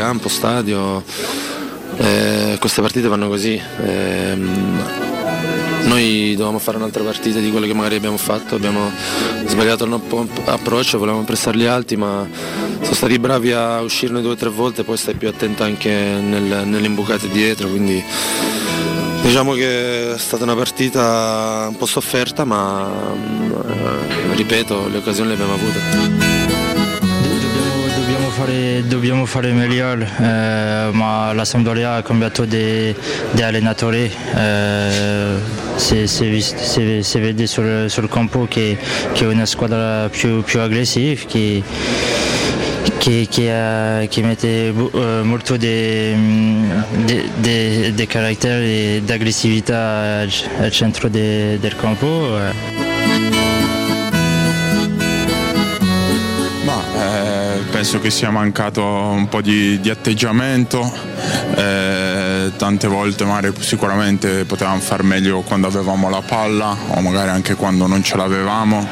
campo, stadio, eh, queste partite vanno così. Eh, noi dovevamo fare un'altra partita di quelle che magari abbiamo fatto, abbiamo sbagliato il nostro approccio, volevamo prestarli alti ma sono stati bravi a uscirne due o tre volte, poi stai più attento anche nel, nelle imbucate dietro, quindi diciamo che è stata una partita un po' sofferta ma eh, ripeto le occasioni le abbiamo avute fare, dobbiamo fare meglio, eh, ma la Sampdoria ha cambiato di, allenatore, si, si, si, si, vede sul, sul campo che, che, è una squadra più, più aggressiva. Che, che. Penso che sia mancato un po' di, di atteggiamento, eh, tante volte magari sicuramente potevamo far meglio quando avevamo la palla o magari anche quando non ce l'avevamo,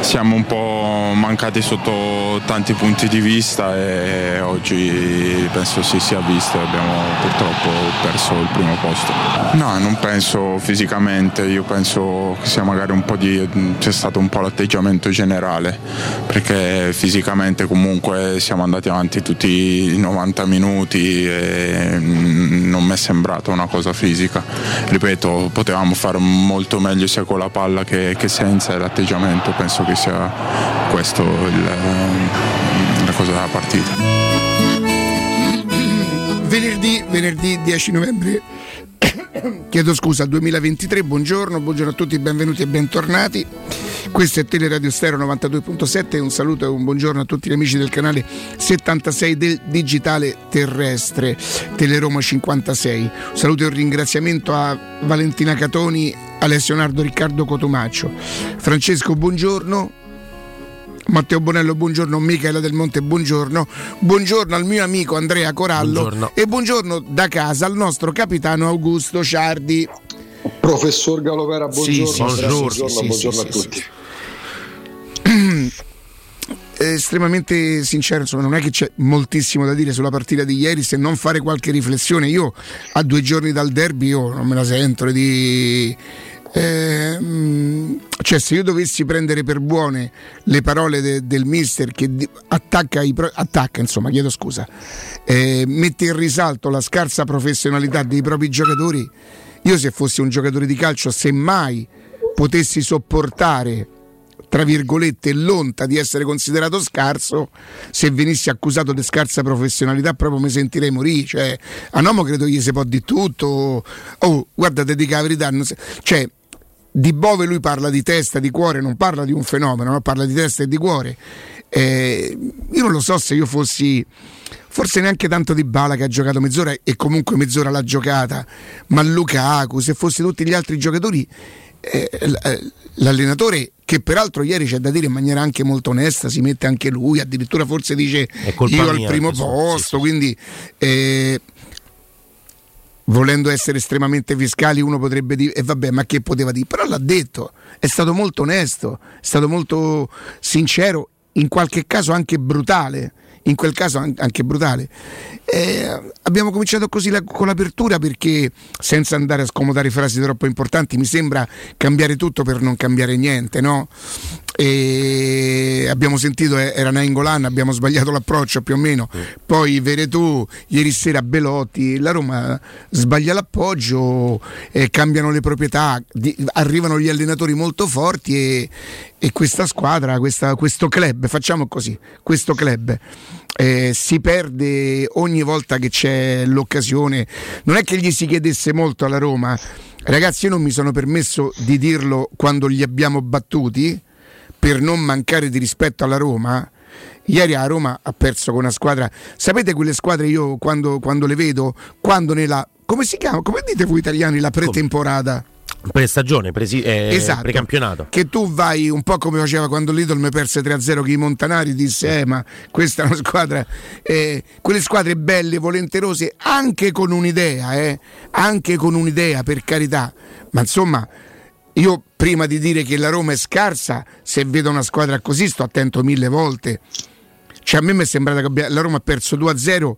siamo un po' mancati sotto tanti punti di vista e oggi penso si sia visto e abbiamo purtroppo perso il primo posto. No, non penso fisicamente, io penso che sia magari un po' di, c'è stato un po' l'atteggiamento generale perché fisicamente comunque siamo andati avanti tutti i 90 minuti e non mi è sembrata una cosa fisica. Ripeto, potevamo fare molto meglio sia con la palla che, che senza l'atteggiamento, penso che sia questo la cosa della partita. Venerdì, venerdì 10 novembre chiedo scusa, 2023, buongiorno, buongiorno a tutti, benvenuti e bentornati. Questo è Teleradio Stereo 92.7 e un saluto e un buongiorno a tutti gli amici del canale 76 del Digitale Terrestre, Teleroma 56. Un saluto e un ringraziamento a Valentina Catoni, Alessio Nardo, Riccardo Cotomaccio. Francesco, buongiorno. Matteo Bonello, buongiorno, Michela Del Monte, buongiorno. Buongiorno al mio amico Andrea Corallo buongiorno. e buongiorno da casa al nostro capitano Augusto Ciardi. Professor Galovera, buongiorno. Sì, buongiorno, buongiorno, buongiorno a tutti. estremamente sincero, insomma, non è che c'è moltissimo da dire sulla partita di ieri se non fare qualche riflessione. Io a due giorni dal derby io non me la sento di eh, cioè se io dovessi prendere per buone le parole de, del mister che attacca, i pro, attacca insomma chiedo scusa eh, mette in risalto la scarsa professionalità dei propri giocatori io se fossi un giocatore di calcio semmai potessi sopportare tra virgolette, l'onta di essere considerato scarso, se venissi accusato di scarsa professionalità proprio mi sentirei morire. Cioè, a Nomo credo gli si può di tutto. Oh, guardate, dica la verità. Cioè, di Bove lui parla di testa, di cuore, non parla di un fenomeno, no? parla di testa e di cuore. Eh, io non lo so se io fossi forse neanche tanto di Bala che ha giocato mezz'ora e comunque mezz'ora l'ha giocata, ma Lukaku, se fossi tutti gli altri giocatori, eh, eh l'allenatore che peraltro ieri c'è da dire in maniera anche molto onesta, si mette anche lui, addirittura forse dice io al primo posto, sì, sì. quindi eh, volendo essere estremamente fiscali uno potrebbe dire e eh, vabbè ma che poteva dire, però l'ha detto, è stato molto onesto, è stato molto sincero, in qualche caso anche brutale in quel caso anche brutale. Eh, abbiamo cominciato così la, con l'apertura perché, senza andare a scomodare frasi troppo importanti, mi sembra cambiare tutto per non cambiare niente, no? E abbiamo sentito eh, era Nainggolan, abbiamo sbagliato l'approccio più o meno. Poi Veretù, ieri sera Belotti, la Roma sbaglia l'appoggio, eh, cambiano le proprietà, di, arrivano gli allenatori molto forti e, e questa squadra, questa, questo club, facciamo così, questo club eh, si perde ogni volta che c'è l'occasione. Non è che gli si chiedesse molto alla Roma, ragazzi io non mi sono permesso di dirlo quando li abbiamo battuti per non mancare di rispetto alla Roma. Ieri a Roma ha perso con una squadra. Sapete quelle squadre io quando, quando le vedo? Quando nella. Come si chiama? Come dite voi italiani la pretemporata? Prestagione, presi- eh, esatto, precampionato. Che tu vai un po' come faceva quando l'Idol mi perse 3-0 che i Montanari disse eh, ma questa è una squadra eh, quelle squadre belle, volenterose anche con un'idea eh, anche con un'idea per carità ma insomma io prima di dire che la Roma è scarsa se vedo una squadra così sto attento mille volte cioè a me mi è sembrato che la Roma ha perso 2-0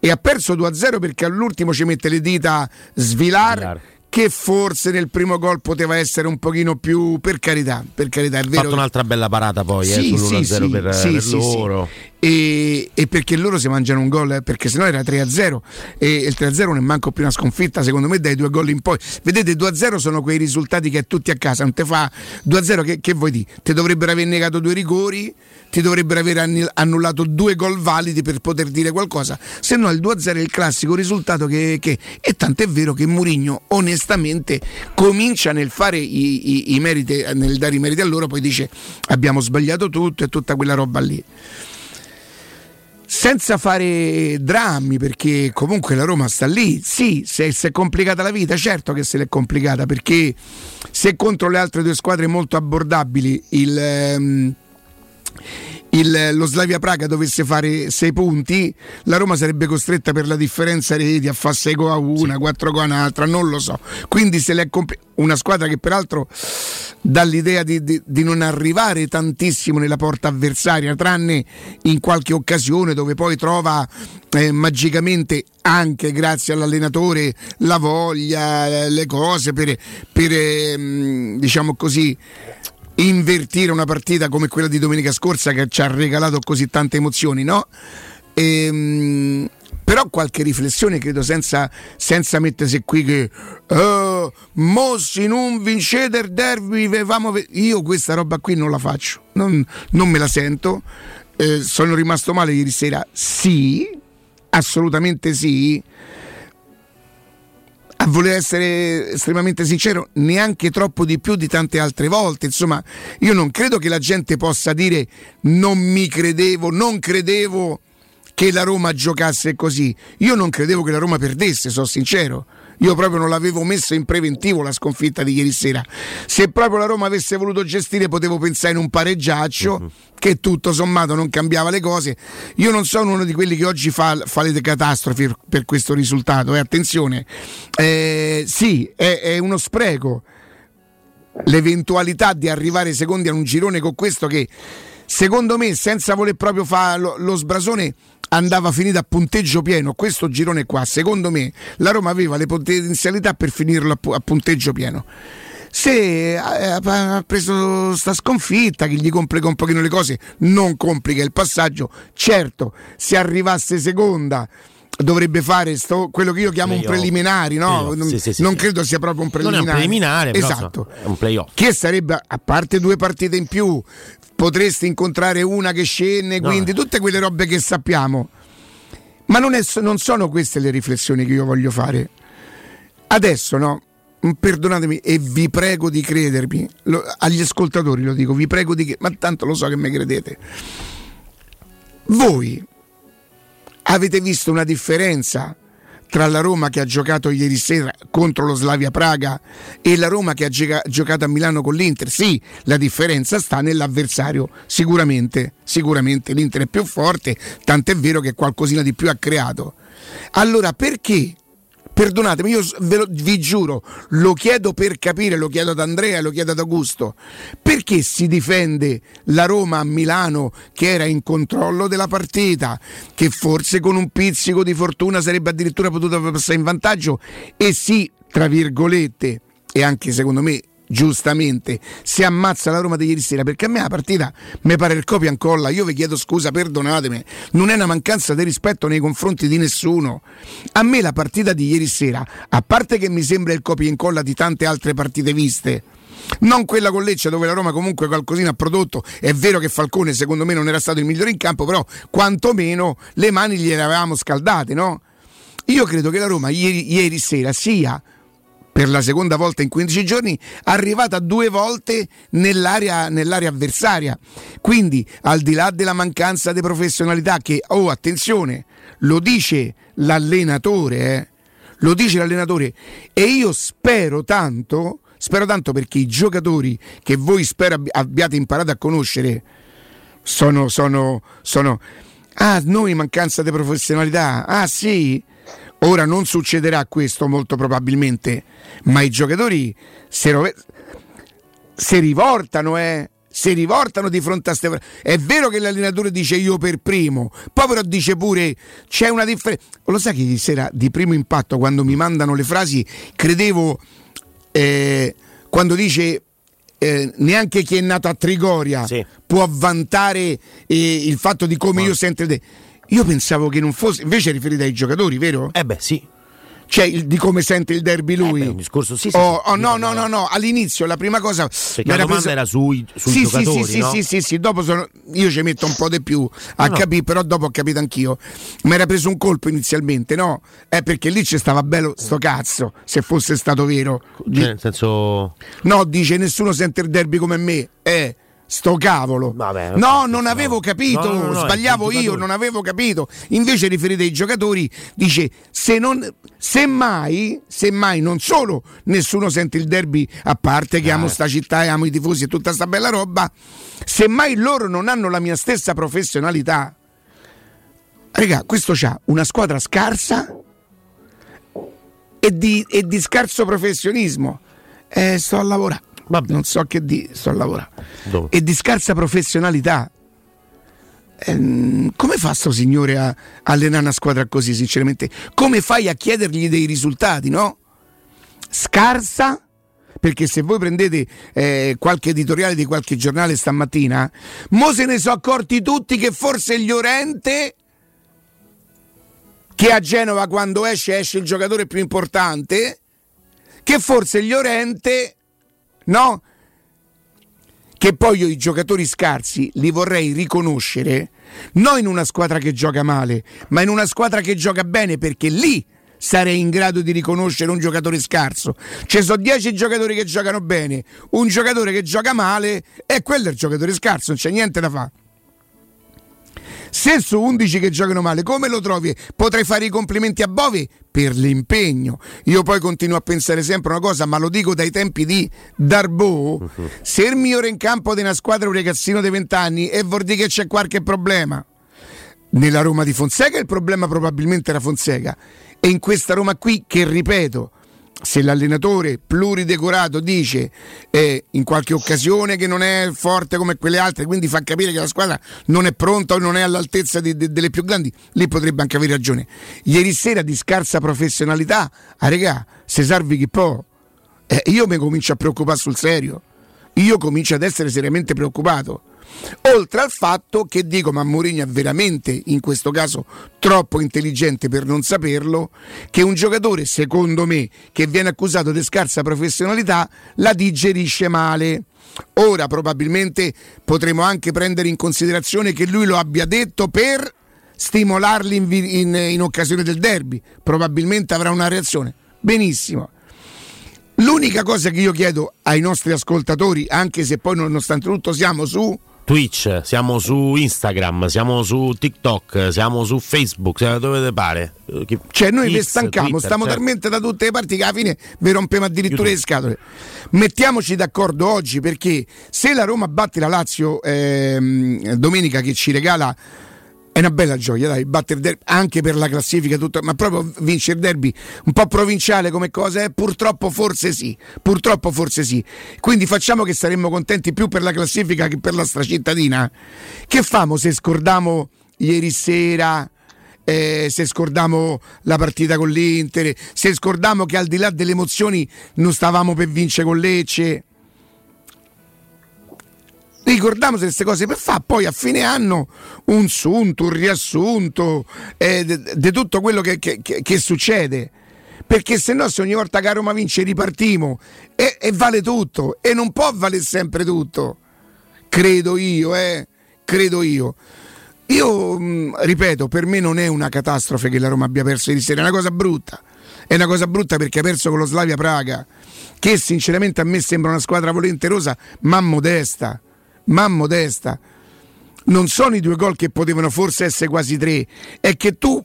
e ha perso 2-0 perché all'ultimo ci mette le dita Svilar. Svilar che forse nel primo gol poteva essere un pochino più per carità, per carità è vero. Ha fatto un'altra bella parata poi sì, eh, sull'1-0 sì, per, sì, per loro. E, e, perché loro si mangiano un gol, eh, perché sennò era 3-0 e il 3-0 non è manco più una sconfitta, secondo me dai due gol in poi. Vedete, 2-0 sono quei risultati che tutti a casa, non te fa 2-0 che, che vuoi dire? Ti dovrebbero aver negato due rigori ti dovrebbero aver annullato due gol validi per poter dire qualcosa, se no il 2-0 è il classico risultato che, che e tanto è vero che Murigno onestamente comincia nel fare i, i, i meriti, nel dare i meriti a loro, poi dice abbiamo sbagliato tutto e tutta quella roba lì. Senza fare drammi perché comunque la Roma sta lì. Sì, se, se, è complicata la vita certo che se l'è complicata perché se contro le altre due squadre molto abbordabili il, ehm, il, lo Slavia Praga dovesse fare 6 punti, la Roma sarebbe costretta per la differenza reti a fare 6 go a una, sì. 4 go a un'altra, non lo so. Quindi se l'è comp- una squadra che peraltro dà l'idea di, di, di, non arrivare tantissimo nella porta avversaria, tranne in qualche occasione dove poi trova eh, magicamente anche grazie all'allenatore la voglia, le cose per, per eh, diciamo così invertire una partita come quella di domenica scorsa che ci ha regalato così tante emozioni, no? Ehm, però qualche riflessione credo senza, senza mettersi qui che uh, mo se non vincete il derby ve- io questa roba qui non la faccio non, non me la sento. Eh, sono rimasto male ieri sera? Sì assolutamente sì a voler essere estremamente sincero, neanche troppo di più di tante altre volte. Insomma, io non credo che la gente possa dire non mi credevo, non credevo che la Roma giocasse così. Io non credevo che la Roma perdesse, sono sincero. Io proprio non l'avevo messo in preventivo la sconfitta di ieri sera. Se proprio la Roma avesse voluto gestire, potevo pensare in un pareggiaccio uh-huh. che tutto sommato non cambiava le cose. Io non sono uno di quelli che oggi fa, fa le catastrofi per questo risultato. Eh, attenzione, eh, sì, è, è uno spreco l'eventualità di arrivare secondi a un girone con questo che secondo me senza voler proprio fare lo, lo sbrasone andava finita a punteggio pieno. Questo girone qua, secondo me, la Roma aveva le potenzialità per finirlo a, punteggio pieno. Se ha preso sta sconfitta che gli complica un pochino le cose, non complica il passaggio. Certo, se arrivasse seconda dovrebbe fare sto, quello che io chiamo play un preliminare, no? non, sì, sì, non credo sia proprio un preliminare. Non è un preliminare, esatto. è un playoff. Che sarebbe, a parte due partite in più, potresti incontrare una che scende, no. quindi tutte quelle robe che sappiamo. Ma non, è, non sono queste le riflessioni che io voglio fare. Adesso, no? Perdonatemi e vi prego di credermi, lo, agli ascoltatori lo dico, vi prego di ma tanto lo so che mi credete. Voi avete visto una differenza tra la Roma che ha giocato ieri sera contro lo Slavia Praga e la Roma che ha giocato a Milano con l'Inter. Sì, la differenza sta nell'avversario, sicuramente, sicuramente l'Inter è più forte, tant'è vero che qualcosina di più ha creato. Allora perché Perdonatemi, io lo, vi giuro, lo chiedo per capire, lo chiedo ad Andrea, lo chiedo ad Augusto. Perché si difende la Roma a Milano che era in controllo della partita, che forse con un pizzico di fortuna sarebbe addirittura potuta passare in vantaggio e sì, tra virgolette, e anche secondo me giustamente si ammazza la Roma di ieri sera perché a me la partita mi pare il copia incolla io vi chiedo scusa perdonatemi non è una mancanza di rispetto nei confronti di nessuno a me la partita di ieri sera a parte che mi sembra il copia incolla di tante altre partite viste non quella con Lecce dove la Roma comunque qualcosina ha prodotto è vero che Falcone secondo me non era stato il migliore in campo però quantomeno le mani gliele avevamo scaldate no? io credo che la Roma ieri, ieri sera sia per la seconda volta in 15 giorni, arrivata due volte nell'area, nell'area, avversaria. Quindi, al di là della mancanza di professionalità, che, oh attenzione, lo dice l'allenatore, eh, lo dice l'allenatore, e io spero tanto, spero tanto perché i giocatori che voi spero abbiate imparato a conoscere sono, sono, sono, ah, noi mancanza di professionalità, ah sì, Ora non succederà questo molto probabilmente, ma i giocatori se, rove- se rivoltano, eh, si rivoltano di fronte a Stefano. È vero che l'allenatore dice io per primo, poi però dice pure c'è una differenza. Lo sai che ieri sera di primo impatto quando mi mandano le frasi credevo eh, quando dice eh, neanche chi è nato a Trigoria sì. può vantare eh, il fatto di come Ma... io sento. Io pensavo che non fosse, invece riferito ai giocatori, vero? Eh beh, sì cioè il, di come sente il derby lui. Eh beh, un discorso sì, sì, oh, oh, no, no, no, no, all'inizio la prima cosa Perché la domanda preso... era sui, sui sì, giocatori, sì, no? sì, sì, sì, dopo sono... io ci metto un po' di più a no, capire, però dopo ho capito anch'io. Mi era preso un colpo inizialmente, no? È perché lì ci stava bello sto cazzo, se fosse stato vero. Cioè, nel senso No, dice nessuno sente il derby come me. Eh Sto cavolo. Vabbè, no, non avevo capito, no, no, no, sbagliavo io, non avevo capito. Invece riferito ai giocatori dice se non semmai, semmai non solo nessuno sente il derby a parte che eh. amo sta città e amo i tifosi e tutta sta bella roba, semmai loro non hanno la mia stessa professionalità. Raga, questo c'ha una squadra scarsa e di, e di scarso professionismo. Eh, sto a lavorare. Vabbè. non so che di, sto a lavorare. Dove? E di scarsa professionalità. Ehm, come fa sto signore a, allenare una squadra così, sinceramente? Come fai a chiedergli dei risultati, no? Scarsa? Perché se voi prendete eh, qualche editoriale di qualche giornale stamattina, mo se ne sono accorti tutti che forse gli Orente che a Genova quando esce esce il giocatore più importante, che forse gli Orente no? Che poi io i giocatori scarsi li vorrei riconoscere non in una squadra che gioca male, ma in una squadra che gioca bene perché lì sarei in grado di riconoscere un giocatore scarso. Ci sono 10 giocatori che giocano bene, un giocatore che gioca male e quello è il giocatore scarso, non c'è niente da fare. Se su 11 che giocano male, come lo trovi? Potrei fare i complimenti a Bovi per l'impegno. Io poi continuo a pensare sempre una cosa, ma lo dico dai tempi di Darbo. Uh-huh. Se il migliore in campo di una squadra è un ragazzino di 20 anni e vuol dire che c'è qualche problema. Nella Roma di Fonseca il problema probabilmente era Fonseca. E in questa Roma qui, che ripeto, se l'allenatore pluridecorato dice eh, in qualche occasione che non è forte come quelle altre, quindi fa capire che la squadra non è pronta o non è all'altezza di, di, delle più grandi, lì potrebbe anche avere ragione. Ieri sera di scarsa professionalità, a ah, regà, se salvi chi può, eh, io mi comincio a preoccupare sul serio, io comincio ad essere seriamente preoccupato Oltre al fatto che dico, ma Mourinho è veramente in questo caso troppo intelligente per non saperlo, che un giocatore, secondo me, che viene accusato di scarsa professionalità, la digerisce male. Ora probabilmente potremo anche prendere in considerazione che lui lo abbia detto per stimolarli in, in, in occasione del derby. Probabilmente avrà una reazione. Benissimo. L'unica cosa che io chiedo ai nostri ascoltatori, anche se poi nonostante tutto siamo su Twitch, siamo su Instagram, siamo su TikTok, siamo su Facebook, siamo dove te pare. Cioè noi vi stanchiamo, stiamo certo. talmente da tutte le parti che alla fine vi rompiamo addirittura YouTube. le scatole. Mettiamoci d'accordo oggi perché se la Roma batte la Lazio ehm, domenica che ci regala è una bella gioia, dai, battere derby anche per la classifica, tutto, ma proprio vincere il derby un po' provinciale come cosa è, purtroppo forse sì, purtroppo forse sì. Quindi facciamo che saremmo contenti più per la classifica che per la stracittadina. Che famo se scordiamo ieri sera? Eh, se scordiamo la partita con l'Inter, se scordiamo che al di là delle emozioni non stavamo per vincere con Lecce, ricordiamoci queste cose per fare poi a fine anno un sunto, un riassunto eh, di tutto quello che, che, che, che, succede. Perché se no, se ogni volta che Roma vince ripartimo e, e vale tutto, e non può valere sempre tutto, credo io, eh, credo io. Io mh, mm, ripeto, per me non è una catastrofe che la Roma abbia perso ieri sera, è una cosa brutta. È una cosa brutta perché ha perso con lo Slavia Praga, che sinceramente a me sembra una squadra volenterosa ma modesta ma modesta. Non sono i due gol che potevano forse essere quasi tre, è che tu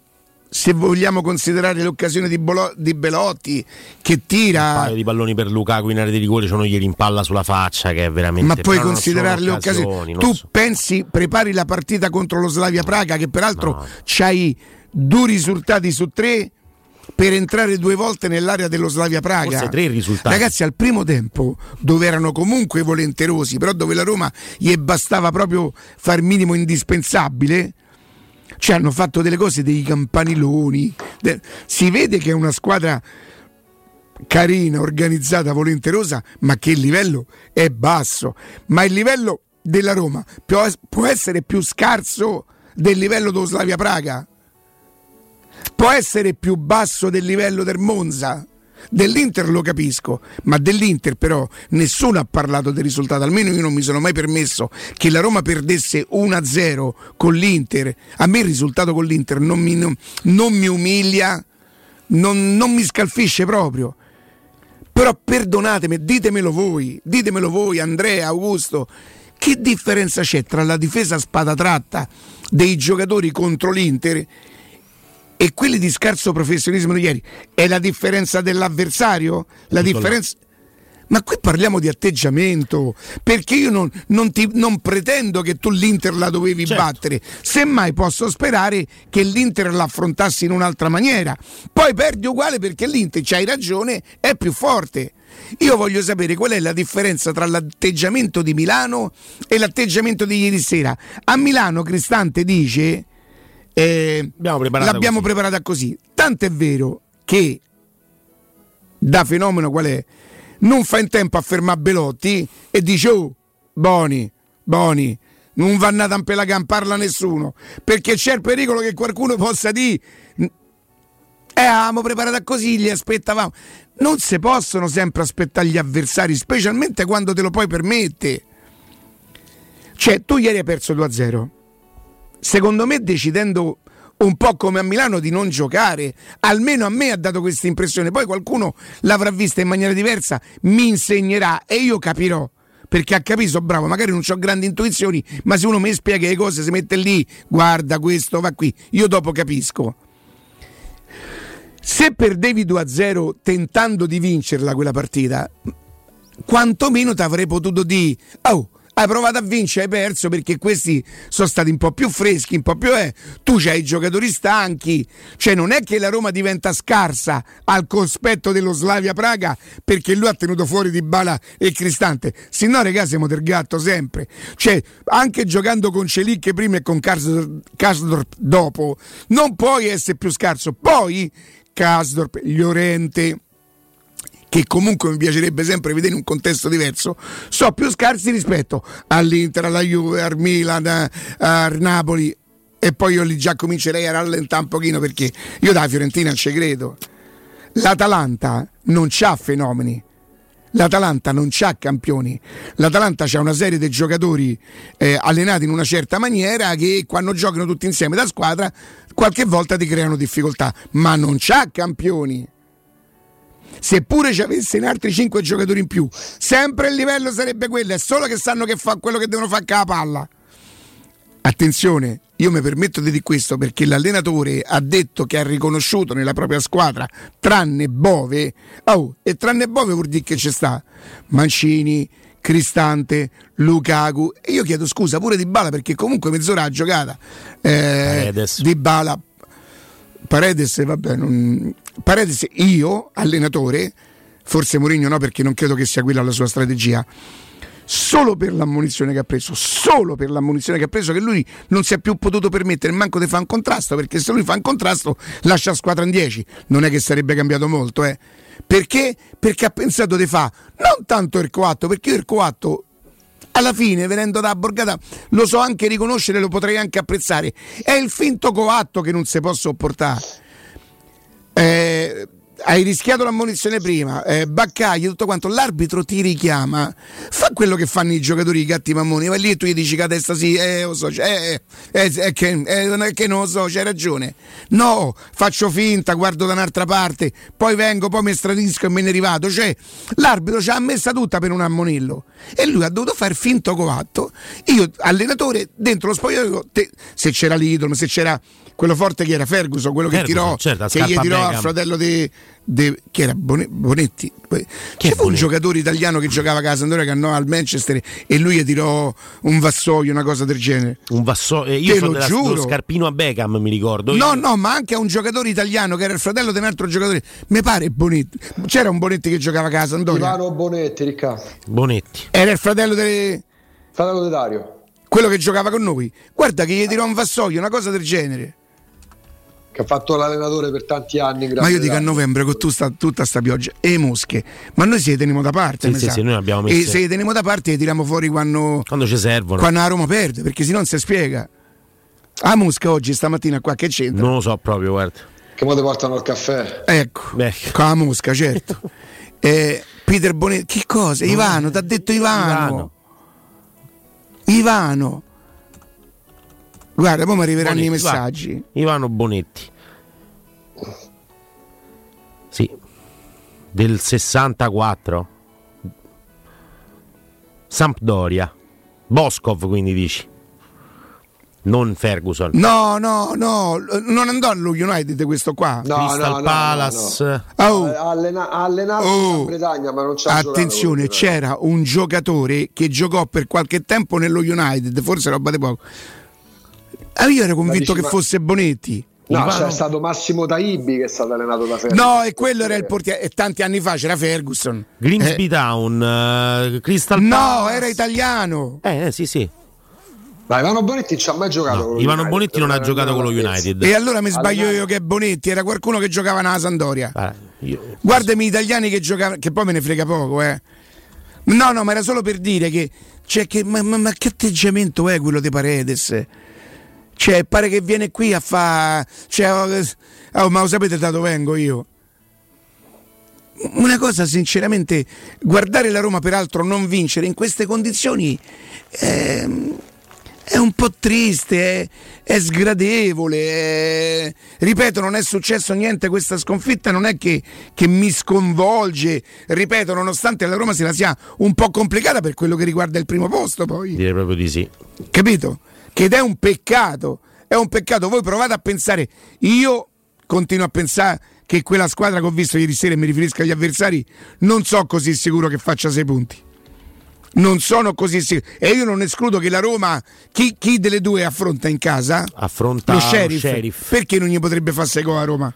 se vogliamo considerare l'occasione di, Bolo- di Belotti che tira un paio di palloni per Lukaku in area di rigore sono ieri in palla sulla faccia che è veramente ma puoi considerare le occasioni, tu so. pensi prepari la partita contro lo Slavia Praga che peraltro no. c'hai due risultati su tre per entrare due volte nell'area dello Slavia Praga. Forse tre risultati. Ragazzi, al primo tempo, dove erano comunque volenterosi, però dove la Roma gli bastava proprio far minimo indispensabile, cioè hanno fatto delle cose dei campaniloni. Si vede che è una squadra carina, organizzata, volenterosa, ma che il livello è basso. Ma il livello della Roma può essere più scarso del livello dello Slavia Praga? Può essere più basso del livello del Monza? Dell'Inter lo capisco, ma dell'Inter però nessuno ha parlato del risultato, almeno io non mi sono mai permesso che la Roma perdesse 1-0 con l'Inter. A me il risultato con l'Inter non mi, non, non mi umilia, non, non mi scalfisce proprio. Però perdonatemi, ditemelo voi, ditemelo voi, Andrea, Augusto, che differenza c'è tra la difesa spada tratta dei giocatori contro l'Inter e quelli di scarso professionismo di ieri? È la differenza dell'avversario? La differenza... Ma qui parliamo di atteggiamento, perché io non, non, ti, non pretendo che tu l'Inter la dovevi certo. battere, semmai posso sperare che l'Inter l'affrontassi in un'altra maniera. Poi perdi uguale perché l'Inter, c'hai ragione, è più forte. Io voglio sapere qual è la differenza tra l'atteggiamento di Milano e l'atteggiamento di ieri sera. A Milano Cristante dice eh, preparata l'abbiamo così. preparata così. Tanto è vero che da fenomeno qual è? Non fa in tempo a fermare Belotti e dice oh, Boni, Boni, non va a per la gamba, parla nessuno, perché c'è il pericolo che qualcuno possa dire eh, avevamo preparata così, li aspettavamo. Non si possono sempre aspettare gli avversari, specialmente quando te lo puoi permettere. Cioè, tu ieri hai perso 2-0. Secondo me, decidendo un po' come a Milano di non giocare, almeno a me ha dato questa impressione. Poi qualcuno l'avrà vista in maniera diversa, mi insegnerà e io capirò perché ha capito, bravo, magari non ho grandi intuizioni, ma se uno mi spiega le cose, si mette lì, guarda questo, va qui, io dopo capisco. Se perdevi 2-0 tentando di vincerla quella partita, quantomeno ti avrei potuto dire, oh, hai provato a vincere, hai perso perché questi sono stati un po' più freschi, un po' più eh. Tu c'hai i giocatori stanchi, cioè non è che la Roma diventa scarsa al cospetto dello Slavia Praga perché lui ha tenuto fuori di Bala e Cristante. Se no, ragazzi, siamo del gatto sempre. Cioè, anche giocando con Celicche prima e con Karsdorp dopo, non puoi essere più scarso. Poi Casdorp, Llorente che comunque mi piacerebbe sempre vedere in un contesto diverso, sono più scarsi rispetto all'Inter, alla Juve, al Milan, al Napoli e poi io lì già comincerei a rallentare un pochino perché io da Fiorentina ci credo. L'Atalanta non ha fenomeni. L'Atalanta non ha campioni, l'Atalanta ha una serie di giocatori eh, allenati in una certa maniera che quando giocano tutti insieme da squadra qualche volta ti creano difficoltà, ma non c'ha campioni. Seppure ci avesse in altri 5 giocatori in più, sempre il livello sarebbe quello, è solo che sanno che fa quello che devono fare con la palla. Attenzione, io mi permetto di dire questo perché l'allenatore ha detto che ha riconosciuto nella propria squadra, tranne Bove, oh, e tranne Bove vuol dire che c'è sta Mancini, Cristante, Lukaku. E io chiedo scusa pure di Bala perché comunque mezz'ora ha giocata. Eh, di Bala, Paredes, vabbè, non... Paredes, io, allenatore, forse Mourinho no perché non credo che sia quella la sua strategia solo per l'ammonizione che ha preso, solo per l'ammonizione che ha preso, che lui non si è più potuto permettere manco di fare un contrasto, perché se lui fa un contrasto lascia la squadra in 10, non è che sarebbe cambiato molto, eh. Perché? Perché ha pensato di fare non tanto il coatto, perché io il coatto alla fine venendo da Borgata lo so anche riconoscere, lo potrei anche apprezzare, è il finto coatto che non si può sopportare. Eh, hai rischiato l'ammonizione prima, eh, baccagli, tutto quanto, l'arbitro ti richiama, fa quello che fanno i giocatori, i gatti mammoni, vai lì e tu gli dici che a testa sì, eh, lo so, eh, eh, eh, che, eh, che non lo so, c'hai ragione. No, faccio finta, guardo da un'altra parte, poi vengo, poi mi stradisco e me ne arrivato. Cioè, l'arbitro ci ha messa tutta per un ammonillo e lui ha dovuto fare finto coatto. Io, allenatore, dentro lo spogliatoio, se c'era l'idolo, se c'era quello forte che era Ferguson, quello che Ferguson, tirò, certo, che gli tirò al fratello di De, chi era Bonetti? Chi fu un giocatore italiano che giocava a casa Sampdoria che andò al Manchester e lui gli tirò un vassoio, una cosa del genere. Un vassoio? Eh, io Te sono lo giuro. scarpino a Beckham, mi ricordo. No, io. no, ma anche a un giocatore italiano che era il fratello di un altro giocatore. Mi pare Bonetti. C'era un Bonetti che giocava a casa Sampdoria. Ivano Bonetti, Riccardo. Bonetti. Era il fratello di Fratello di Dario. Quello che giocava con noi. Guarda che gli tirò un vassoio, una cosa del genere che ha fatto l'allenatore per tanti anni. Ma io dico a novembre con tutta, tutta sta pioggia e mosche, ma noi se le teniamo da parte. Sì, sì, sì, noi abbiamo messo... E se le teniamo da parte le tiriamo fuori quando, quando ci servono. Quando la Roma perde, perché se no non si spiega. La mosca oggi, stamattina qua che c'entra? Non lo so proprio, guarda. Che mo ti portano il caffè? Ecco, con la mosca, certo. eh, Peter Bonetti, che cosa? Ivano, ti ha detto Ivano. Ivano. Ivano. Guarda, poi mi arriveranno Bonetti, i messaggi. Va. Ivano Bonetti. Sì, del 64. Sampdoria. Boscov quindi dici. Non Ferguson. No, no, no, non andò allo United questo qua. No, Crystal no, Palace. No, no. Oh. Allena- allenato oh. in Bretagna, ma non c'è Attenzione, c'era un giocatore che giocò per qualche tempo nello United, forse roba di poco Ah, io ero convinto che fosse Bonetti. No, Ivano... c'è stato Massimo Taibi che è stato allenato da Ferguson. No, e quello era il portiere. E tanti anni fa c'era Ferguson. Grimsby eh. Town, uh, Crystal No, Palace. era italiano. Eh, eh, sì, sì. Ma Ivano Bonetti ci ha mai giocato no, con lo Ivano United, Bonetti non ha giocato con lo United. E allora mi sbaglio io che è Bonetti, era qualcuno che giocava nella Sandoria. Ah, io... Guardami gli italiani che giocavano, che poi me ne frega poco, eh. No, no, ma era solo per dire che, cioè, che ma, ma, ma che atteggiamento è quello di Paredes? Cioè, pare che viene qui a fare. Cioè, oh, oh, ma lo sapete da dove vengo io? Una cosa, sinceramente, guardare la Roma peraltro non vincere in queste condizioni è, è un po' triste, è, è sgradevole. È, ripeto, non è successo niente questa sconfitta, non è che, che, mi sconvolge. Ripeto, nonostante la Roma se la sia un po' complicata per quello che riguarda il primo posto, poi. Direi proprio di sì. Capito? Che è un peccato. È un peccato. Voi provate a pensare, io continuo a pensare che quella squadra che ho visto ieri sera, e mi riferisco agli avversari, non so così sicuro che faccia sei punti. Non sono così sicuro. E io non escludo che la Roma, chi, chi delle due affronta in casa? Affronta lo sheriff. Lo sheriff. Perché non gli potrebbe fare sei gol a Roma?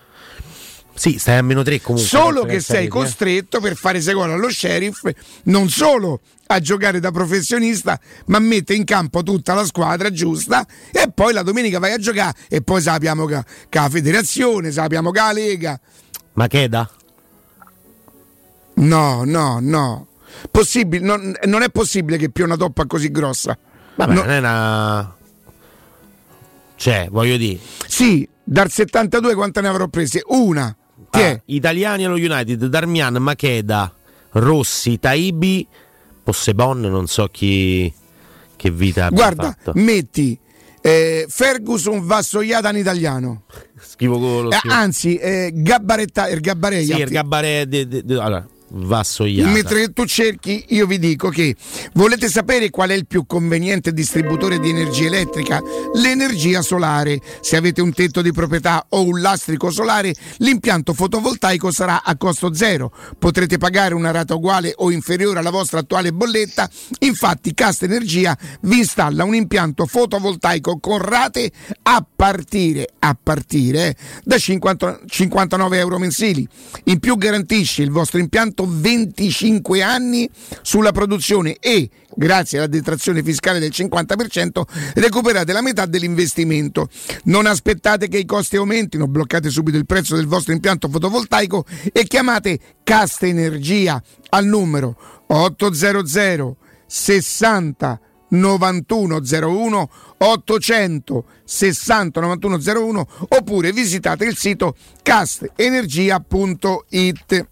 Sì, stai a meno 3 comunque. Solo che sei sheriff, costretto eh? per fare gol allo sheriff, non solo a giocare da professionista, ma mette in campo tutta la squadra giusta e poi la domenica vai a giocare e poi sappiamo che, che la federazione, sappiamo che la Lega. Ma che da? No, no, no. Possibile, non, non, è possibile che più una toppa così grossa. Vabbè, no. non è una. Cioè, voglio dire. Sì, dal 72 quante ne avrò prese? Una. Ah, italiani allo United, Darmian, Macheda, Rossi, Taibi Possebon, non so chi che vita abbia Guarda, fatto. metti eh, Ferguson Vassoiata in italiano. Schivo golo. Eh, anzi, eh, Gabbaretta, il Gabbaretta. Sì, il Gabbaretta. Vassoiata. Mentre tu cerchi, io vi dico che volete sapere qual è il più conveniente distributore di energia elettrica? L'energia solare. Se avete un tetto di proprietà o un lastrico solare, l'impianto fotovoltaico sarà a costo zero. Potrete pagare una rata uguale o inferiore alla vostra attuale bolletta. Infatti, Casta Energia vi installa un impianto fotovoltaico con rate a partire, a partire da 50, 59 euro mensili. In più garantisce il vostro impianto 25 anni sulla produzione e grazie alla detrazione fiscale del 50% recuperate la metà dell'investimento. Non aspettate che i costi aumentino, bloccate subito il prezzo del vostro impianto fotovoltaico e chiamate Casta Energia al numero 800 60 9101 800 60 9101 oppure visitate il sito castenergia.it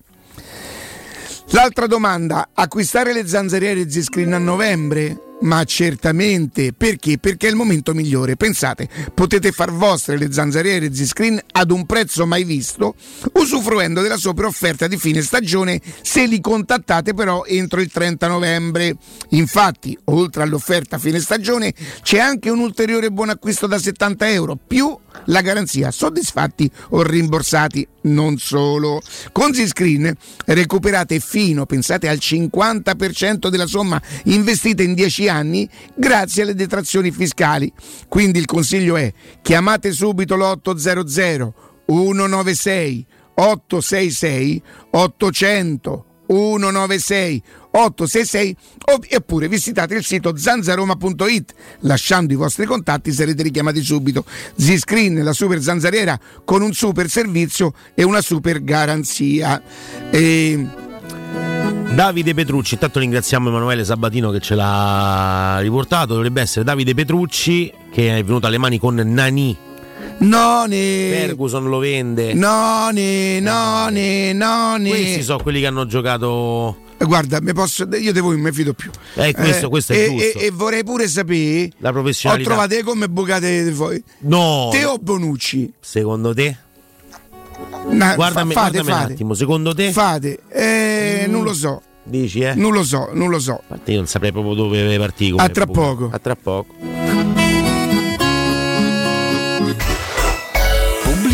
L'altra domanda, acquistare le zanzariere Z-Screen a novembre? Ma certamente, perché? Perché è il momento migliore. Pensate, potete far vostre le zanzariere Z-Screen ad un prezzo mai visto, usufruendo della super offerta di fine stagione se li contattate però entro il 30 novembre. Infatti, oltre all'offerta fine stagione, c'è anche un ulteriore buon acquisto da 70 euro, più la garanzia soddisfatti o rimborsati non solo. Con Zscreen recuperate fino, pensate, al 50% della somma investita in 10 anni grazie alle detrazioni fiscali. Quindi il consiglio è chiamate subito l'800 196 866 800 196 866 oppure visitate il sito zanzaroma.it lasciando i vostri contatti sarete richiamati subito. Zscreen la super zanzariera con un super servizio e una super garanzia. E... Davide Petrucci, intanto ringraziamo Emanuele Sabatino che ce l'ha riportato, dovrebbe essere Davide Petrucci che è venuto alle mani con Nani Noni Ferguson lo vende Noni, noni, noni Questi sono quelli che hanno giocato Guarda, posso, io di voi non mi fido più. Eh, questo, eh, questo è e, giusto. E, e, vorrei pure sapere. La professionalità. Ho trovato come bucate voi. No. Te o Bonucci? Secondo te? Na, guardami, fa, fate, guardami fate. un attimo, secondo te? Fate. Eh, Mm. Non lo so. Dici, eh? Non lo so, non lo so. Io non saprei proprio dove partire. A tra poco. A tra poco.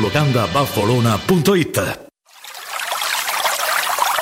locandabaffolona.it.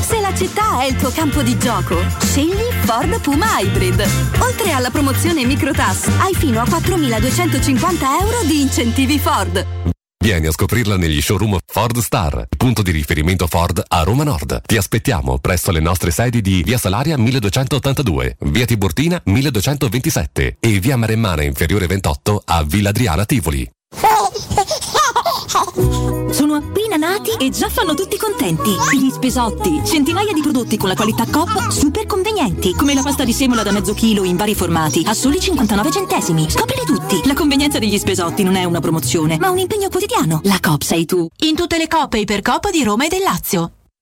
Se la città è il tuo campo di gioco, scegli Ford Puma Hybrid. Oltre alla promozione Microtas, hai fino a 4.250 euro di incentivi Ford. Vieni a scoprirla negli showroom Ford Star, punto di riferimento Ford a Roma Nord. Ti aspettiamo presso le nostre sedi di Via Salaria 1282, Via Tiburtina 1227 e Via Maremmana Inferiore 28 a Villa Adriana Tivoli. Nati e già fanno tutti contenti. Gli spesotti, centinaia di prodotti con la qualità Coop super convenienti, come la pasta di semola da mezzo chilo in vari formati, a soli 59 centesimi. Scoprili tutti. La convenienza degli spesotti non è una promozione, ma un impegno quotidiano. La Coop sei tu. In tutte le coppe ipercoop di Roma e del Lazio.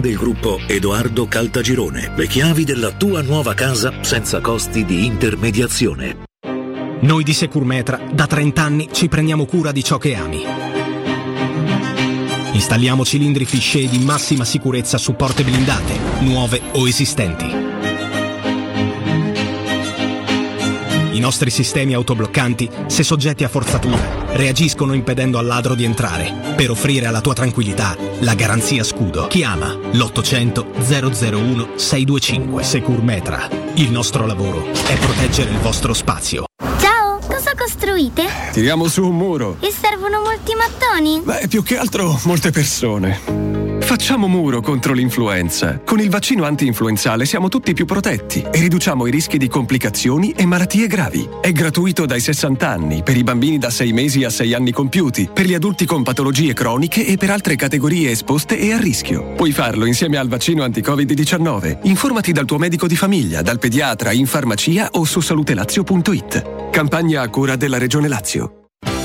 del gruppo Edoardo Caltagirone. Le chiavi della tua nuova casa senza costi di intermediazione. Noi di Securmetra da 30 anni ci prendiamo cura di ciò che ami. Installiamo cilindri fisce di massima sicurezza su porte blindate, nuove o esistenti. I nostri sistemi autobloccanti, se soggetti a forzatura, reagiscono impedendo al ladro di entrare, per offrire alla tua tranquillità la garanzia scudo. Chiama l'800 001 625 Securmetra. Il nostro lavoro è proteggere il vostro spazio. Ciao, cosa costruite? Tiriamo su un muro. E servono molti mattoni? Beh, più che altro molte persone. Facciamo muro contro l'influenza. Con il vaccino anti-influenzale siamo tutti più protetti e riduciamo i rischi di complicazioni e malattie gravi. È gratuito dai 60 anni, per i bambini da 6 mesi a 6 anni compiuti, per gli adulti con patologie croniche e per altre categorie esposte e a rischio. Puoi farlo insieme al vaccino anti-Covid-19. Informati dal tuo medico di famiglia, dal pediatra, in farmacia o su salutelazio.it. Campagna a cura della Regione Lazio.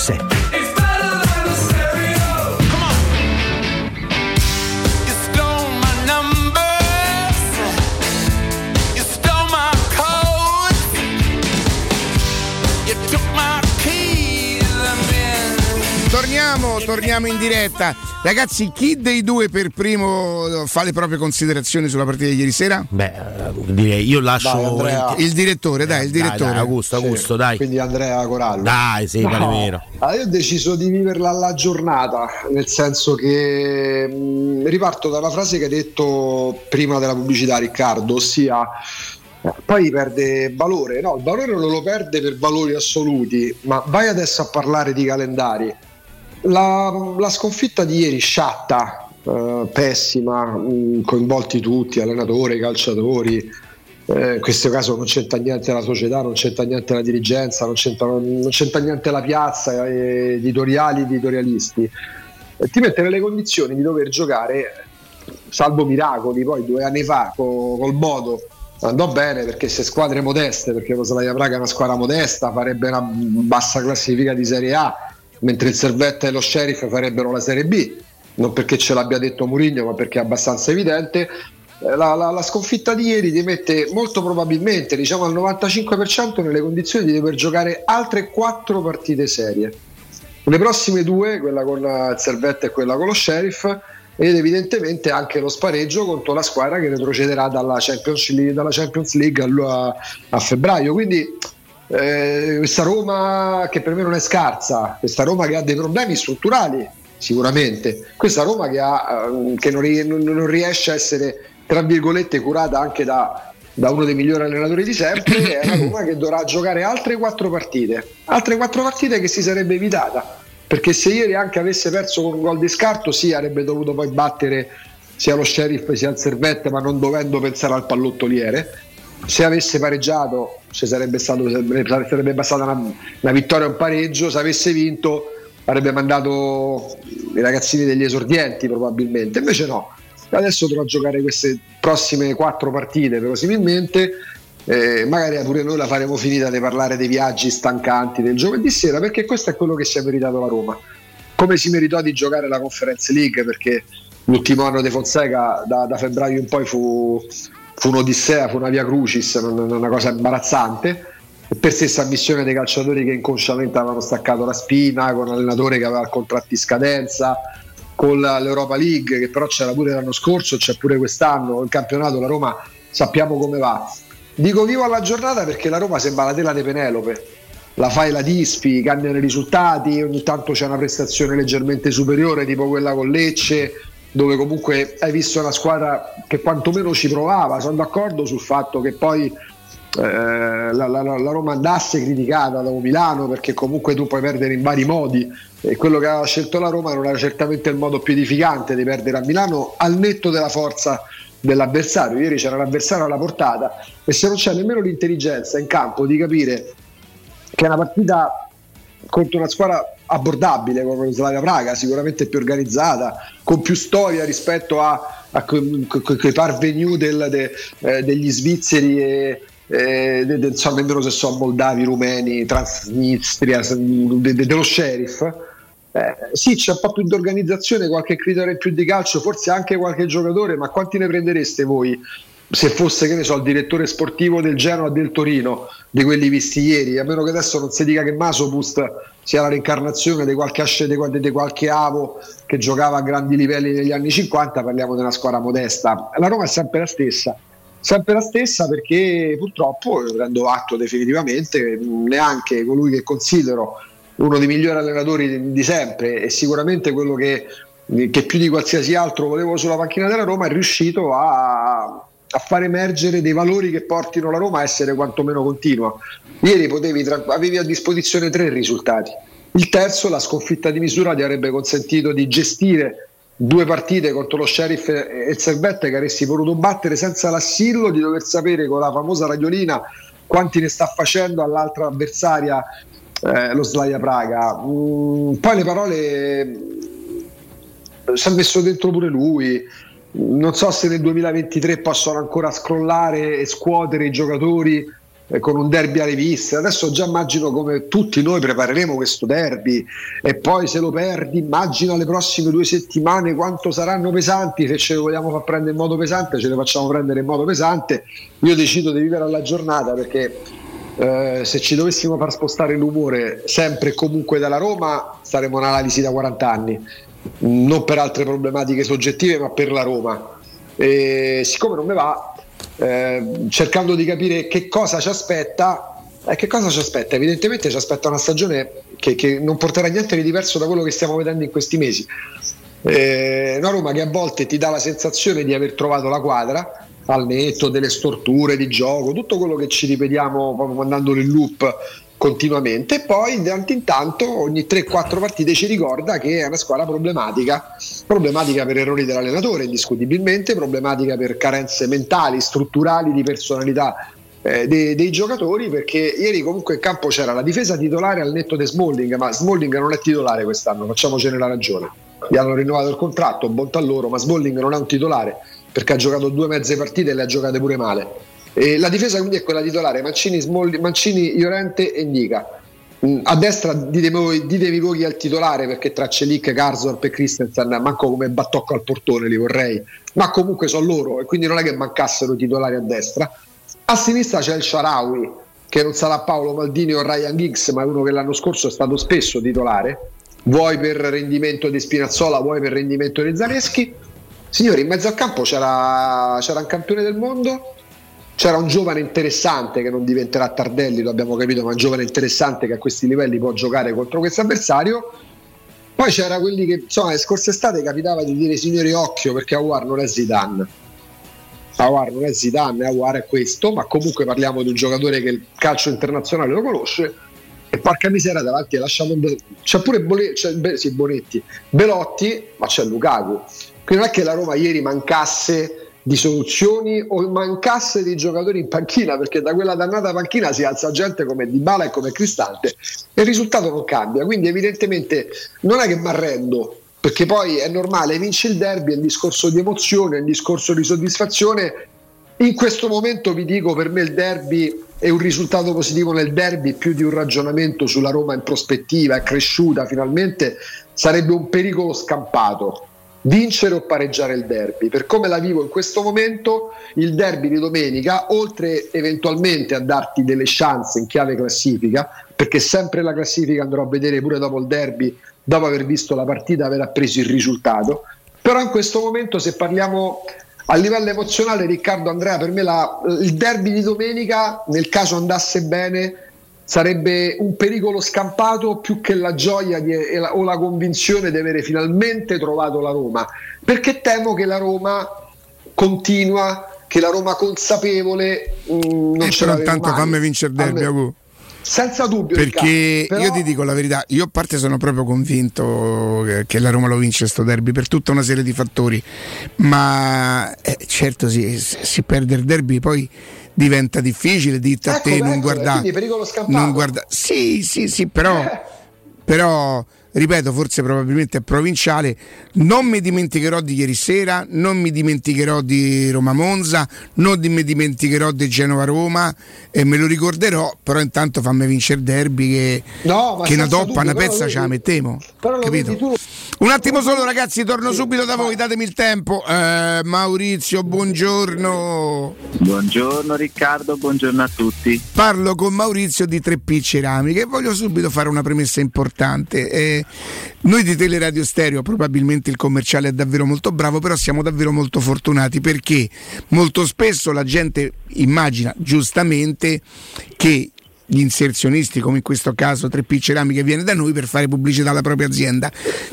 7. Torniamo, torniamo in diretta. Ragazzi, chi dei due per primo fa le proprie considerazioni sulla partita di ieri sera? Beh, direi io lascio Dai, il direttore, dai, il direttore. Dai, dai, Augusto, Augusto, dai. Quindi Andrea Corallo. Dai, sì, no. Calimero. Allora, io ho deciso di viverla alla giornata, nel senso che mh, riparto dalla frase che hai detto prima della pubblicità, Riccardo, ossia poi perde valore, no, il valore non lo perde per valori assoluti, ma vai adesso a parlare di calendari. La, la sconfitta di ieri, sciatta, eh, pessima, mh, coinvolti tutti, allenatore, calciatori, eh, in questo caso non c'entra niente la società, non c'entra niente la dirigenza, non c'entra, non c'entra niente la piazza, eh, editoriali, editorialisti. E ti mette nelle condizioni di dover giocare, salvo miracoli, poi due anni fa col, col Bodo andò bene perché se squadre modeste, perché lo Slavia Praga è una squadra modesta, farebbe una bassa classifica di Serie A, mentre il Servetta e lo Sheriff farebbero la Serie B, non perché ce l'abbia detto Mourinho, ma perché è abbastanza evidente. Eh, la, la, la, sconfitta di ieri ti mette molto probabilmente, diciamo al 95%, nelle condizioni di dover giocare altre quattro partite serie. Le prossime due, quella con il Servetta e quella con lo Sheriff, ed evidentemente anche lo spareggio contro la squadra che retrocederà dalla Champions League, dalla Champions League a, a febbraio. Quindi eh, questa Roma che per me non è scarsa, questa Roma che ha dei problemi strutturali sicuramente, questa Roma che, ha, eh, che non, non, riesce a essere tra virgolette curata anche da, da uno dei migliori allenatori di sempre, è una Roma che dovrà giocare altre quattro partite, altre quattro partite che si sarebbe evitata perché se ieri anche avesse perso con un gol di scarto sì avrebbe dovuto poi battere sia lo sheriff sia il servette ma non dovendo pensare al pallottoliere se avesse pareggiato sarebbe, stato, sarebbe bastata una, una vittoria o un pareggio se avesse vinto avrebbe mandato i ragazzini degli esordienti probabilmente. Invece no. Adesso dovrà giocare queste prossime quattro partite verosimilmente. Eh, magari pure noi la faremo finita di parlare dei viaggi stancanti del giovedì sera perché questo è quello che si è meritato la Roma. Come si meritò di giocare la Conference League perché l'ultimo anno di Fonseca da, da febbraio in poi fu, fu, un'odissea, fu una via crucis una cosa imbarazzante per stessa ammissione dei calciatori che inconsciamente avevano staccato la spina con un allenatore che aveva il contratto in scadenza con l'Europa League che però c'era pure l'anno scorso c'è pure quest'anno il campionato la Roma sappiamo come va Dico vivo alla giornata perché la Roma sembra la tela di Penelope. La fai la dispi, cambiano i risultati, ogni tanto c'è una prestazione leggermente superiore, tipo quella con Lecce, dove comunque hai visto una squadra che quantomeno ci provava. Sono d'accordo sul fatto che poi eh, la, la, la, Roma andasse criticata da Milano perché comunque tu puoi perdere in vari modi e quello che aveva scelto la Roma non era certamente il modo più edificante di perdere a Milano al netto della forza dell'avversario. Ieri c'era l'avversario alla portata e se non c'è nemmeno l'intelligenza in campo di capire che è una partita contro una squadra abbordabile come Slavia Praga, sicuramente più organizzata, con più storia rispetto a, a quei parvenu del, de, eh, degli svizzeri e, eh, de, de, insomma, nemmeno se sono moldavi, rumeni, transnistria, de, dello sheriff. Eh, sì, c'è un po' più di organizzazione, qualche criterio in più di calcio, forse anche qualche giocatore, ma quanti ne prendereste voi se fosse che ne so, il direttore sportivo del Genoa del Torino, di quelli visti ieri, a meno che adesso non si dica che Masopust sia la reincarnazione di qualche, di, di qualche avo che giocava a grandi livelli negli anni 50, parliamo di una squadra modesta. La Roma è sempre la stessa, sempre la stessa perché purtroppo, prendo atto definitivamente, neanche colui che considero uno dei migliori allenatori di, di sempre e sicuramente quello che, che più di qualsiasi altro volevo sulla panchina della Roma è riuscito a a far emergere dei valori che portino la Roma a essere quantomeno continua. Ieri potevi, avevi a disposizione tre risultati. Il terzo, la sconfitta di misura, ti avrebbe consentito di gestire due partite contro lo Sheriff e il Servette che avresti voluto battere senza l'assillo di dover sapere con la famosa radiolina quanti ne sta facendo all'altra avversaria eh, lo Slaia Praga. Mm, poi le parole si è messo dentro pure lui non so se nel 2023 possono ancora scrollare e scuotere i giocatori eh, con un derby alle viste. Adesso già immagino come tutti noi prepareremo questo derby e poi se lo perdi, immagina le prossime due settimane quanto saranno pesanti. Se ce le vogliamo far prendere in modo pesante, ce le facciamo prendere in modo pesante. Io decido di vivere alla giornata perché eh, se ci dovessimo far spostare l'umore sempre e comunque dalla Roma, saremo un'analisi da 40 anni non per altre problematiche soggettive, ma per la Roma. E siccome non mi va, eh, cercando di capire che cosa ci aspetta, eh, che cosa ci aspetta? Evidentemente ci aspetta una stagione che, che, non porterà niente di diverso da quello che stiamo vedendo in questi mesi. Eh, una Roma che a volte ti dà la sensazione di aver trovato la quadra al netto delle storture di gioco, tutto quello che ci ripetiamo proprio mandandolo in loop continuamente e poi tanto in tanto ogni 3-4 partite ci ricorda che è una squadra problematica, problematica per errori dell'allenatore indiscutibilmente, problematica per carenze mentali, strutturali, di personalità eh, dei, dei, giocatori perché ieri comunque in campo c'era la difesa titolare al netto di Smalling ma Smalling non è titolare quest'anno, facciamocene la ragione. Gli hanno rinnovato il contratto, bontà loro ma Smalling non è un titolare perché ha giocato due mezze partite e le ha giocate pure male e la difesa quindi è quella titolare Mancini, Smolli, Mancini Iorente e Nica. Mm, a destra ditevi, ditevi voi chi è il titolare perché tra Celic, Garzorp e Christensen manco come battocco al portone li vorrei, ma comunque sono loro e quindi non è che mancassero i titolari a destra. A sinistra c'è il Sharawi che non sarà Paolo Maldini o Ryan Giggs, ma è uno che l'anno scorso è stato spesso titolare, vuoi per rendimento di Spinazzola, vuoi per rendimento di Zaneschi. Signori, in mezzo al campo c'era, c'era un campione del mondo, c'era un giovane interessante che non diventerà Tardelli, lo abbiamo capito, ma un giovane interessante che a questi livelli può giocare contro questo avversario. Poi c'era quelli che, insomma, le scorse estate capitava di dire signori occhio perché Aguar non è Zidane. Aguar non è Zidane, Aguar è questo, ma comunque parliamo di un giocatore che il calcio internazionale lo conosce e porca miseria davanti lasciamo un... c'è pure Bole... c'è, sì, Bonetti, Belotti, ma c'è Lukaku. Quindi non è che la Roma ieri mancasse di soluzioni o mancasse di giocatori in panchina perché da quella dannata panchina si alza gente come Dybala e come Cristante e il risultato non cambia. Quindi evidentemente non è che mi arrendo perché poi è normale vinci il derby è un discorso di emozione è un discorso di soddisfazione. In questo momento vi dico per me il derby è un risultato positivo nel derby più di un ragionamento sulla Roma in prospettiva è cresciuta finalmente sarebbe un pericolo scampato vincere o pareggiare il derby. Per come la vivo in questo momento, il derby di domenica, oltre eventualmente a darti delle chance in chiave classifica, perché sempre la classifica andrò a vedere pure dopo il derby, dopo aver visto la partita, aver appreso il risultato, però in questo momento se parliamo a livello emozionale, Riccardo Andrea, per me la, il derby di domenica, nel caso andasse bene, sarebbe un pericolo scampato più che la gioia di, la, o la convinzione di avere finalmente trovato la Roma, perché temo che la Roma continua, che la Roma consapevole mh, non eh, ce l'aveva intanto mai. fammi vincere il derby, Agu. Senza dubbio, Perché Riccardo, io però- ti dico la verità, io a parte sono proprio convinto che, la Roma lo vince sto derby per tutta una serie di fattori, ma eh, certo si, si perde il derby poi diventa difficile, dite a Ecco, te non ecco, guardare. pericolo scampato. Non guarda- sì, sì, sì, però, però ripeto, forse probabilmente è provinciale. Non mi dimenticherò di ieri sera, non mi dimenticherò di Roma Monza, non mi dimenticherò di Genova Roma e me lo ricorderò, però intanto fammi vincere il derby che, No, che una toppa, dubbio, una pezza lo ce la mettiamo. però lo Capito? vedi tu. Un attimo solo ragazzi, torno subito da voi, datemi il tempo. Eh, Maurizio, buongiorno. Buongiorno Riccardo, buongiorno a tutti. Parlo con Maurizio di 3P Ceramiche e voglio subito fare una premessa importante. Eh, noi di Teleradio Stereo probabilmente il commerciale è davvero molto bravo, però siamo davvero molto fortunati perché molto spesso la gente immagina giustamente che gli inserzionisti, come in questo caso 3P Ceramiche, viene da noi per fare pubblicità alla propria azienda.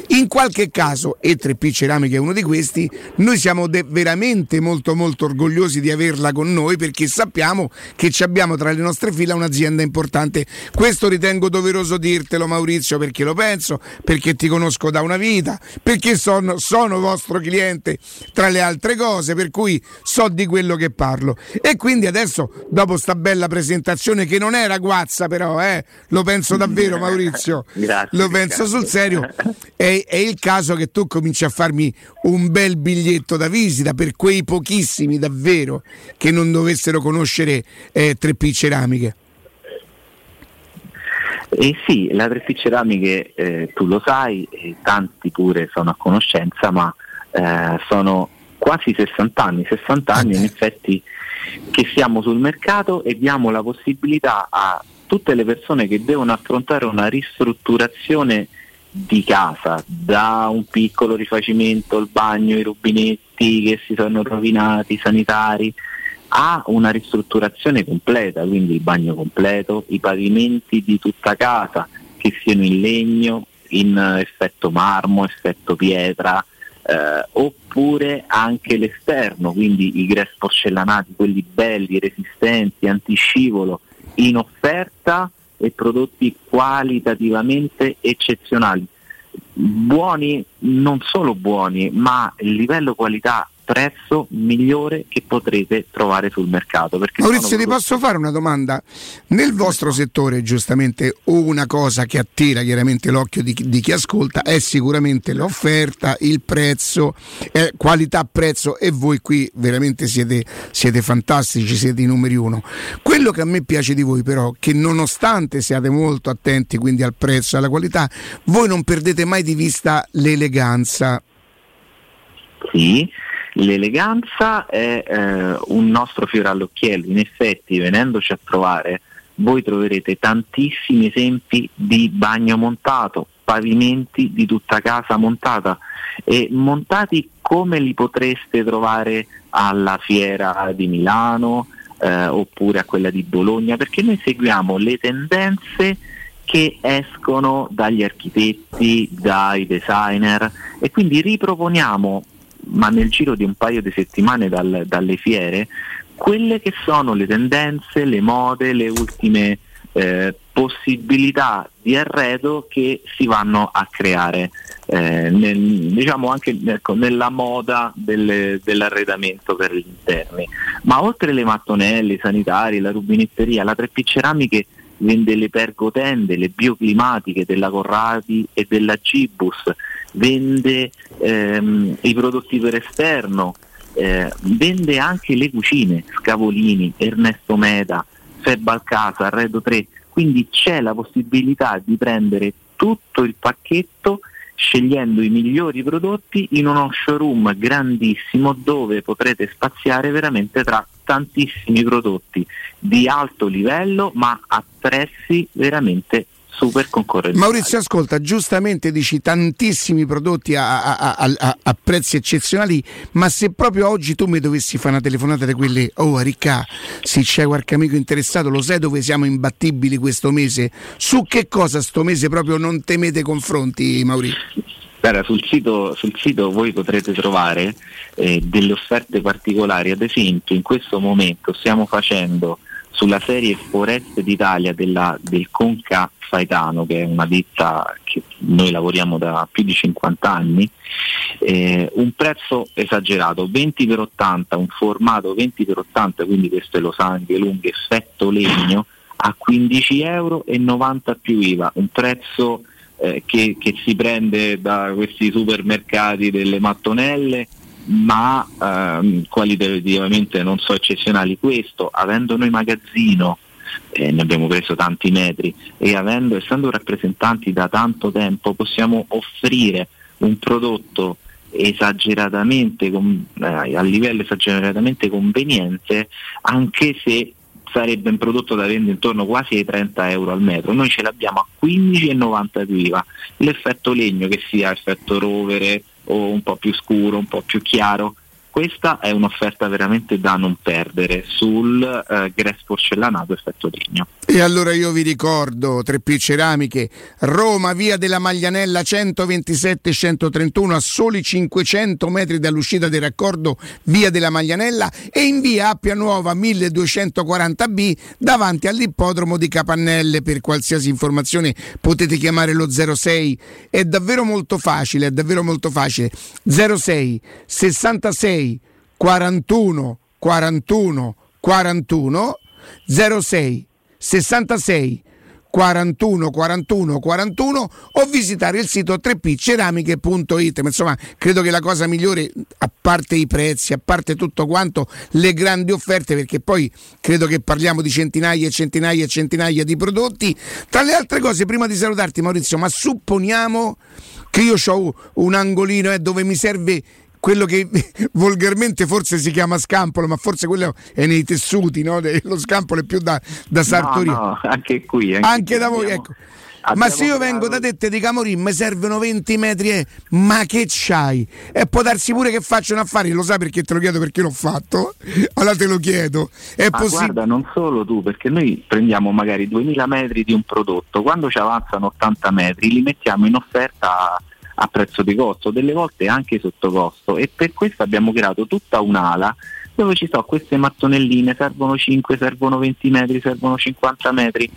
In qualche caso, e 3P Ceramiche è uno di questi, noi siamo de- veramente molto molto orgogliosi di averla con noi perché sappiamo che ci abbiamo tra le nostre fila un'azienda importante. Questo ritengo doveroso dirtelo Maurizio perché lo penso, perché ti conosco da una vita, perché sono, sono vostro cliente tra le altre cose, per cui so di quello che parlo. E quindi adesso, dopo sta bella presentazione che non era guazza però, eh, lo penso davvero Maurizio, Grazie, lo penso Riccardo. sul serio, è, è il caso che tu cominci a farmi un bel biglietto da visita per quei pochissimi davvero che non dovessero conoscere eh, 3P Ceramiche. E sì, la 3P Ceramiche eh, tu lo sai, e tanti pure sono a conoscenza, ma eh, sono quasi 60 anni, 60 anni in effetti che siamo sul mercato e diamo la possibilità a tutte le persone che devono affrontare una ristrutturazione di casa, da un piccolo rifacimento, il bagno, i rubinetti che si sono rovinati, i sanitari, a una ristrutturazione completa, quindi il bagno completo, i pavimenti di tutta casa, che siano in legno, in effetto marmo, effetto pietra, eh, oppure anche l'esterno, quindi i gress porcellanati, quelli belli, resistenti, antiscivolo, in offerta e prodotti qualitativamente eccezionali. Buoni, non solo buoni, ma il livello qualità prezzo migliore che potrete trovare sul mercato. Perché Maurizio, ti posso fare una domanda? Nel vostro settore, giustamente, una cosa che attira chiaramente l'occhio di, chi- di chi ascolta è sicuramente l'offerta, il prezzo, eh, qualità-prezzo e voi qui veramente siete, siete fantastici, siete i numeri uno. Quello che a me piace di voi però, che nonostante siate molto attenti quindi al prezzo e alla qualità, voi non perdete mai di vista l'eleganza. Sì, l'eleganza è eh, un nostro fiore all'occhiello, in effetti venendoci a trovare voi troverete tantissimi esempi di bagno montato, pavimenti di tutta casa montata. E montati come li potreste trovare alla fiera di Milano eh, oppure a quella di Bologna, perché noi seguiamo le tendenze che escono dagli architetti, dai designer e quindi riproponiamo, ma nel giro di un paio di settimane dal- dalle fiere, quelle che sono le tendenze, le mode, le ultime eh, possibilità di arredo che si vanno a creare eh, nel- diciamo anche ecco, nella moda delle- dell'arredamento per gli interni. Ma oltre le mattonelle, i sanitari, la rubinetteria, la 3P Ceramiche vende le pergotende, le bioclimatiche della Corradi e della Cibus, vende ehm, i prodotti per esterno, eh, vende anche le cucine, Scavolini, Ernesto Meda, Feb Alcasa, Arredo 3, quindi c'è la possibilità di prendere tutto il pacchetto scegliendo i migliori prodotti in uno showroom grandissimo dove potrete spaziare veramente tra tantissimi prodotti di alto livello ma a prezzi veramente super concorrenziali. Maurizio, ascolta, giustamente dici tantissimi prodotti a, a- a- a- prezzi eccezionali, ma se proprio oggi tu mi dovessi fare una telefonata di quelle, oh Ricca, se c'è qualche amico interessato, lo sai dove siamo imbattibili questo mese? Su che cosa sto mese proprio non temete confronti, Maurizio? Guarda, sul sito, sul sito voi potrete trovare eh, delle offerte particolari, ad esempio in questo momento stiamo facendo sulla serie Foreste d'Italia della- del Conca Faetano, che è una ditta che noi lavoriamo da più di 50 anni, eh, un prezzo esagerato, 20 per 80, un formato 20 per 80, quindi queste losanghe lunghe, effetto legno, a 15 euro 90 più IVA, un prezzo eh, che, che si prende da questi supermercati delle mattonelle ma ehm, qualitativamente non so eccezionali. Questo, avendo noi magazzino, eh, ne abbiamo preso tanti metri, e avendo, essendo rappresentanti da tanto tempo, possiamo offrire un prodotto esageratamente eh, a livello esageratamente conveniente anche se sarebbe un prodotto da vendere intorno quasi ai 30 euro al metro noi ce l'abbiamo a 15,90 più IVA l'effetto legno che sia effetto rovere o un po' più scuro, un po' più chiaro questa è un'offerta veramente da non perdere sul eh, grass porcellanato effetto legno E allora io vi ricordo 3P Ceramiche, Roma, via della Maglianella 127-131 a soli 500 metri dall'uscita del raccordo via della Maglianella e in via Appia Nuova 1240B davanti all'ippodromo di Capannelle. Per qualsiasi informazione potete chiamare lo 06, è davvero molto facile, è davvero molto facile. 06 66 41 41 41 06 66 41 41 41 o visitare il sito 3pceramiche.it Ma insomma credo che la cosa migliore a parte i prezzi a parte tutto quanto le grandi offerte perché poi credo che parliamo di centinaia e centinaia e centinaia di prodotti. Tra le altre cose prima di salutarti Maurizio ma supponiamo che io ho un angolino eh, dove mi serve quello che volgarmente forse si chiama scampolo, ma forse quello è nei tessuti, no? lo scampolo è più da, da sartoria. No, no, anche qui anche, Anche qui da voi, abbiamo- ecco. Ma se io abbiamo vengo da creato- te e ti dico Amorim, mi servono 20 metri, eh, ma che c'hai? E può darsi pure che faccio un affare, lo sai perché te lo chiedo perché l'ho fatto? Allora te lo chiedo. È Ma possibile? guarda, non solo tu, perché noi prendiamo magari 2000 metri di un prodotto, quando ci avanzano 80 metri li mettiamo in offerta a, a prezzo di costo, delle volte anche sotto costo e per questo abbiamo creato tutta un'ala dove ci sono queste mattonelline, servono 5, servono 20 metri, servono 50 metri.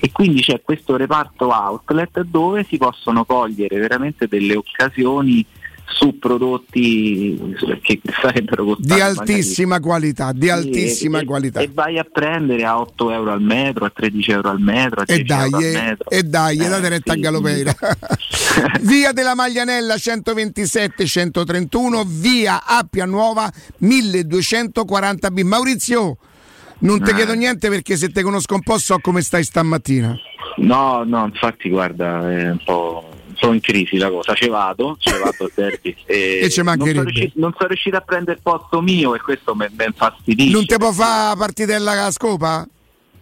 E quindi c'è questo reparto outlet dove si possono cogliere veramente delle occasioni su prodotti che sarebbero costati Di magari altissima qualità, di sì, altissima e, qualità. E vai a prendere a 8 euro al metro, a 13 euro al metro, a E 10 euro dai, al e, metro. e dai, Eh, date retta sì, a Galopeira. via della Maglianella 127-131, via Appia Nuova 1240B. Maurizio, non ti Eh. chiedo niente perché se te conosco un po' so come stai stamattina. No, no, infatti guarda, è un po', po' in crisi la cosa. Ci vado, ci vado derby. E, E ci non, mancherebbe. sono riuscito, non sono riuscito a prendere il posto mio e questo mi infastidisce. Non ti può fare partitella a scopa?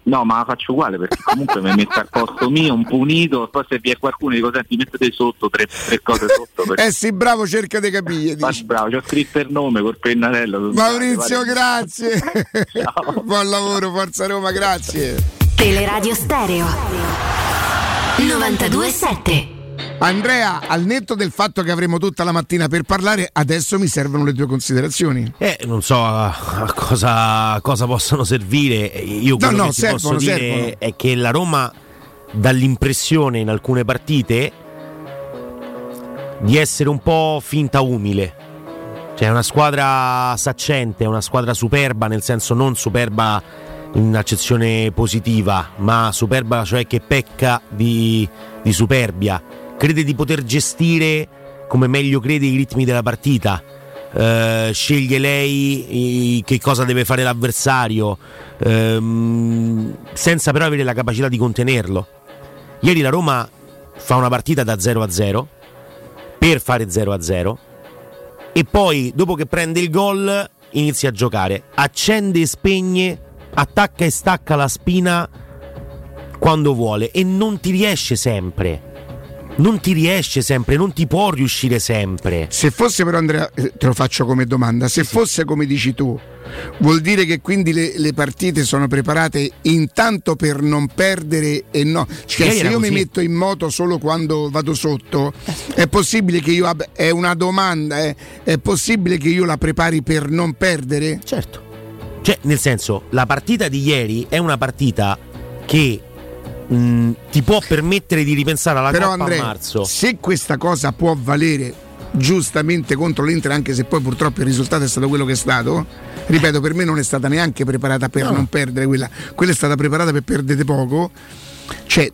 No, ma la faccio uguale perché comunque mi metto al posto mio, un punito, poi se vi è qualcuno dico senti mettete sotto tre, tre cose sotto. perché- Eh sì, bravo, cerca di capire. Ma bravo, ci ho scritto il nome col pennarello. Maurizio, grazie. Buon lavoro, Forza Roma, grazie. Teleradio Stereo 927 Andrea, al netto del fatto che avremo tutta la mattina per parlare, adesso mi servono le tue considerazioni. Eh, non so a, cosa, a cosa possano servire. Io quello no, che ti servono, posso dire servono. è che la Roma dà l'impressione in alcune partite di essere un po' finta umile. Cioè è una squadra saccente, è una squadra superba, nel senso non superba in accezione positiva, ma superba cioè che pecca di, di superbia. Crede di poter gestire come meglio crede i ritmi della partita. Eh, sceglie lei i- che cosa deve fare l'avversario, ehm, senza però avere la capacità di contenerlo. Ieri la Roma fa una partita da 0 a 0 per fare 0 a 0 e poi dopo che prende il gol inizia a giocare, accende e spegne, attacca e stacca la spina quando vuole e non ti riesce sempre. Non ti riesce sempre, non ti può riuscire sempre. Se fosse però Andrea, eh, te lo faccio come domanda, se fosse come dici tu, vuol dire che quindi le, le partite sono preparate intanto per non perdere e no. Cioè se io mi così. metto in moto solo quando vado sotto, è possibile che io abbia, è una domanda, eh, è possibile che io la prepari per non perdere? Certo. Cioè, nel senso, la partita di ieri è una partita che mh, ti può permettere di ripensare alla Però Coppa Andrea, a marzo. se questa cosa può valere giustamente contro l'Inter, anche se poi purtroppo il risultato è stato quello che è stato, ripeto, per me non è stata neanche preparata per No. non perdere quella, quella è stata preparata per perdere poco. Cioè,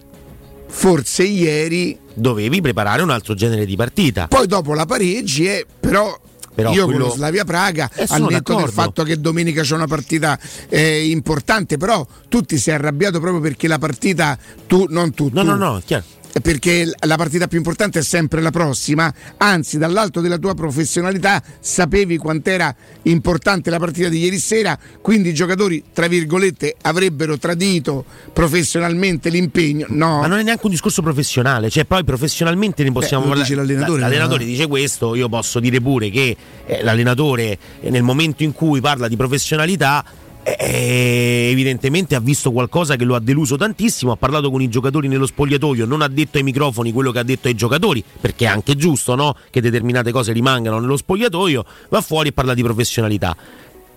forse ieri, Dovevi preparare un altro genere di partita. poi dopo la pareggi, eh, però. Però io quello- con lo Slavia Praga, Eh, al netto del fatto che domenica c'è una partita eh, importante, però tu ti sei arrabbiato proprio perché la partita, tu, non tu, No, tu, no, no, chiaro. Perché l- la partita più importante è sempre la prossima, anzi dall'alto della tua professionalità sapevi quant'era importante la partita di ieri sera, quindi i giocatori, tra virgolette, avrebbero tradito professionalmente l'impegno. No, Ma non è neanche un discorso professionale, cioè poi professionalmente ne possiamo lo parlare. l'allenatore, La- L'allenatore no? dice questo, io posso dire pure che eh, l'allenatore eh, nel momento in cui parla di professionalità eh, evidentemente ha visto qualcosa che lo ha deluso tantissimo, ha parlato con i giocatori nello spogliatoio, non ha detto ai microfoni quello che ha detto ai giocatori, perché è anche giusto no? che determinate cose rimangano nello spogliatoio, va fuori e parla di professionalità.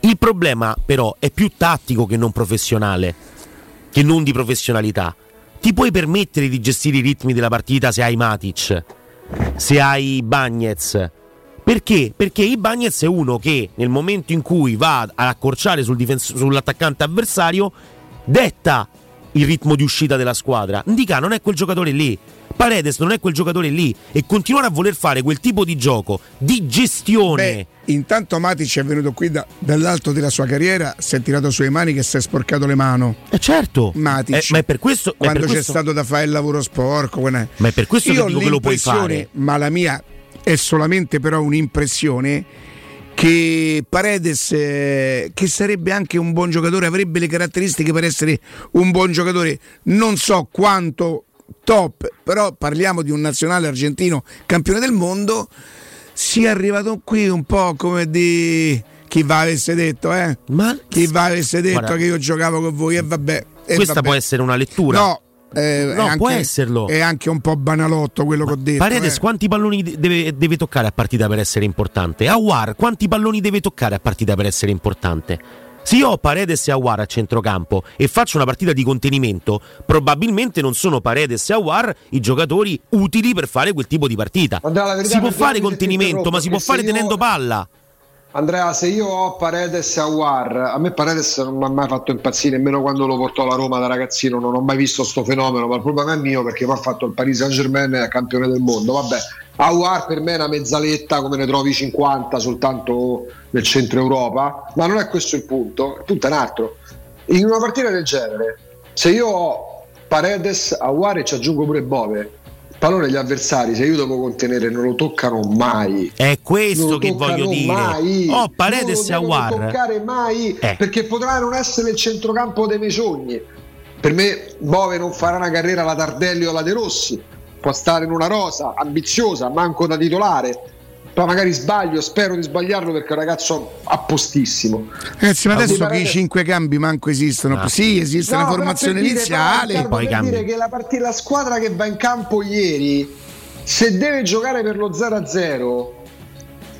Il problema però è più tattico che non professionale, che non di professionalità. Ti puoi permettere di gestire i ritmi della partita se hai Matic, se hai Bagnez. Perché? Perché Ibagnez è uno che nel momento in cui va ad accorciare sul difens- sull'attaccante avversario detta il ritmo di uscita della squadra. Indica non è quel giocatore lì. Paredes non è quel giocatore lì e continuare a voler fare quel tipo di gioco di gestione. Beh, intanto Matic è venuto qui da- dall'alto della sua carriera, si è tirato sulle mani che si è sporcato le mani. Eh certo. Matic. Eh, ma è per questo- è è è solamente però un'impressione che Paredes eh, che sarebbe anche un buon giocatore, avrebbe le caratteristiche per essere un buon giocatore, non so quanto top, però parliamo di un nazionale argentino campione del mondo, sia arrivato qui un po' come di chi va avesse detto, eh? Ma chi va avesse detto Guarda. che io giocavo con voi e vabbè. e Questa vabbè. può essere una lettura. No, eh, No, è può anche- esserlo. È anche un po' banalotto quello che ho detto. Paredes eh. quanti palloni de- deve, deve toccare a partita per essere importante? Awar quanti palloni deve toccare a partita per essere importante? Se io ho Paredes e Awar a centrocampo e faccio una partita di contenimento, probabilmente non sono Paredes e Awar i giocatori utili per fare quel tipo di partita. Verità, Si può fare contenimento, ma si può fare se io- tenendo palla. Andrea, se io ho Paredes e Awar, a me Paredes non mi ha mai fatto impazzire, nemmeno quando lo portò alla Roma da ragazzino, non ho mai visto sto fenomeno, ma il problema è mio perché poi ha fatto il Paris Saint Germain è campione del mondo. Vabbè, Awar per me è una mezzaletta come ne trovi 50 soltanto nel centro Europa, ma non è questo il punto, il punto è un altro. In una partita del genere, se io ho Paredes, Awar e ci aggiungo pure Bove, pallone gli avversari, se io devo contenere, non lo toccano mai. È questo Non lo che voglio dire. Mai. Ho Paredes non e lo devono Awar. toccare mai Eh. perché potrà non essere il centrocampo dei miei sogni. Per me Bove non farà una carriera alla Tardelli o alla De Rossi, può stare in una rosa ambiziosa, manco da titolare. Poi magari sbaglio, spero di sbagliarlo perché è un ragazzo appostissimo. Ragazzi, ma Ma adesso che i cinque cambi manco esistono. Ah. Sì, esiste No, una formazione per dire, iniziale. però, Poi per cambi. dire che la, partita, la squadra che va in campo ieri, se deve giocare per lo 0-0,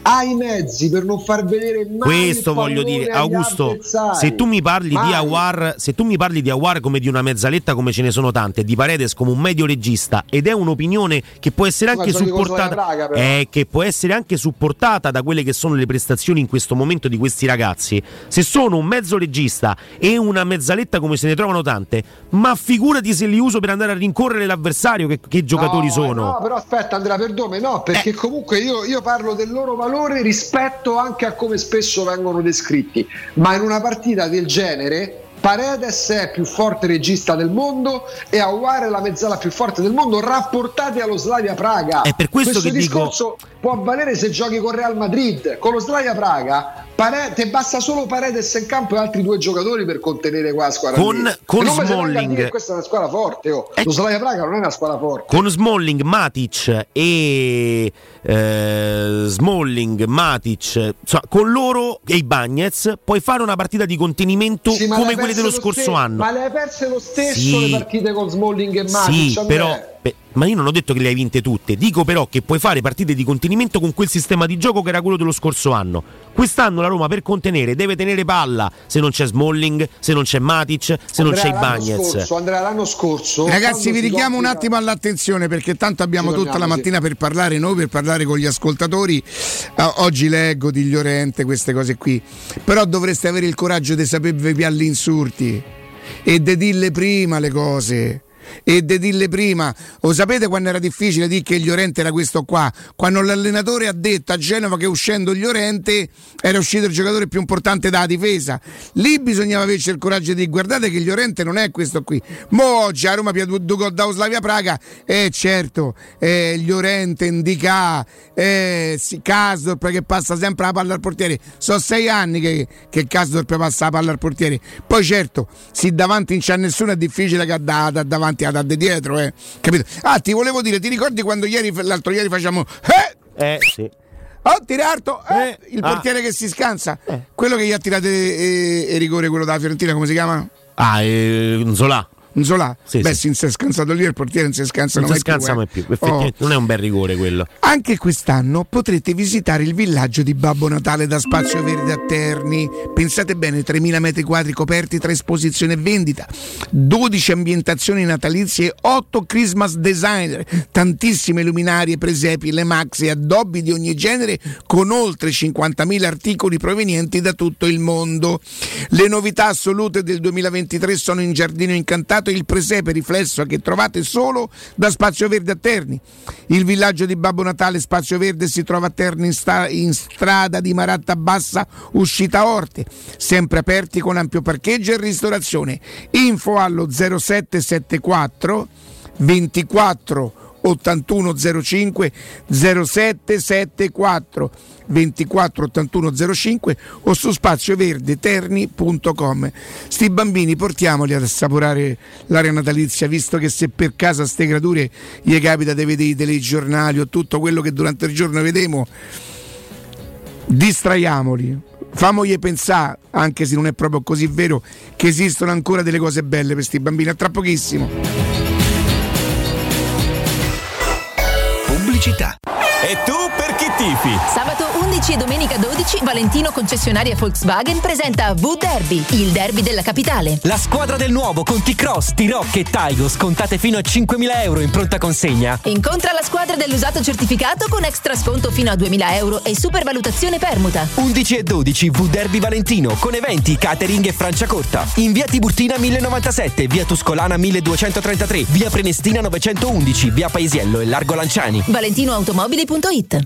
ha i mezzi per non far vedere mai Questo voglio dire, Augusto. Se tu mi parli di Mai. Awar, se tu mi parli di Awar come di una mezzaletta, come ce ne sono tante, di Paredes come un medio regista, ed è un'opinione che può essere anche supportata, però. eh, che può essere anche supportata da quelle che sono le prestazioni in questo momento di questi ragazzi. Se sono un mezzo regista e una mezzaletta come se ne trovano tante, ma figurati se li uso per andare a rincorrere l'avversario, che, che giocatori No, sono. No, però aspetta Andrea, perdone, no, Eh. perché comunque io, io parlo del loro valore rispetto anche a come spesso vengono descritti, ma in una partita del genere Paredes è più forte regista del mondo e Aguare è la mezzala più forte del mondo rapportati allo Slavia Praga. È per questo che dico- discorso può valere se giochi con Real Madrid. Con lo Slavia Praga Pare- te basta solo Paredes in campo e altri due giocatori per contenere qua la squadra. Con- con Smalling. che Questa è una squadra forte. Oh. Lo Slavia Praga non è una squadra forte. Con Smalling, Matic e eh, Smalling, Matic, insomma, con loro e i Bagnets puoi fare una partita di contenimento Sì, come quelle dello lo scorso ste- anno. Ma le hai perse lo stesso Sì. le partite con Smalling e Matic. Sì, Andrea. però. Beh, ma io non ho detto che le hai vinte tutte, dico però che puoi fare partite di contenimento con quel sistema di gioco che era quello dello scorso anno. Quest'anno la Roma per contenere deve tenere palla se non c'è Smalling, se non c'è Matic, se non Andrea, c'è i l'anno Bagnets. scorso, Andrea, l'anno scorso. Ragazzi, vi richiamo un attimo all'attenzione perché tanto abbiamo tutta la mattina per parlare noi, per parlare con gli ascoltatori. Ah, oggi leggo di Llorente queste cose qui, però dovreste avere il coraggio di sapervi insulti e di dirle prima le cose. E di dirle prima, lo sapete quando era difficile dire che il Llorente era questo qua? Quando l'allenatore ha detto a Genova che uscendo il Llorente era uscito il giocatore più importante dalla difesa. Lì bisognava averci il coraggio di guardate che il Llorente non è questo qui. Mo oggi a Roma più due gol da Oslavia Praga, eh certo, eh, Llorente, Indica, eh, che passa sempre la palla al portiere. Sono sei anni che, che Kasdorp passa la palla al portiere. Poi certo, se davanti non c'è nessuno è difficile che da, da davanti a da di dietro, eh. Capito? Ah, ti volevo dire, ti ricordi quando ieri, l'altro ieri facciamo... Eh! Eh sì. Oh, tirato! Eh, il ah. portiere che si scansa. Quello che gli ha tirato eh, eh, rigore, quello della Fiorentina, come si chiama? Ah, eh, Zola. Zola? Sì, Beh, sì. si è scansato lì, il portiere non si scansa Non mai si scansa più. mai eh. più. Effettivamente non è un bel rigore quello. Anche quest'anno potrete visitare il villaggio di Babbo Natale da Spazio Verde a Terni. Pensate bene, 3.000 metri quadri coperti tra esposizione e vendita, 12 ambientazioni natalizie, 8 Christmas designer, tantissime luminarie, presepi, le maxi, addobbi di ogni genere con oltre 50.000 articoli provenienti da tutto il mondo. Le novità assolute del 2023 sono in Giardino Incantato e il presepe riflesso che trovate solo da Spazio Verde a Terni. Il villaggio di Babbo Natale Spazio Verde si trova a Terni in, sta- in strada di Maratta Bassa, uscita Orte, sempre aperti con ampio parcheggio e ristorazione. Info allo 0774 24 8105 0774 24 8105 o su spazioverdeterni.com sti bambini portiamoli ad assaporare l'area natalizia visto che se per caso a ste creature gli capita di vedere i telegiornali o tutto quello che durante il giorno vediamo distraiamoli. Famogli pensare anche se non è proprio così vero che esistono ancora delle cose belle per questi bambini. A tra pochissimo Pubblicità. E tu per chi tifi? Sabato 11 e domenica 12 Valentino concessionaria Volkswagen presenta V-Derby, il derby della capitale. La squadra del nuovo con T-Cross, T-Rock e Taigo scontate fino a 5.000 euro in pronta consegna. Incontra la squadra dell'usato certificato con extra sconto fino a 2000 euro e supervalutazione permuta. 11 e 12 V Derby Valentino con eventi, catering e Franciacorta. In via Tiburtina 1097, via Tuscolana 1233, via Prenestina 911, via Paesiello e Largo Lanciani. ValentinoAutomobili.it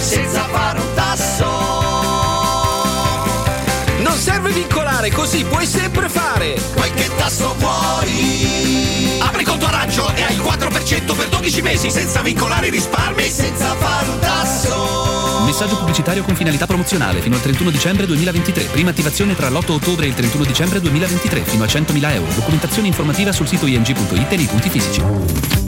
senza fare un tasso. Non serve vincolare, così puoi sempre fare. Qualche tasso vuoi? Apri conto a raggio e hai il 4% per 12 mesi senza vincolare i risparmi, senza fare un tasso. Messaggio pubblicitario con finalità promozionale fino al 31 dicembre 2023. Prima attivazione tra l'8 ottobre e il 31 dicembre 2023 fino a 100.000 euro. Documentazione informativa sul sito ing.it e nei punti fisici.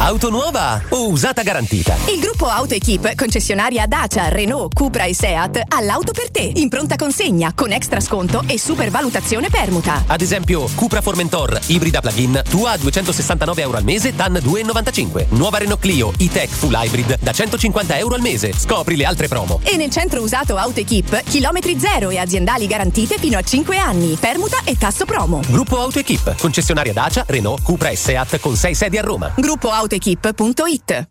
Auto nuova o usata garantita? Il gruppo Auto Equip, concessionaria Dacia, Renault, Cupra e Seat, ha l'auto per te, in pronta consegna, con extra sconto e supervalutazione permuta. Ad esempio, Cupra Formentor, ibrida plug-in, tua a 269 euro al mese, DAN 2,95. Nuova Renault Clio, e-Tech Full Hybrid, da 150 euro al mese. Scopri le altre promo. E nel centro usato Auto Equip, chilometri zero e aziendali garantite fino a 5 anni, permuta e tasso promo. Gruppo Auto Equip, concessionaria Dacia, Renault, Cupra e Seat con 6 sedi a Roma. Gruppo autoequip.it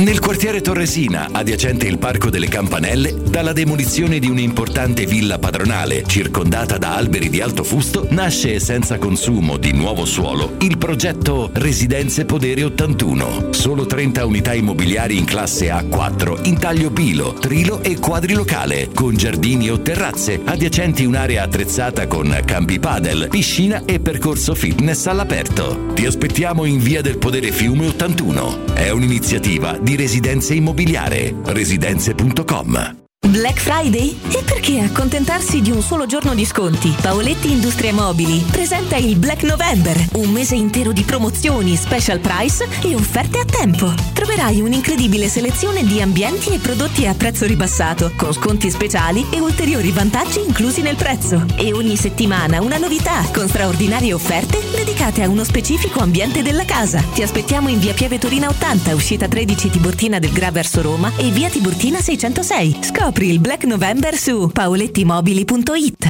Nel quartiere Torresina, adiacente il Parco delle Campanelle, dalla demolizione di un'importante villa padronale circondata da alberi di alto fusto, nasce senza consumo di nuovo suolo il progetto Residenze Podere 81. Solo 30 unità immobiliari in classe A4 in taglio pilo, trilo e quadrilocale, con giardini o terrazze, adiacenti un'area attrezzata con campi padel, piscina e percorso fitness all'aperto. Ti aspettiamo in via del Podere Fiume 81. È un'iniziativa di residenze immobiliare. Residenze.com. Black Friday? E perché accontentarsi di un solo giorno di sconti? Paoletti Industrie Mobili presenta il Black November, un mese intero di promozioni, special price e offerte a tempo. Troverai un'incredibile selezione di ambienti e prodotti a prezzo ribassato, con sconti speciali e ulteriori vantaggi inclusi nel prezzo. E ogni settimana una novità, con straordinarie offerte dedicate a uno specifico ambiente della casa. Ti aspettiamo in via Pieve Torina 80, uscita 13 Tiburtina del Gra verso Roma e via Tiburtina 606. Scopri il Black November su paolettimobili.it.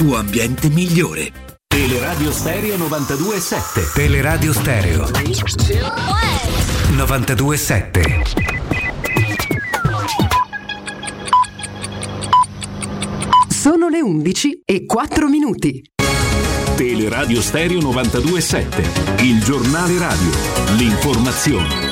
ambiente migliore. Teleradio Stereo 92.7 Teleradio Stereo. 92.7 Sono le 11 e 4 minuti. Teleradio Stereo 92.7 Il giornale radio. L'informazione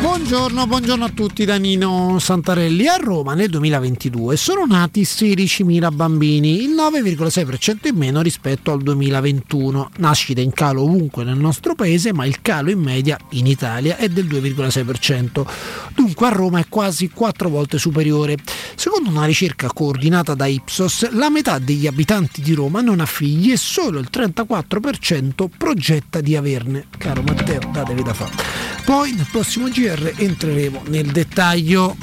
Buongiorno, buongiorno a tutti da Nino Santarelli. A Roma nel 2022 sono nati 16.000 bambini, il 9,6% in meno rispetto al 2021. Nascite in calo ovunque nel nostro paese, ma il calo in media in Italia è del 2,6%. Dunque a Roma è quasi 4 volte superiore. Secondo una ricerca coordinata da Ipsos, la metà degli abitanti di Roma non ha figli e solo il 34% progetta di averne. Caro Matteo, datevi da fare. Poi nel prossimo GR entreremo nel dettaglio.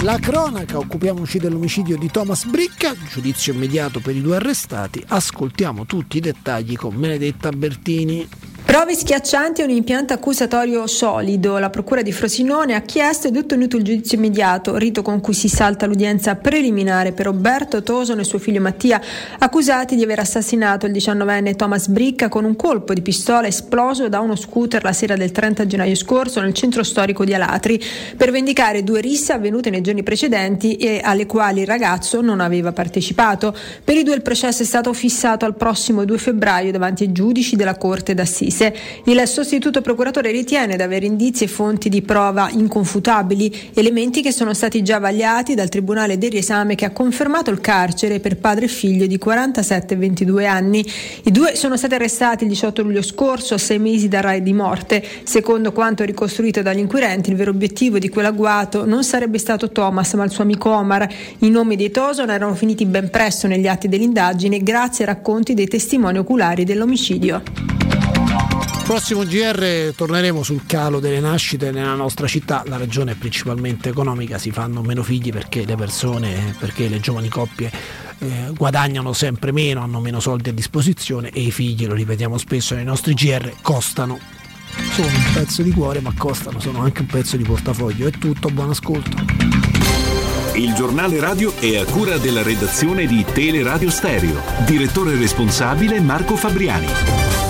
La cronaca, occupiamoci dell'omicidio di Thomas Bricca, giudizio immediato per i due arrestati, ascoltiamo tutti i dettagli con Benedetta Bertini. Prove schiaccianti e un impianto accusatorio solido. La Procura di Frosinone ha chiesto ed ottenuto il giudizio immediato, rito con cui si salta l'udienza preliminare per Roberto Tosono e suo figlio Mattia, accusati di aver assassinato il 19enne Thomas Bricca con un colpo di pistola esploso da uno scooter la sera del 30 gennaio scorso nel centro storico di Alatri, per vendicare due risse avvenute nei giorni precedenti e alle quali il ragazzo non aveva partecipato. Per i due il processo è stato fissato al prossimo 2 febbraio davanti ai giudici della Corte d'Assise. Il sostituto procuratore ritiene di avere indizi e fonti di prova inconfutabili, elementi che sono stati già vagliati dal Tribunale del riesame che ha confermato il carcere per padre e figlio di 47 e 22 anni. I due sono stati arrestati il 18 luglio scorso a sei mesi dal raid di morte. Secondo quanto ricostruito dagli inquirenti, il vero obiettivo di quell'agguato non sarebbe stato Thomas ma il suo amico Omar. I nomi dei Toson erano finiti ben presto negli atti dell'indagine grazie ai racconti dei testimoni oculari dell'omicidio. Prossimo GR torneremo sul calo delle nascite nella nostra città, la ragione è principalmente economica, si fanno meno figli perché le persone, perché le giovani coppie eh, guadagnano sempre meno, hanno meno soldi a disposizione e i figli, lo ripetiamo spesso nei nostri GR, costano. Sono un pezzo di cuore ma costano, sono anche un pezzo di portafoglio. È tutto, buon ascolto. Il giornale radio è a cura della redazione di Teleradio Stereo. Direttore responsabile Marco Fabriani.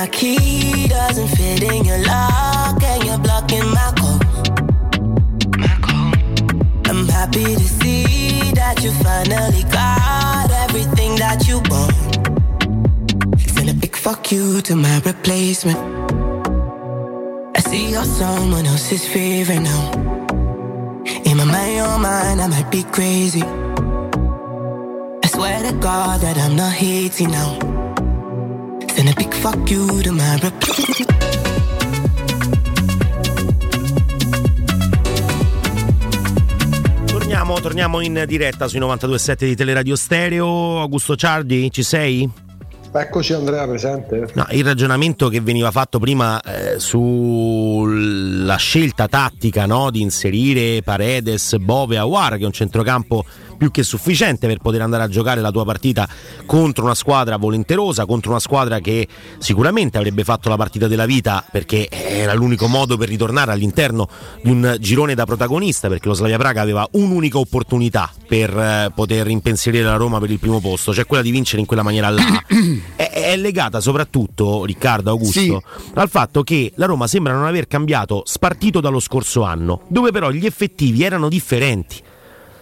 My key doesn't fit in your lock, and you're blocking my call. I'm happy to see that you finally got everything that you want. Send a big fuck you to my replacement. I see you're someone else's favorite now. In my mind, your mind, I might be crazy. I swear to God that I'm not hating now. Send a big fuck you to my replacement. Torniamo, torniamo in diretta sui 92.7 di Teleradio Stereo. Augusto Ciardi, ci sei? Eccoci Andrea presente. No, il ragionamento che veniva fatto prima eh, sulla scelta tattica no, di inserire Paredes, Bove, Awar, che è un centrocampo più che sufficiente per poter andare a giocare la tua partita contro una squadra volenterosa, contro una squadra che sicuramente avrebbe fatto la partita della vita perché era l'unico modo per ritornare all'interno di un girone da protagonista perché lo Slavia Praga aveva un'unica opportunità per eh, poter impensierire la Roma per il primo posto, cioè quella di vincere in quella maniera là. è, è legata soprattutto, Riccardo Augusto, Sì. al fatto che la Roma sembra non aver cambiato spartito dallo scorso anno, dove però gli effettivi erano differenti.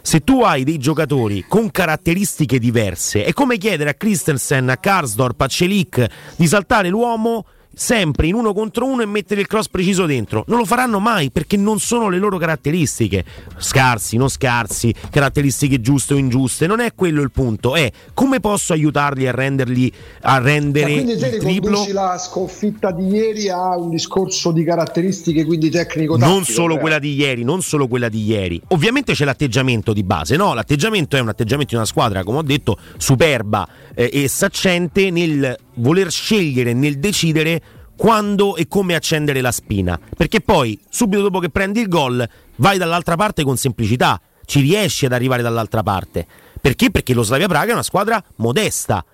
Se tu hai dei giocatori con caratteristiche diverse, è come chiedere a Christensen, a Karsdorp, a Celic di saltare l'uomo sempre in uno contro uno e mettere il cross preciso dentro. Non lo faranno mai perché non sono le loro caratteristiche. Scarsi, non scarsi, caratteristiche giuste o ingiuste. Non è quello il punto. È come posso aiutarli a renderli a rendere Cioè, quindi il triplo. la sconfitta di ieri a un discorso di caratteristiche, quindi tecnico non solo quella di ieri, non solo quella di ieri. Ovviamente c'è l'atteggiamento di base, no? L'atteggiamento è un atteggiamento di una squadra, come ho detto, superba eh, e saccente nel voler scegliere, nel decidere quando e come accendere la spina. Perché poi, subito dopo che prendi il gol, vai dall'altra parte con semplicità, ci riesci ad arrivare dall'altra parte. Perché? Perché lo Slavia Praga è una squadra modesta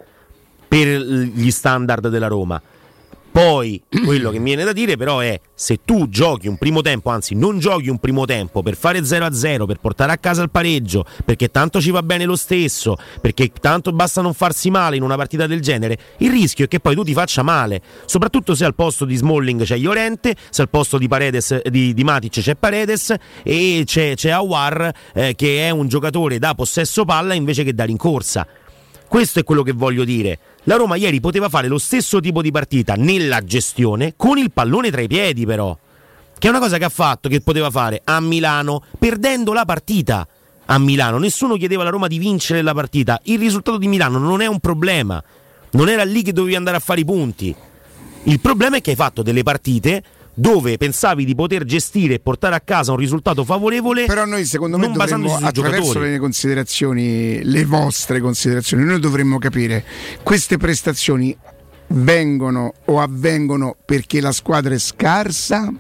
per gli standard della Roma. Poi quello che mi viene da dire però è se tu giochi un primo tempo, anzi non giochi un primo tempo per fare 0-0, per portare a casa il pareggio, perché tanto ci va bene lo stesso, perché tanto basta non farsi male in una partita del genere, il rischio è che poi tu ti faccia male, soprattutto se al posto di Smalling c'è Llorente, se al posto di, Paredes, di, di Matic c'è Paredes e c'è, c'è Awar eh, che è un giocatore da possesso palla invece che da rincorsa. Questo è quello che voglio dire. La Roma ieri poteva fare lo stesso tipo di partita nella gestione con il pallone tra i piedi, però. Che è una cosa che ha fatto, che poteva fare a Milano, perdendo la partita a Milano. Nessuno chiedeva alla Roma di vincere la partita. Il risultato di Milano non è un problema. Non era lì che dovevi andare a fare i punti. Il problema è che hai fatto delle partite dove pensavi di poter gestire e portare a casa un risultato favorevole. Però noi secondo me dovremmo, attraverso giocatori. le considerazioni, le vostre considerazioni, noi dovremmo capire queste prestazioni vengono o avvengono perché la squadra è scarsa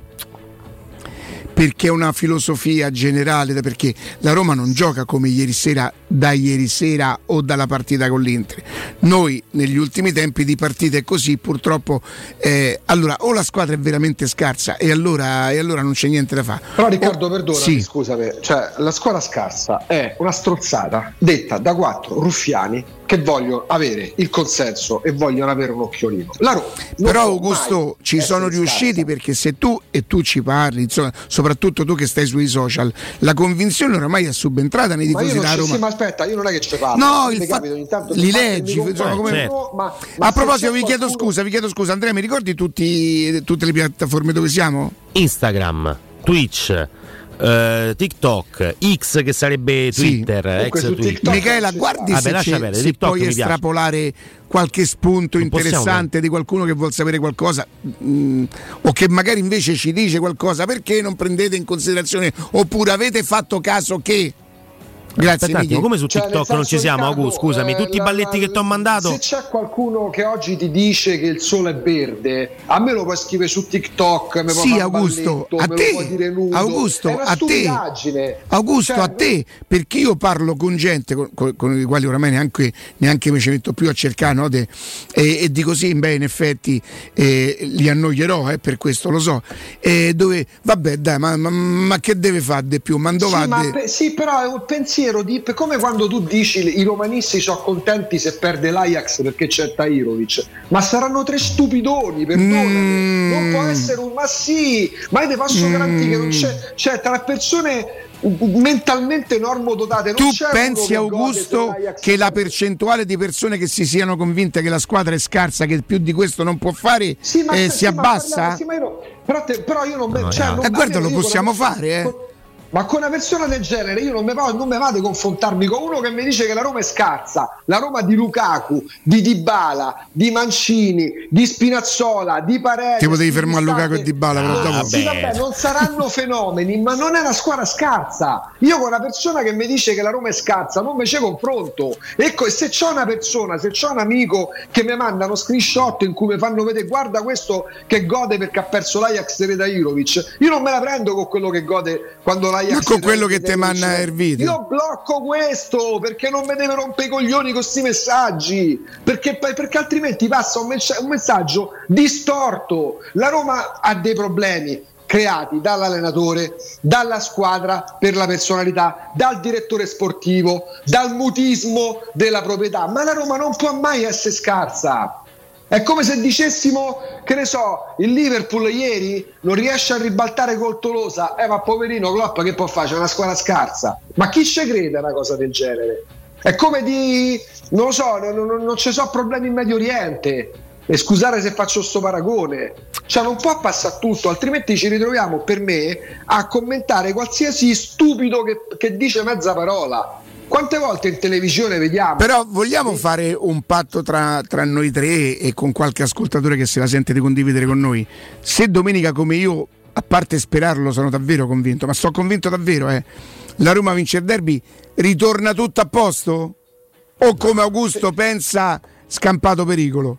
perché è una filosofia generale, perché la Roma non gioca come ieri sera, da ieri sera o dalla partita con l'Inter. Noi negli ultimi tempi di partite così purtroppo, eh, allora o la squadra è veramente scarsa e allora, e allora non c'è niente da fare. Però Riccardo, O- perdonami, sì. scusami, cioè la squadra scarsa è una strozzata detta da quattro ruffiani che vogliono avere il consenso e vogliono avere un occhiolino. La Roma Però Augusto ci sono riusciti perché se tu e tu ci parli, insomma, soprattutto tu che stai sui social, la convinzione oramai è subentrata nei tifosi della Roma. sì, ma aspetta, io non è che ci parlo. No, il fa- ogni tanto li leggi, insomma, come- ma- ma A proposito, vi chiedo qualcuno- scusa, vi chiedo scusa, Andrea, mi ricordi tutti- tutte le piattaforme dove siamo? Instagram, Twitch, eh, TikTok, X che sarebbe Sì. Twitter, Comunque ex Twitter. Michela, guardi Vabbè, se, perdere, se TikTok puoi estrapolare qualche spunto Non possiamo, interessante di qualcuno che vuol sapere qualcosa mm, o che magari invece ci dice qualcosa perché non prendete in considerazione oppure avete fatto caso che Grazie Aspetta attimo, come su Cioè, TikTok non ci siamo, Riccardo, Augu, scusami, eh, tutti i la- balletti che ti ho mandato. Se c'è qualcuno che oggi ti dice che il sole è verde, a me lo puoi scrivere su TikTok, me Sì, Augusto, balletto, a me te, lo puoi dire nudo. Augusto, è una a te. Augusto, Cioè, a te, perché io parlo con gente con, con- con i quali oramai neanche, neanche mi ci metto più a cercare, no, de- e, e dico sì, beh, in effetti eh, li annoierò, eh, per questo lo so, e dove, vabbè, dai, ma, ma- ma che deve fare di più? Ma dove Sì, ma sì, però è un pensiero di pe- come quando tu dici i romanisti sono contenti se perde l'Ajax perché c'è Tairovic, ma saranno tre stupidoni, perdonami, Mm. non può essere un ma sì, ma io ti posso garantire che non c'è, cioè tra persone mentalmente normodotate non Tu pensi, Augusto, se che la percentuale di persone che si siano convinte che la squadra è scarsa, che più di questo non può fare, Sì, ma- eh, sì, si ma abbassa? parliamo- sì, ma io però, te- però io non No, cioè, no. non- Eh, guarda, lo possiamo fare, eh. Ma con una persona del genere io non mi va, non mi va di confrontarmi con uno che mi dice che la Roma è scarsa, la Roma di Lukaku, di Dybala, di Mancini, di Spinazzola, di Paredes. Ti potevi fermare a Lukaku e Dybala, però Ah, dopo- sì, Vabbè. non saranno fenomeni, ma non è una squadra scarsa. Io con una persona che mi dice che la Roma è scarsa non mi c'è confronto. Ecco, e se c'è una persona, se c'è un amico che mi manda uno screenshot in cui mi fanno vedere guarda questo che gode perché ha perso l'Ajax di Dairovic, io non me la prendo con quello che gode quando l'Ajax Ma con di quello che te manna Ervite. Io blocco questo perché non mi deve rompere i coglioni con questi messaggi, perché, perché altrimenti passa un, messa- un messaggio distorto. La Roma ha dei problemi creati dall'allenatore, dalla squadra per la personalità, dal direttore sportivo, dal mutismo della proprietà, ma la Roma non può mai essere scarsa. È come se dicessimo, che ne so, il Liverpool ieri non riesce a ribaltare col Tolosa, eh ma poverino Klopp che può fare? C'è una squadra scarsa. Ma chi ci crede a una cosa del genere? È come di, non lo so, non, non- non ci sono problemi in Medio Oriente. E scusate se faccio sto paragone, cioè non può passare tutto, altrimenti ci ritroviamo per me a commentare qualsiasi stupido che, che dice mezza parola. Quante volte in televisione vediamo? Però vogliamo fare un patto tra, tra noi tre e con qualche ascoltatore che se la sente di condividere con noi. Se domenica come io, a parte sperarlo, sono davvero convinto, ma sto convinto davvero, eh, la Roma vince il derby, ritorna tutto a posto? O come Augusto pensa scampato pericolo?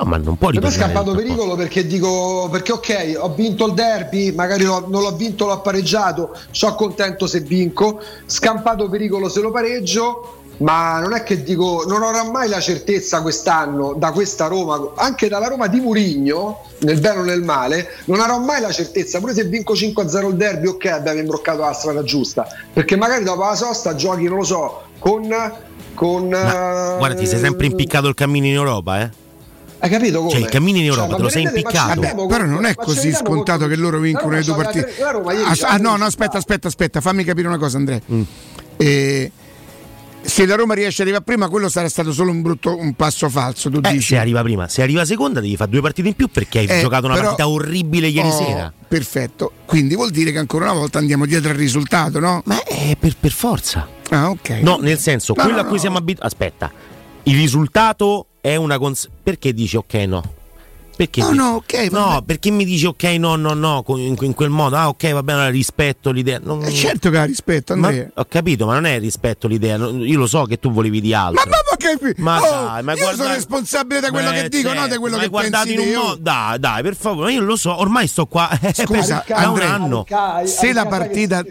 No, ma non può Per me è scappato pericolo perché dico perché ok, ho vinto il derby, magari l'ho- non l'ho vinto, l'ho pareggiato, sono contento se vinco, scampato pericolo se lo pareggio, ma non è che dico, non avrò mai la certezza quest'anno da questa Roma, anche dalla Roma di Murigno, nel bene o nel male, non avrò mai la certezza, pure se vinco 5-0 il derby, ok, abbiamo imbroccato la strada giusta, perché magari dopo la sosta giochi, non lo so, con... con Ma, guarda, ti sei sempre impiccato il cammino in Europa, eh? Hai capito come? Cioè, il cammino in Cioè, Europa ma te lo sei impiccato. rendiamo Però non è così scontato che loro vincono le due partite. Ah, ah, no, no, aspetta, aspetta, aspetta, fammi capire una cosa, Andrea. Mm. Eh, se la Roma riesce ad arrivare prima, quello sarà stato solo un brutto un passo falso. Tu Eh, dici se arriva prima, se arriva seconda devi fare due partite in più perché hai Eh, giocato una però- partita orribile ieri Oh, sera. Perfetto. Quindi vuol dire che ancora una volta andiamo dietro al risultato, no? Ma è per, per forza. Ah, ok. No, nel senso, No, quello no, a cui no. siamo abituati. Aspetta, il risultato è una cons- Perché dici ok, no? Perché No, dici- no, ok, No, perché mi dici ok, no, no, no, in, in quel modo. Ah, ok, va bene, allora rispetto l'idea. Non- Eh, certo che ha rispetto, Ma- Andrea. ho capito, ma non è rispetto l'idea. Io lo so che tu volevi di altro. Ma, ma, ma che Ma oh, dai, ma io guarda- sono responsabile da quello Eh, che dico, certo, non da quello che pensi in un oh. modo. Dai, dai, per favore, ma io lo so, ormai sto qua. eh, Scusa, da un Andrea, anno. Se la partita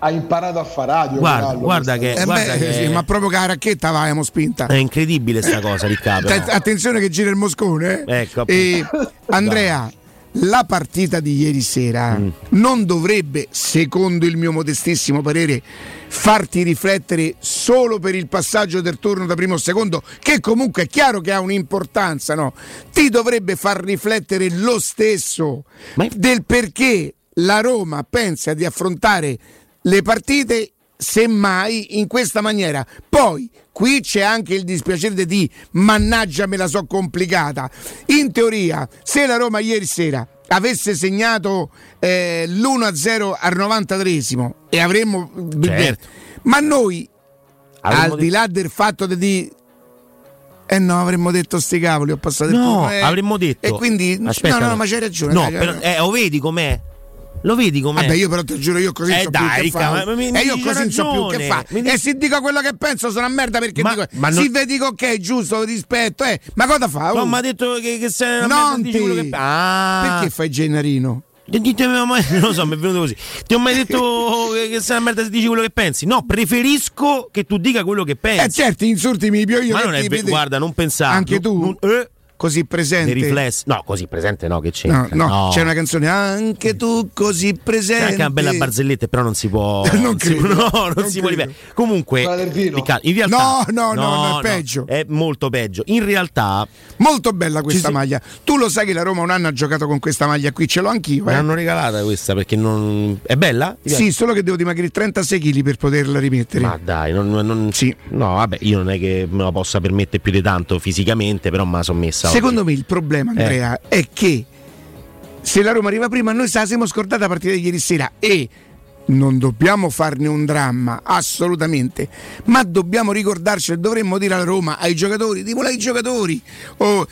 ha imparato a fare radio. Guarda, Corallo, guarda che- Eh guarda beh, che- sì, ma proprio che la racchetta avevamo spinta. È incredibile sta cosa, Riccardo. Att- Attenzione che gira il moscone. eh. Ecco, E, Andrea, la partita di ieri sera Mm. non dovrebbe, secondo il mio modestissimo parere, farti riflettere solo per il passaggio del turno da primo o secondo, che comunque è chiaro che ha un'importanza, no? Ti dovrebbe far riflettere lo stesso del perché la Roma pensa di affrontare le partite semmai in questa maniera. Poi qui c'è anche il dispiacere di mannaggia me la so complicata. In teoria, se la Roma ieri sera avesse segnato eh, l'1-0 al 93esimo e avremmo Certo. ma noi Avremmo al di là del fatto di eh no, avremmo detto sti cavoli, ho passato il No, turno, eh. avremmo detto. E quindi Aspetta, no, no, ma c'hai ragione. No, dai, però, eh, lo vedi com'è? Lo vedi com'è? Vabbè, io però ti giuro, io così Eh, so dai, più che fa. ma- ma mi- e mi io così non so più che ragione. fa. Mi dici- E se dico quello che penso sono una merda perché Ma- dico, ma non- si vedi che ok, giusto, rispetto, eh. Ma cosa fa? No, Oh? mi ha detto che, che sei una Non merda, quello ti- che Ah. Perché fai Gennarino? Non lo so, mi è venuto così. Ti ho mai detto che, sei una merda se dici quello che pensi? No, preferisco che tu dica quello che pensi. Eh certo, insulti mi pio io. Ma non è ti ve- vedi- guarda, non pensare. Anche non- tu? non- eh, Così presente. dei riflessi. No, così presente no, che c'entra. No, no, c'è una canzone anche tu così C'è presente. anche una bella barzelletta, però non si può. Non si può- credo, no, non, non si può ripetere. Comunque, Riccardo, in realtà. No, no, no, no, è peggio. È molto peggio. In realtà. Molto bella questa maglia. Tu lo sai che la Roma un anno ha giocato con questa maglia qui, ce l'ho anch'io. Me eh. l'hanno regalata questa perché non. È bella? Sì, solo che devo dimagrire 36 kg per poterla rimettere. Ma dai, non, non- no, vabbè, io non è che me la possa permettere più di tanto fisicamente, però me la sono messa. Secondo oggi. me il problema, Eh. Andrea, è che se la Roma arriva prima, noi siamo scordata la partita di ieri sera e non dobbiamo farne un dramma, assolutamente, ma dobbiamo ricordarci e dovremmo dire alla Roma, ai giocatori, dimolo ai giocatori. Oh,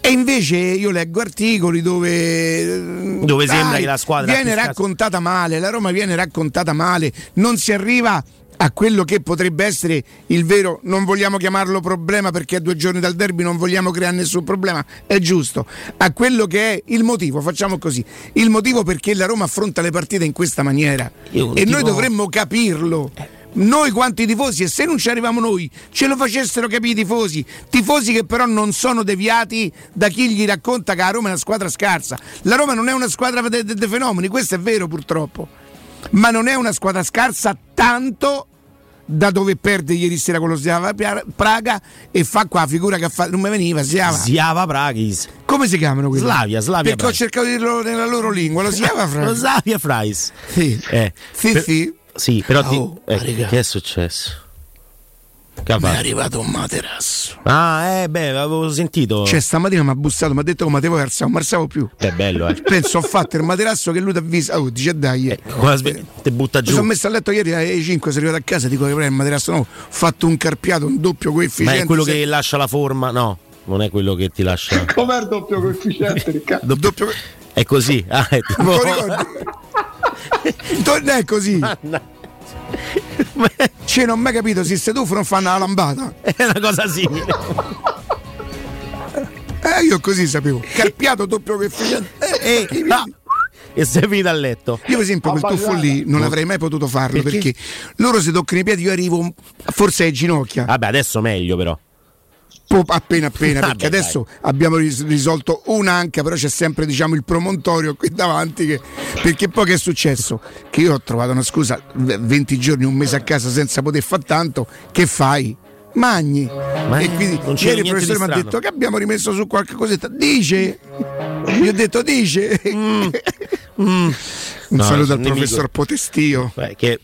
e invece io leggo articoli dove, Dove sembra che la squadra viene raccontata male, la Roma viene raccontata male, non si arriva a quello che potrebbe essere il vero, non vogliamo chiamarlo problema perché a due giorni dal derby non vogliamo creare nessun problema, è giusto, a quello che è il motivo, facciamo così, il motivo perché la Roma affronta le partite in questa maniera. Io, e tipo- noi dovremmo capirlo. Noi quanti tifosi e se non ci arriviamo noi ce lo facessero capire i tifosi, tifosi che però non sono deviati da chi gli racconta che la Roma è una squadra scarsa. La Roma non è una squadra dei de- de fenomeni, questo è vero purtroppo, ma non è una squadra scarsa tanto da dove perde ieri sera con lo Sliava Pia- Praga e fa qua la figura che ha fatto, non mi veniva, Sliava. Ziava Praghis. Come si chiamano quelli? Slavia, Slavia Perché ho Praga. cercato di dirlo nella loro lingua, lo Sliava Praga. Lo Slavia Fries. Sì. Eh, Sì, per- sì. Sì, però ti- Oh, ecco, raga. che è successo? Ha Mi è arrivato un materasso. Ah, eh, beh, avevo sentito. Cioè, stamattina mi ha bussato, mi ha detto come te vuoi alzare, non mi alzavo più. È bello, eh. Penso, ho fatto il materasso che lui ti avvisa. Oh, dice dai. Cosa sve- Te butta Mi giù. sono messo a letto ieri alle 5, sono arrivato a casa, dico che il materasso no, ho fatto un carpiato, un doppio Ma coefficiente. è quello se- che lascia la forma? No, non è quello che ti lascia. Com'è il doppio coefficiente, Riccardo? doppio... È così. Ah, è tipo... Non ricordi? Non è così. Cioè, non ho mai capito se se tu non fanno la lambata. È una cosa simile. Eh, io così sapevo. Carpiato doppio coefficiente. Eh, E, ah, e sei finito a letto. Io per esempio quel tuffo lì non avrei mai potuto farlo Perché? perché, loro se toccano i piedi io arrivo forse ai ginocchia. Vabbè, adesso meglio però. Appena appena perché adesso abbiamo ris- risolto un'anca però c'è sempre diciamo il promontorio qui davanti che- perché poi che è successo? Che io ho trovato una scusa v- 20 giorni un mese a casa senza poter fare tanto che fai? Magni. Ma e quindi ieri il professore mi ha detto che abbiamo rimesso su qualche cosetta. Dice? Gli ho detto dice? Un Mm. No, saluto al professor. Potestio. Beh, che,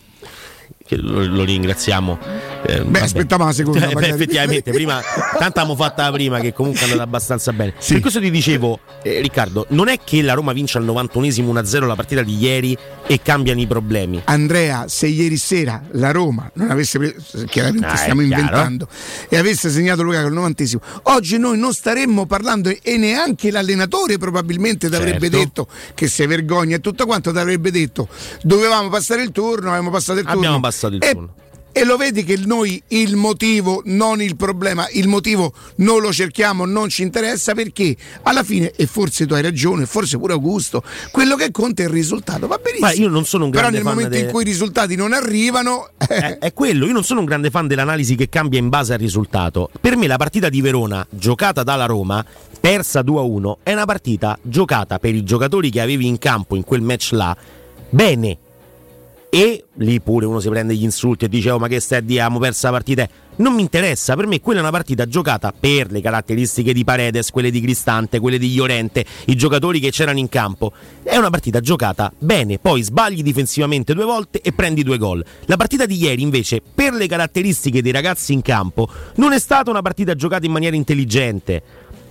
che lo, lo ringraziamo Eh, Beh, vabbè. la seconda, Eh, beh, effettivamente, prima, tanto abbiamo fatta la prima che comunque è andata abbastanza bene. Per questo ti dicevo, eh, Riccardo, non è che la Roma vince al 91esimo 1-0 la partita di ieri e cambiano i problemi. Andrea, se ieri sera la Roma non avesse preso, chiaramente Ah, stiamo inventando, e avesse segnato Lukaku al novantesimo, oggi noi non staremmo parlando e- neanche l'allenatore probabilmente ti avrebbe Certo. detto che sei vergogna e tutto quanto ti avrebbe detto dovevamo passare il turno, abbiamo passato il turno. Abbiamo passato il turno. E lo vedi che noi il motivo, non il problema, il motivo non lo cerchiamo, non ci interessa perché alla fine, e forse tu hai ragione, forse pure Augusto, quello che conta è il risultato, va benissimo. Ma io non sono un Però grande nel fan momento de- in cui i risultati non arrivano, è, è quello, io non sono un grande fan dell'analisi che cambia in base al risultato. Per me la partita di Verona, giocata dalla Roma, persa 2-1, è una partita giocata per i giocatori che avevi in campo in quel match là, bene. E lì pure uno si prende gli insulti e dice oh ma che stai a dire, abbiamo perso la partita. Non mi interessa, per me quella è una partita giocata per le caratteristiche di Paredes, quelle di Cristante, quelle di Llorente, i giocatori che c'erano in campo. È una partita giocata bene, poi sbagli difensivamente due volte e prendi due gol. La partita di ieri invece, per le caratteristiche dei ragazzi in campo, non è stata una partita giocata in maniera intelligente.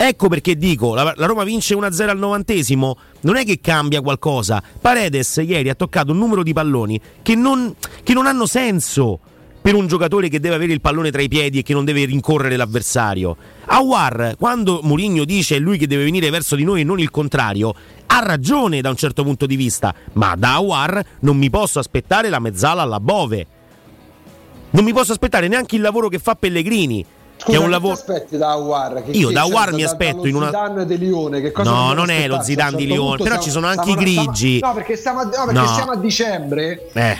Ecco perché dico, la, la Roma vince 1-0 al novantesimo, non è che cambia qualcosa. Paredes ieri ha toccato un numero di palloni che non, che non hanno senso per un giocatore che deve avere il pallone tra i piedi e che non deve rincorrere l'avversario. Awar, quando Mourinho dice è lui che deve venire verso di noi e non il contrario, ha ragione da un certo punto di vista, ma da Awar non mi posso aspettare la mezzala alla Bove. Non mi posso aspettare neanche il lavoro che fa Pellegrini. Che è un lavoro. aspetti da Awar? Che Io da Awar mi aspetto in una- Zidane di Lione, che cosa No, non è lo? Zidane un di certo Lione, però siamo- ci sono anche i stiamo- grigi. No, perché stiamo a, no, perché No. siamo a dicembre. Eh.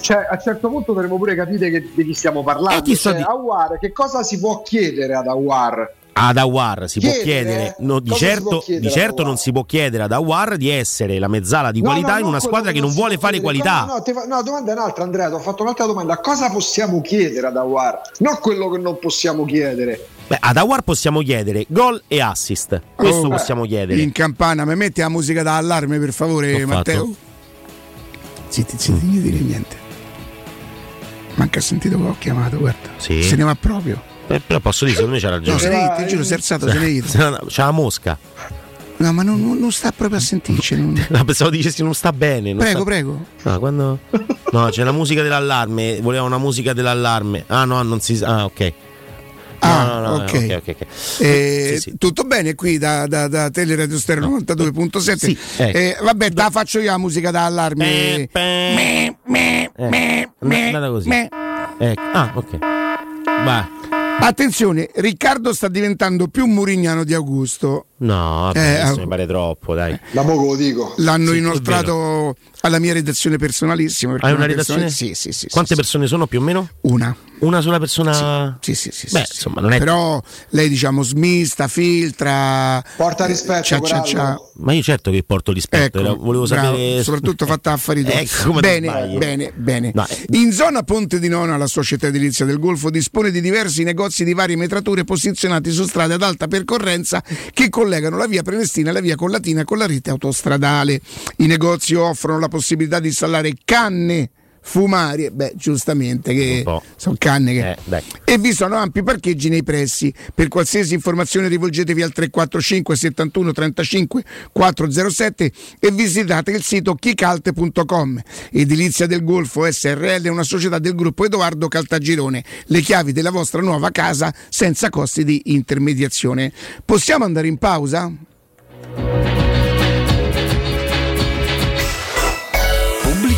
Cioè, a un certo punto dovremmo pure capire che- di chi stiamo parlando. Eh, Cioè, di- Awar, che cosa si può chiedere ad Awar? Ad Awar si può Chiedere, chiedere, no, di cosa certo, può chiedere di certo non si può chiedere ad Awar di essere la mezzala di No, qualità no, in una squadra che non vuole fare chiedere. qualità. No, no, fa- no, la domanda è un'altra, Andrea. Ti ho fatto un'altra domanda. Cosa possiamo chiedere ad Awar? Non quello che non possiamo chiedere. Beh, ad Awar possiamo chiedere gol e assist. Questo Oh, possiamo chiedere. In campana, mi metti la musica da allarme per favore, L'ho Matteo? Zitti, zitti, non dire niente. Manca sentito che ho chiamato, guarda. Sì. Se ne va proprio. Eh, però posso dire, secondo me c'ha No, ragione. se ne va, ti giuro, si è alzato, se ne va. C'ha la mosca. No, ma non, non- sta proprio a sentirci. non- No, pensavo dicessi non sta bene. non Prego, sta- prego. No, quando... no, c'è la musica dell'allarme. Voleva una musica dell'allarme. Ah, no, non si. Ah, ok. No, Ah, no, no, ok. ok, ok, ok. Eh, Sì, sì. Tutto bene qui da, da, da Teleradio Stereo 92.7. Sì, ecco. Eh, vabbè, la faccio io la musica da allarme. Eh, è andata così. me. Ecco. Ah, ok. Vai. Attenzione, Riccardo sta diventando più murignano di Augusto. No, vabbè, Eh, adesso ah. mi pare troppo, dai. Da poco lo dico. L'hanno Sì, inoltrato alla mia redazione personalissima. Hai una persona- redazione? Sì, sì, sì. Quante sì, persone sono più o meno? sì. Una. Una sola persona? Sì, sì, sì. Beh, sì, insomma, non è. Però lei, diciamo, smista, filtra. Porta rispetto, Cia, cia, cia. Ma io certo che porto rispetto, Ecco, volevo bravo, sapere. soprattutto fatta affari tuoi. Ecco, bene, bene, bene. No, eh. In zona Ponte di Nona, la società edilizia del Golfo dispone di diversi negozi di varie metrature posizionati su strade ad alta percorrenza che collegano la via Prenestina e la via Collatina con la rete autostradale. I negozi offrono la possibilità di installare canne fumarie, beh, giustamente che sono canne che Eh, e vi sono ampi parcheggi nei pressi. Per qualsiasi informazione rivolgetevi al 345 71 35 407 e visitate il sito chicalte.com. Edilizia del Golfo SRL è una società del gruppo Edoardo Caltagirone. Le chiavi della vostra nuova casa senza costi di intermediazione. Possiamo andare in pausa?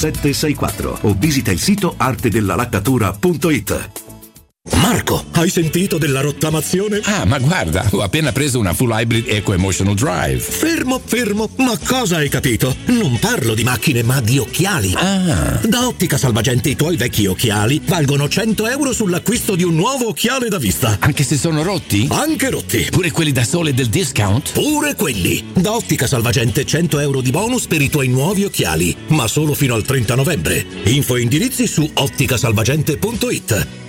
764 o visita il sito artedellalaccatura.it. Marco, hai sentito della rottamazione? Ah, ma guarda, ho appena preso una full hybrid Eco Emotional Drive. Fermo, fermo, ma cosa hai capito? Non parlo di macchine, ma di occhiali. Ah. Da Ottica Salvagente i tuoi vecchi occhiali valgono 100 euro sull'acquisto di un nuovo occhiale da vista. Anche se sono rotti? Anche rotti. Pure quelli da sole del discount? Pure quelli. Da Ottica Salvagente 100 euro di bonus per i tuoi nuovi occhiali, ma solo fino al 30 novembre. Info e indirizzi su otticasalvagente.it.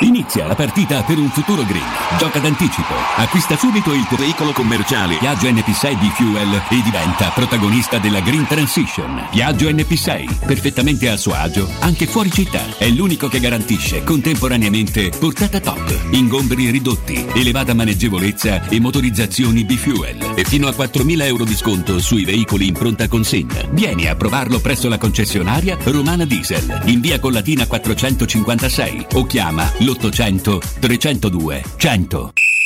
Inizia la partita per un futuro green. Gioca d'anticipo. Acquista subito il tuo veicolo commerciale Piaggio NP6 di Fuel e diventa protagonista della Green Transition. Piaggio NP6, perfettamente a suo agio, anche fuori città. È l'unico che garantisce contemporaneamente portata top, ingombri ridotti, elevata maneggevolezza e motorizzazioni B-Fuel. E fino a 4.000 euro di sconto sui veicoli in pronta consegna. Vieni a provarlo presso la concessionaria Romana Diesel, in via Collatina 456 o chiama l'800 302 100.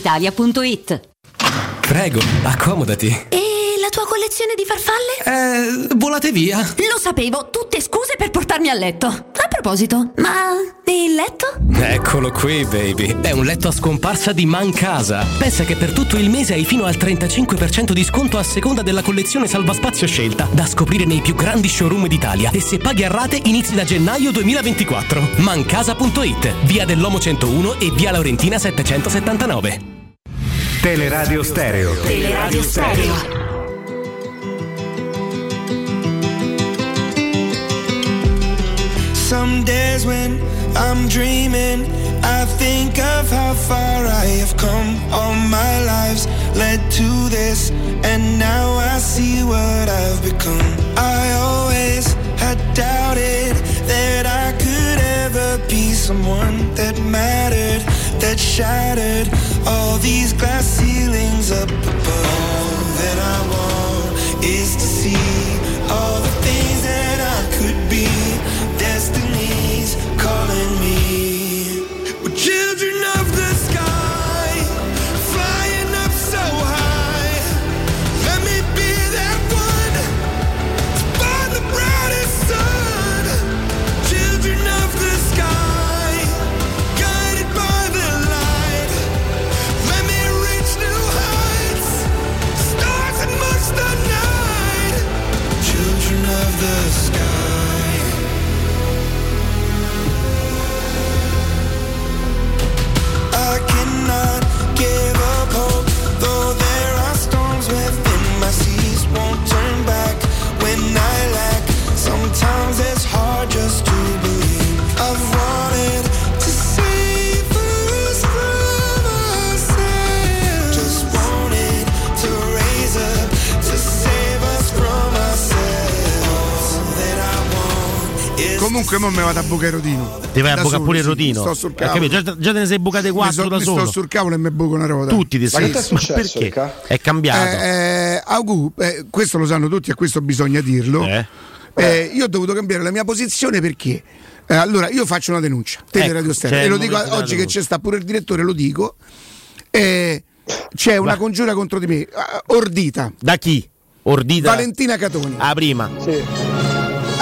brispalitalia.it. Prego, accomodati. E la tua collezione collezione di farfalle? Eh, volate via. Lo sapevo, tutte scuse per portarmi a letto. A proposito, ma il letto? Eccolo qui, baby. È un letto a scomparsa di Mancasa. Pensa che per tutto il mese hai fino al 35% di sconto a seconda della collezione salvaspazio scelta, da scoprire nei più grandi showroom d'Italia. E se paghi a rate inizi da gennaio 2024. Mancasa.it, via dell'Omo 101 e via Laurentina 779. Teleradio Stereo. Teleradio Stereo. Some days when I'm dreaming, I think of how far I have come. All my lives led to this, and now I see what I've become. I always had doubted that I could ever be someone that mattered, that shattered all these glass ceilings up above. All that I want is to see all the things Comunque, mo me vado a bucare Rodino. Ti vai a bucare pure il sì, rotino. mi sto sul cavolo. Già, già te ne sei bucate quattro so- da solo. sto sul cavolo e mi buco una ruota. Tutti ti Ma sei. Ma successo, perché? Ricca? È cambiato. Eh, eh, Augu, eh, questo lo sanno tutti e questo bisogna dirlo. Eh, io ho dovuto cambiare la mia posizione perché eh, allora io faccio una denuncia. Tele Ecco, Radio Stereo e lo dico oggi che c'è sta pure il direttore, lo dico. Eh, c'è una congiura contro di me, eh, ordita. Da chi? Ordita. Valentina Catoni. Ah, prima.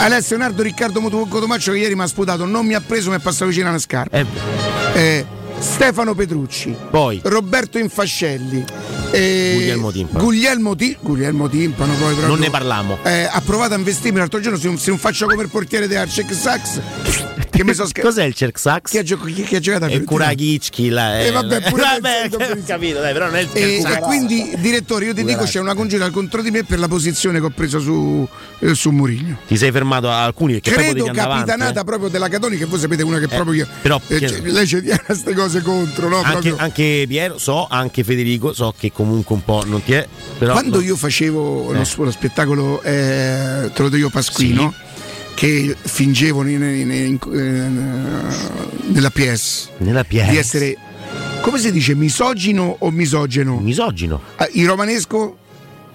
Alessio Leonardo Riccardo Cotomaccio che ieri mi ha sputato, non mi ha preso, mi è passato vicino alla scarpa. Eh, Stefano Petrucci, Poi Roberto Infascelli, eh, Guglielmo Timpano. Guglielmo, Ti- Guglielmo Timpano, poi proprio, Non ne parliamo. eh, ha provato a investirmi l'altro giorno se un faccio come il portiere del Cech Sax che mi so scher- Cos'è il Cerksax? Chi ha, gio- chi- chi ha giocato a E Fiorentina? Kuragicki là. E vabbè, pure vabbè, questo, ho capito, dai, però non è il E, e Cerksax. quindi, direttore, io ti dico c'è una congiura contro di me per la posizione che ho preso su, eh, su Murigno. Ti sei fermato a alcuni poi Credo capitanata avanti, eh. proprio della Catoni, che voi sapete una che proprio io. però eh, che- cioè, lei ci tiene queste cose contro, no? Anche, anche Piero, so, anche Federico, so che comunque un po' non ti è. Però Quando no. io facevo lo, Eh. lo spettacolo eh, Te lo do io Pasquino, che fingevo in- in- in- nella PS, Nella PS. di essere, come si dice, misogino o misogeno? Misogino. Ah, il romanesco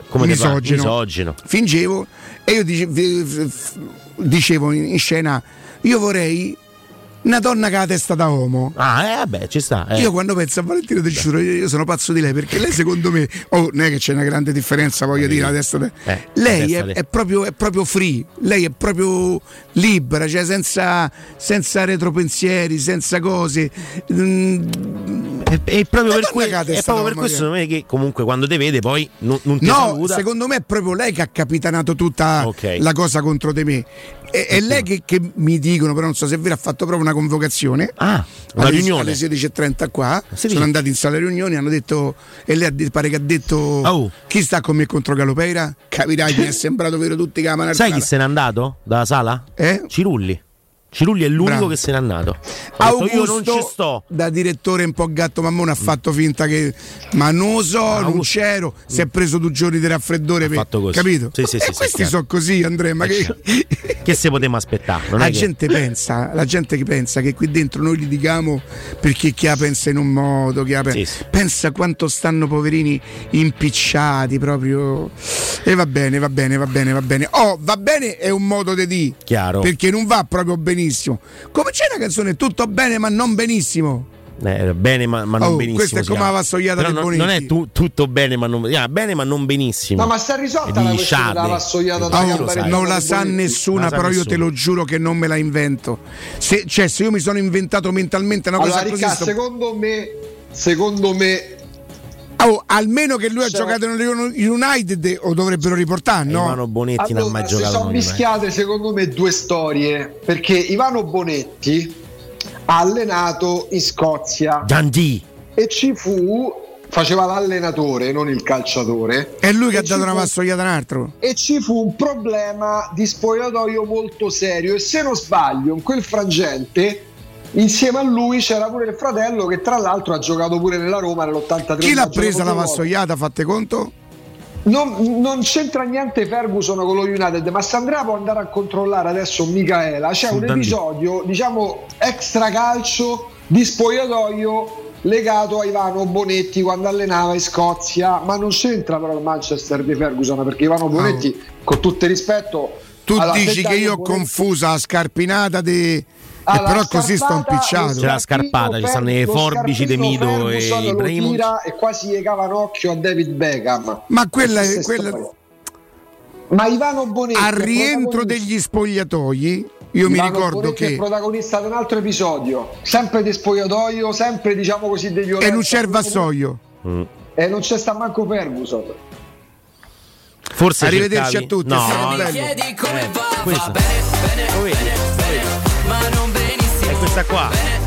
Come misogino. Misogino. Fingevo e io dice- dicevo in scena, io vorrei una donna che ha la testa da uomo. Ah, eh, vabbè, ci sta. eh. Io quando penso a Valentina Del Giuro, io, io sono pazzo di lei perché lei secondo me, oh, non è che c'è una grande differenza, voglio dire, la testa de- Eh, lei testa è, è proprio, è proprio free, lei è proprio libera, cioè senza, senza retropensieri, senza cose. Mm, e proprio per, que- è proprio per questo che- secondo me che comunque quando te vede poi non, non ti No, saluta. secondo me è proprio lei che ha capitanato tutta Ok. la cosa contro di me. È, è lei che, che mi dicono, però non so se è vero, ha fatto proprio una convocazione. Ah, una alle, riunione. alle 16.30 qua. Sì. Sono andati in sala riunioni, hanno detto, e lei ha pare che ha detto Oh. chi sta con me contro Galopeira? Capirai, mi è sembrato vero tutti che la Sai chi se n'è andato dalla sala? Eh? Cirulli. Cirulli è l'unico Bravo. che se n'è andato. Ha detto, io non ci Augusto, sto. da direttore un po' gatto mammone, ha fatto finta che. Ma non lo so, non c'ero. Si è preso due giorni di raffreddore. per- fatto così. Capito? Sì, sì, e sì, sì, questi sono così, Andrea. Ma che. Che se potevamo aspettare? La che- gente pensa, la gente che pensa che qui dentro noi litighiamo perché chi la pensa in un modo, chi la pensa, Sì, sì. pensa quanto stanno poverini impicciati proprio. E va bene, va bene, va bene, va bene. Oh, va bene è un modo di dire. Chiaro. Perché non va proprio benissimo. Come c'è una canzone tutto bene ma non benissimo? Eh, bene, ma, ma non Oh, benissimo. questa è come la vassoiata Però del non, Bonetti. non è tu- tutto bene, ma non, ah, bene, ma non benissimo. No, ma sta risolta la di questione della vassoiata da Oh, non la sa nessuna, la sa però io nessuno. te lo giuro che non me la invento. Se, cioè, se io mi sono inventato mentalmente una Allora, cosa così. Ricca, sto- secondo me, secondo me, Oh, almeno che lui ha Cioè- giocato nel United o dovrebbero riportare, no? Ivano Bonetti non ha mai allora, si giocato. sono mischiate secondo me due storie. Perché Ivano Bonetti allenato in Scozia Dundee. e ci fu, faceva l'allenatore, non il calciatore. È lui che ha dato una fu- vassoiata a un altro. e ci fu un problema di spogliatoio molto serio e se non sbaglio in quel frangente insieme a lui c'era pure il fratello che tra l'altro ha giocato pure nella Roma nell'83 Chi l'ha presa la vassoiata? Fate conto? Non, non c'entra niente Ferguson con lo United ma se Andrea può andare a controllare adesso Micaela c'è un episodio diciamo extra calcio di spogliatoio legato a Ivano Bonetti quando allenava in Scozia ma non c'entra però il Manchester di Ferguson perché Ivano Bonetti con tutto il rispetto Tu allora, dici che io ho confusa la scarpinata di. Allora, però così sto scarpata, impicciato. C'è la scarpata, ci stanno le forbici di scarpino Mito e Ibrahimovic. e quasi gli cava un occhio a David Beckham Ma quella è. Quella... ma Ivano Bonetti Al è rientro degli spogliatoi, io mi Ivano ricordo Bonetti è che. protagonista di un altro episodio sempre di spogliatoio sempre diciamo così violenza E non c'è il vassoio. e non c'è sta manco Ferguson Forse Arrivederci cercavi- a tutti, No, è stato no, bello. eh, questa. Lo vedi? È questa qua.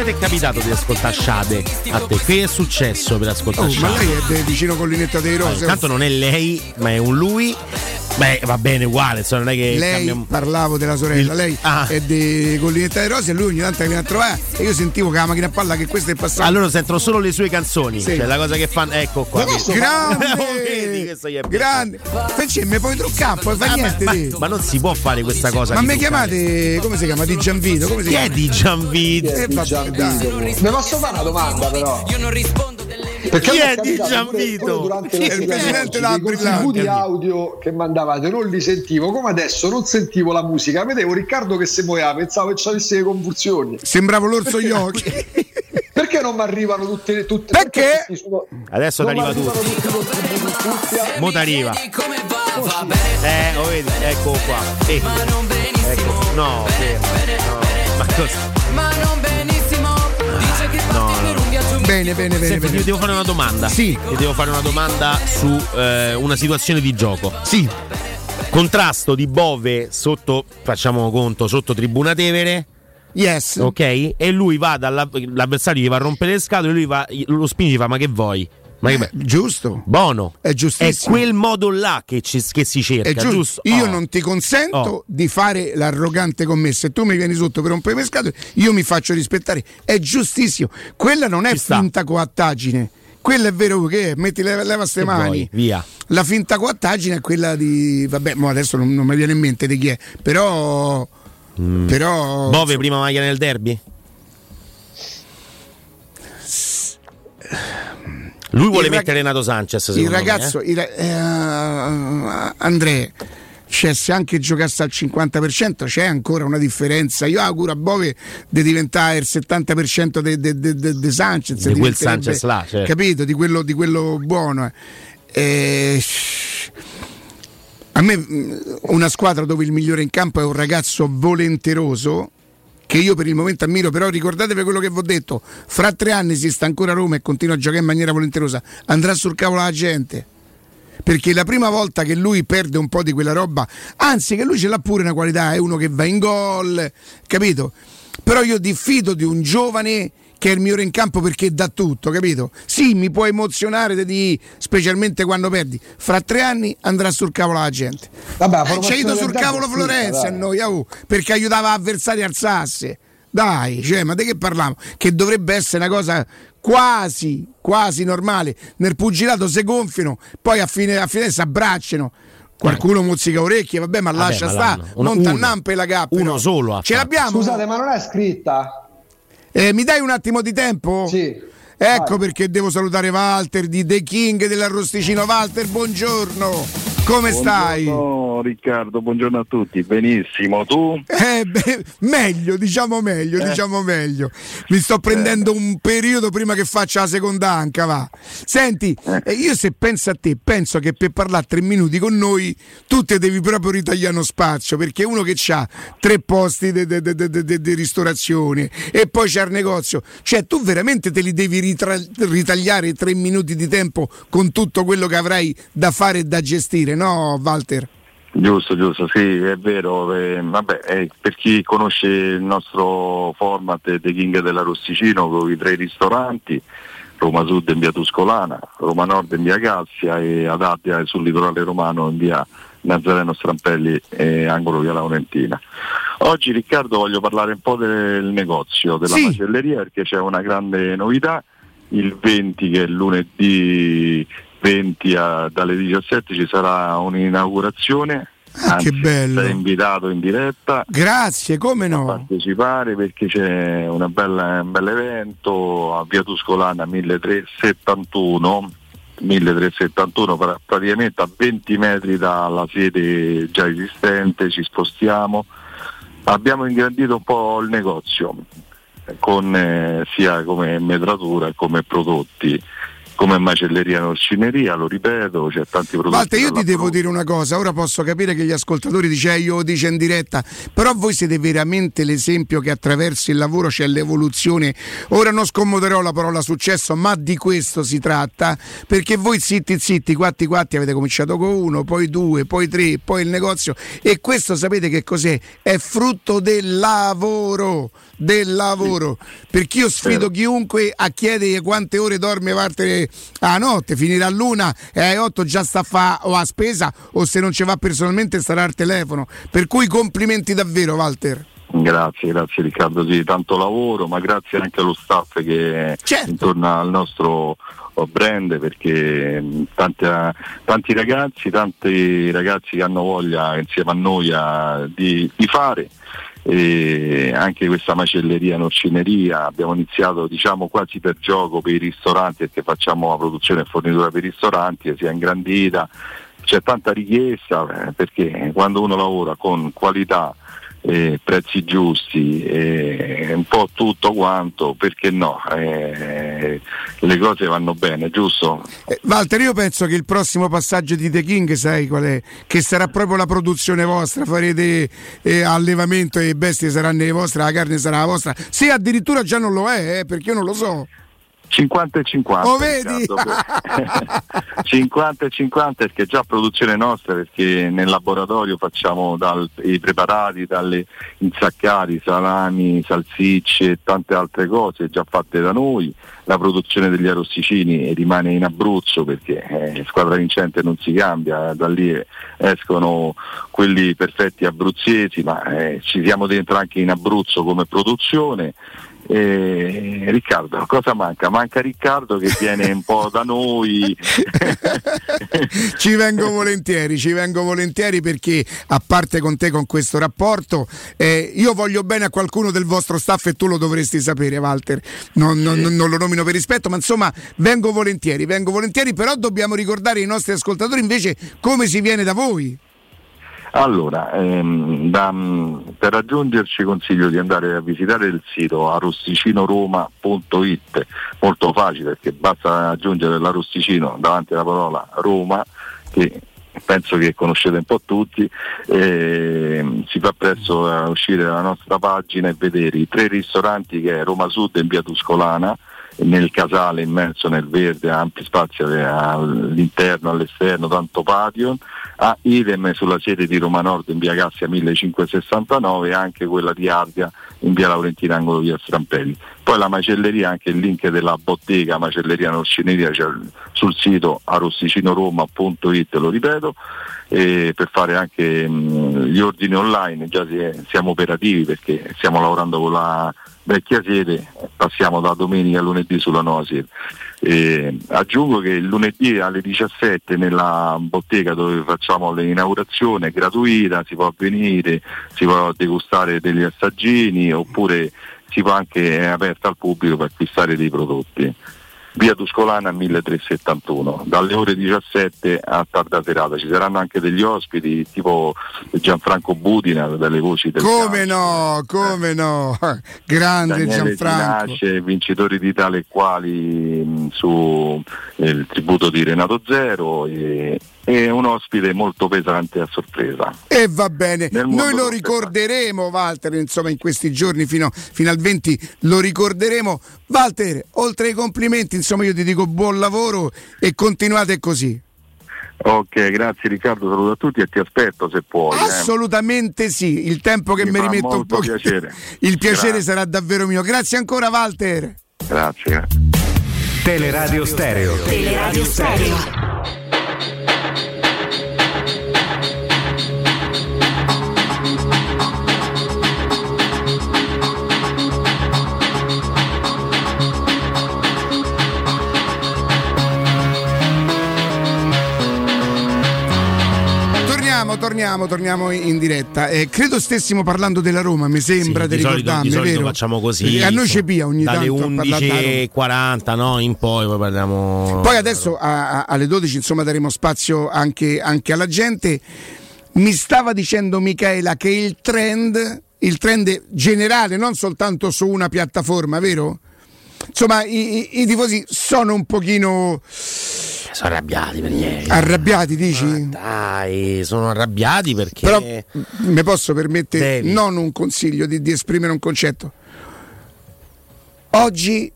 Come ti è capitato di ascoltare Shade a te? Che è successo per ascoltare Oh, ma Shade? lei è vicino Collinetta dei Rose. intanto non è lei, ma è un lui. Beh, va bene, uguale, insomma, non è che lei cambia- parlavo della sorella, lei Ah. è di Collinetta dei Rose e lui ogni tanto viene a trovare e io sentivo che la macchina a palla che questo è passato. Allora sentono solo le sue canzoni, Sì. cioè la cosa che fanno, ecco qua. Ma posso grande, Oh, vedi, grande. Fece, mi puoi truccare, poi fa niente ma, ma non si può fare questa cosa. Ma mi truccare. chiamate come si chiama? Di Gianvito? Come si Chi chiama? è di Gianvito? Eh, vabbè, dai. mi posso fare una domanda però perché Chi è di pure- Gianvito? pure durante Chi è il sigla di presidente della Brillante? audio che mandavate non li sentivo come adesso non sentivo la musica vedevo Riccardo che si muoveva pensavo che avesse le convulsioni Sembravo l'orso gli occhi. perché non mi arrivano tutte, tutte Perché? sono- Adesso non ti arriva tutto. tutti tutti Mo t'arriva. Eh, lo vedi, ecco qua. Eh, ecco. No. No. Ma cosa? Bene, bene, bene. Senti, ti bene. devo fare una domanda. Sì. Ti devo fare una domanda su eh, una situazione di gioco. Sì, Contrasto di Bove sotto, facciamo conto, sotto Tribuna Tevere. yes. Ok? E lui va dall'avversario, gli va a rompere le scatole, lui va, lo spinge fa: Ma che vuoi? Ma che Eh, giusto. Buono. È È giustissimo. quel modo là che, ci- che si cerca, È giusto. giusto? Io Oh. non ti consento Oh. di fare l'arrogante con me. Se tu mi vieni sotto per rompere le scatole, io mi faccio rispettare. È giustissimo. Quella non è Ci sta. finta coattaggine. Quella è vero che è. metti leva, leva ste mani. vuoi? Via. La finta coattaggine è quella di. Vabbè, mo adesso non, non mi viene in mente di chi è. Però. Però. Bove prima maglia nel derby? Lui vuole Il rag- mettere Renato Sanchez. il secondo me, ragazzo, eh. il ra- eh, Andrea, cioè, se anche giocasse al 50% c'è ancora una differenza. Io auguro a Bove di diventare il 70% di Sanchez. Di quel Sanchez là, certo. Capito? Di quello, di quello buono. eh. Eh, a me mh, una squadra dove il migliore in campo è un ragazzo volenteroso che io per il momento ammiro, però ricordatevi quello che vi ho detto, fra tre anni si sta ancora a Roma e continua a giocare in maniera volenterosa, andrà sul cavolo la gente. Perché la prima volta che lui perde un po' di quella roba, anzi che lui ce l'ha pure una qualità, è uno che va in gol, capito? Però io diffido di un giovane che è il migliore in campo perché dà tutto, capito? Sì, mi può emozionare di, specialmente quando perdi. Fra tre anni andrà sul cavolo la gente. Vabbè, Eh, ci ha formazione ido del sul cavolo Florenzi a noi, au, perché aiutava avversari a alzarsi. Dai, cioè, ma di che parliamo? Che dovrebbe essere una cosa quasi, quasi normale. Nel pugilato si gonfiano, poi a fine, a fine si abbracciano. Qualcuno mozzica orecchie, vabbè, ma Vabbè, lascia ma sta, non t'annampe la cappa. Uno solo Ce l'abbiamo? Scusate, ma non è scritta? Eh, mi dai un attimo di tempo? Sì. Ecco Vai. perché devo salutare Walter di The King dell'arrosticino. Walter, buongiorno. Come stai? Buongiorno, Riccardo, buongiorno a tutti. Benissimo, tu? Eh, beh, meglio, diciamo meglio, Eh. diciamo meglio. Mi sto prendendo un periodo prima che faccia la seconda anca, va. Senti, eh, io se penso a te, penso che per parlare tre minuti con noi tu te devi proprio ritagliare uno spazio, perché uno che ha tre posti di ristorazione e poi c'è il negozio, cioè tu veramente te li devi ritra- ritagliare tre minuti di tempo con tutto quello che avrai da fare e da gestire, no Walter? Giusto, giusto, sì, è vero. eh, vabbè, eh, per chi conosce il nostro format The King della Rossicino con i tre ristoranti, Roma Sud in via Tuscolana, Roma Nord in via Galzia e ad Abbia sul litorale romano in via Nazareno Strampelli e angolo via Laurentina. Oggi Riccardo voglio parlare un po' del negozio, della Sì. macelleria perché c'è una grande novità, il 20 che è lunedì 20 a- dalle 17 ci sarà un'inaugurazione. Ah, che bello. Sei invitato in diretta Grazie, come a no? partecipare perché c'è una bella- un bel evento a Via Tuscolana 1371 1371 pra- praticamente a 20 metri dalla sede già esistente ci spostiamo abbiamo ingrandito un po' il negozio con eh, sia come metratura che come prodotti come macelleria e orcineria lo ripeto c'è tanti prodotti Walter, io ti devo dire una cosa, ora posso capire che gli ascoltatori dice "Eh, io lo dice in diretta, però voi siete veramente l'esempio che attraverso il lavoro c'è l'evoluzione. Ora non scommoderò la parola successo, ma di questo si tratta, perché voi zitti zitti, quatti quatti avete cominciato con uno, poi due, poi tre, poi il negozio e questo sapete che cos'è? È frutto del lavoro, del lavoro. Perché io sfido chiunque a chiedere quante ore dorme Walter a notte, finirà l'una e alle 8 già sta a fa o a spesa o se non ci va personalmente starà al telefono. Per cui complimenti davvero Walter. Grazie, grazie Riccardo, sì, tanto lavoro, ma grazie anche allo staff che è intorno al nostro brand perché tanti, tanti ragazzi, tanti ragazzi che hanno voglia insieme a noi a- di, di fare e anche questa macelleria norcineria abbiamo iniziato diciamo quasi per gioco per i ristoranti perché facciamo la produzione e fornitura per i ristoranti e si è ingrandita. C'è tanta richiesta eh, perché quando uno lavora con qualità eh, prezzi giusti e un po' tutto quanto perché no Eh, le cose vanno bene giusto? Eh, Walter, io penso che il prossimo passaggio di The King, sai qual è? Che sarà proprio la produzione vostra, farete eh, allevamento e bestie saranno le vostre, la carne sarà la vostra. Se addirittura già non lo è, eh, perché io non lo so. 50 e 50 Oh, vedi? Riccardo, per- 50 e 50 perché già produzione nostra perché nel laboratorio facciamo dal- i preparati dalle insaccati, salami, salsicce e tante altre cose già fatte da noi la produzione degli arrosticini rimane in Abruzzo perché eh, squadra vincente non si cambia da lì eh, escono quelli perfetti abruzzesi ma eh, ci siamo dentro anche in Abruzzo come produzione eh, Riccardo, cosa manca? Manca Riccardo che viene un po' da noi. ci vengo volentieri, ci vengo volentieri perché a parte con te con questo rapporto, eh, io voglio bene a qualcuno del vostro staff e tu lo dovresti sapere, Walter. Non, non- non- non lo nomino per rispetto, ma insomma vengo volentieri, vengo volentieri, però dobbiamo ricordare ai nostri ascoltatori invece come si viene da voi. Allora, ehm, da- per raggiungerci consiglio di andare a visitare il sito arrosticinoroma.it, molto facile perché basta aggiungere l'arrosticino davanti alla parola Roma, che penso che conoscete un po' tutti, ehm, si fa presto a uscire dalla nostra pagina e vedere i tre ristoranti che è Roma Sud in via Tuscolana, nel casale immerso nel verde, ampi spazi eh, all'interno, all'esterno, tanto patio, a idem sulla sede di Roma Nord in via Cassia 1569 e anche quella di Ardea in via Laurentina angolo via Strampelli. Poi la macelleria, anche il link della bottega macelleria Norcineria c'è sul sito arrosticinoroma.it, lo ripeto, per fare anche mh, gli ordini online, già si- siamo operativi perché stiamo lavorando con la vecchia sede, passiamo da domenica a lunedì sulla nuova sede. E aggiungo che il lunedì alle 17 nella bottega dove facciamo l'inaugurazione è gratuita, si può venire, si può degustare degli assaggini oppure si può anche è aperta al pubblico per acquistare dei prodotti. Via Tuscolana 1371, dalle ore 17 a tarda serata. Ci saranno anche degli ospiti tipo Gianfranco Budina, dalle voci del Come no, come no, grande Daniele Gianfranco. Ginasce, vincitori di tale e quali mh, su eh, il tributo di Renato Zero e, e un ospite molto pesante a sorpresa. E va bene, noi lo ricorderemo Walter, insomma in questi giorni fino, fino al 20 lo ricorderemo. Walter, oltre ai complimenti, insomma io ti dico buon lavoro e continuate così. Ok, grazie Riccardo, saluto a tutti e ti aspetto se puoi. eh. Assolutamente sì, il tempo che Mi mi, rimetto un po'. piacere. Il piacere Grazie. sarà davvero mio. Grazie ancora Walter. Grazie. Teleradio Stereo. Teleradio Stereo. Torniamo, torniamo, in diretta. Eh, credo stessimo parlando della Roma, mi sembra Sì, di, di solito, ricordarmi, di solito facciamo così. Perché A noi ci pia ogni dalle tanto Roma. 11.40 no, in poi, poi parliamo. Poi adesso a- a- alle 12 insomma daremo spazio anche, anche alla gente. Mi stava dicendo Michaela che il trend, il trend generale, non soltanto su una piattaforma, vero? Insomma, i, i- i tifosi sono un pochino Sono arrabbiati per ieri. arrabbiati, dici? Dai, sono arrabbiati perché. Però mi posso permettere Devi. non un consiglio di, di esprimere un concetto. Oggi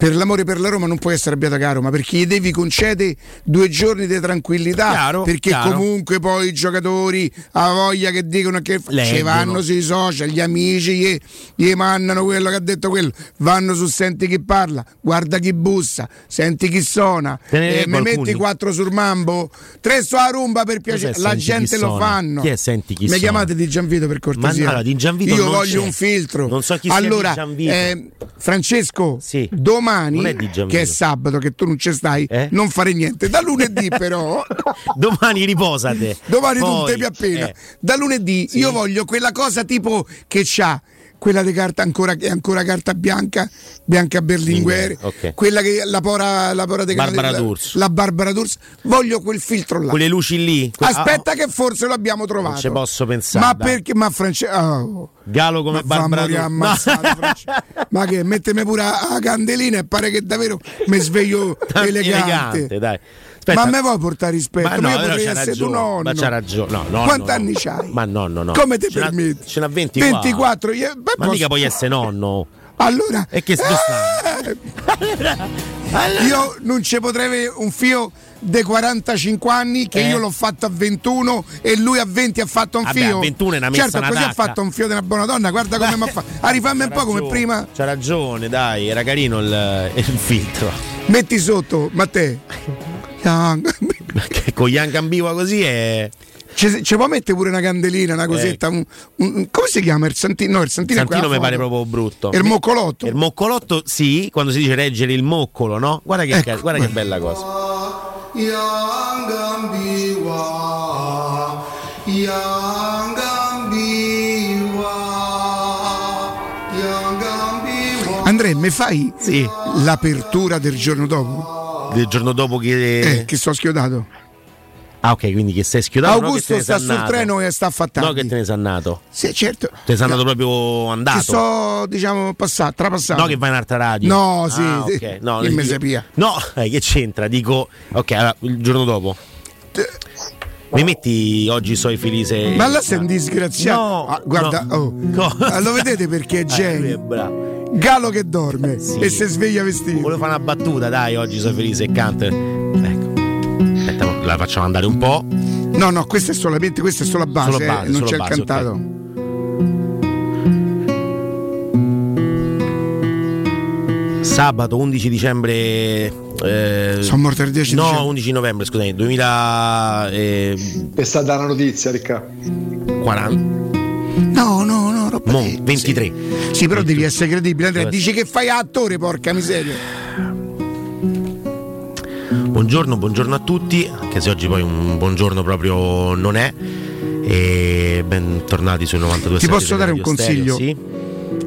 per l'amore per la Roma non puoi essere arrabbiato caro, ma perché gli devi concedere due giorni di tranquillità. Chiaro, perché chiaro. comunque poi i giocatori ha voglia che dicono che ci vanno sui social, gli amici gli, gli mandano quello che ha detto quello, vanno su senti chi parla, guarda chi bussa, senti chi suona, eh, leggo mi alcuni. metti quattro sul mambo, tre su a rumba per piacere, la gente lo suona? fanno. Chi è senti chi Mi suona? chiamate di Gianvito per Ma cortesia. no, di Gianvito Io voglio c'è. un filtro. Non so chi sia di allora, Gianvito. eh, Francesco, Sì. domani, Non è che è sabato, che tu non ci stai, Eh? non fare niente. Da lunedì però, Domani riposate. domani tu non Poi, te appena. eh, Da lunedì io voglio quella cosa tipo che c'ha. Quella di carta ancora, è ancora carta bianca, Bianca Berlinguer, ok. quella che la pora, la pora de Barbara la, la Barbara D'Urso. Voglio quel filtro là. quelle luci lì. que- Aspetta che forse lo abbiamo ah, trovato. Non ci posso pensare. Ma dai. perché? Ma Francesco. Galo come Ma Barbara D'Urso. Francesco. Ma che mettemi pure a a candelina e pare che davvero mi sveglio elegante. elegante, dai. Aspetta. Ma a me vuoi portare rispetto? Ma Ma, no, io potrei c'ha essere tuo nonno. Ma c'ha ragione. No, no, Quanti no, anni no. c'hai? Ma nonno, no. Come ti permetti? Ce n'ha 24. 24. Io, beh, Ma posso- mica puoi essere nonno. Allora, E che sto eh, io non ci potrei avere un fio dei 45 anni che Eh. io l'ho fatto a 21 e lui a 20 ha fatto un Vabbè, fio. a 21 è una messa certo, una così ha tacca. fatto un fio di una buona donna. Guarda come mi ha fatto. Ah, rifammi un po' come prima. C'ha ragione, dai, era carino il, il filtro. Metti sotto, Matteo. Che con Ian Cambiva così è. Ci, ci può mettere pure una candelina, una cosetta. un- un- come si chiama? Il santino? No, il santino, Santino mi pare proprio brutto. Il moccolotto. Il moccolotto, sì, quando si dice reggere il moccolo, no? Guarda che, Ecco, guarda che bella cosa. Andrea, mi fai Sì. l'apertura del giorno dopo? Il giorno dopo che. Eh, che sto schiodato. Ah, ok, quindi che sei schiodato. no che Augusto ne sta sul treno e sta a fare No, che te ne sei andato. Sì, certo. Te ne sei andato proprio andato. Che sto, diciamo, passato, trapassato. No, che vai in un'altra radio. No, sì, Ah, sì. ok. No, mi dico-. No, eh, che c'entra? Dico, ok, allora, il giorno dopo. Mi metti oggi soi felice. Ma là sei un disgraziato. No, Ah, guarda, no. oh. No. Lo vedete perché è Eh, genio? bravo. Galo che dorme Sì. e si sveglia vestito. Volevo fare una battuta, dai, oggi sono felice e canta. Ecco. Aspetta, la facciamo andare un po'. No, no, questa è solamente questa è solo la base, Solo base, eh, non c'è base, il cantato. Sabato 11 dicembre. Eh, Sono morto il 10 No, dicembre. 11 novembre, scusami, 2040. È stata una notizia, Ricca. No, no, no, roba Mo, di- 23. Sì, però devi essere credibile, Andrea. Dici che fai attore, porca miseria. Buongiorno, buongiorno a tutti, anche se oggi poi un buongiorno proprio non è. E bentornati sui 92 Ti posso dare un consiglio? Sì.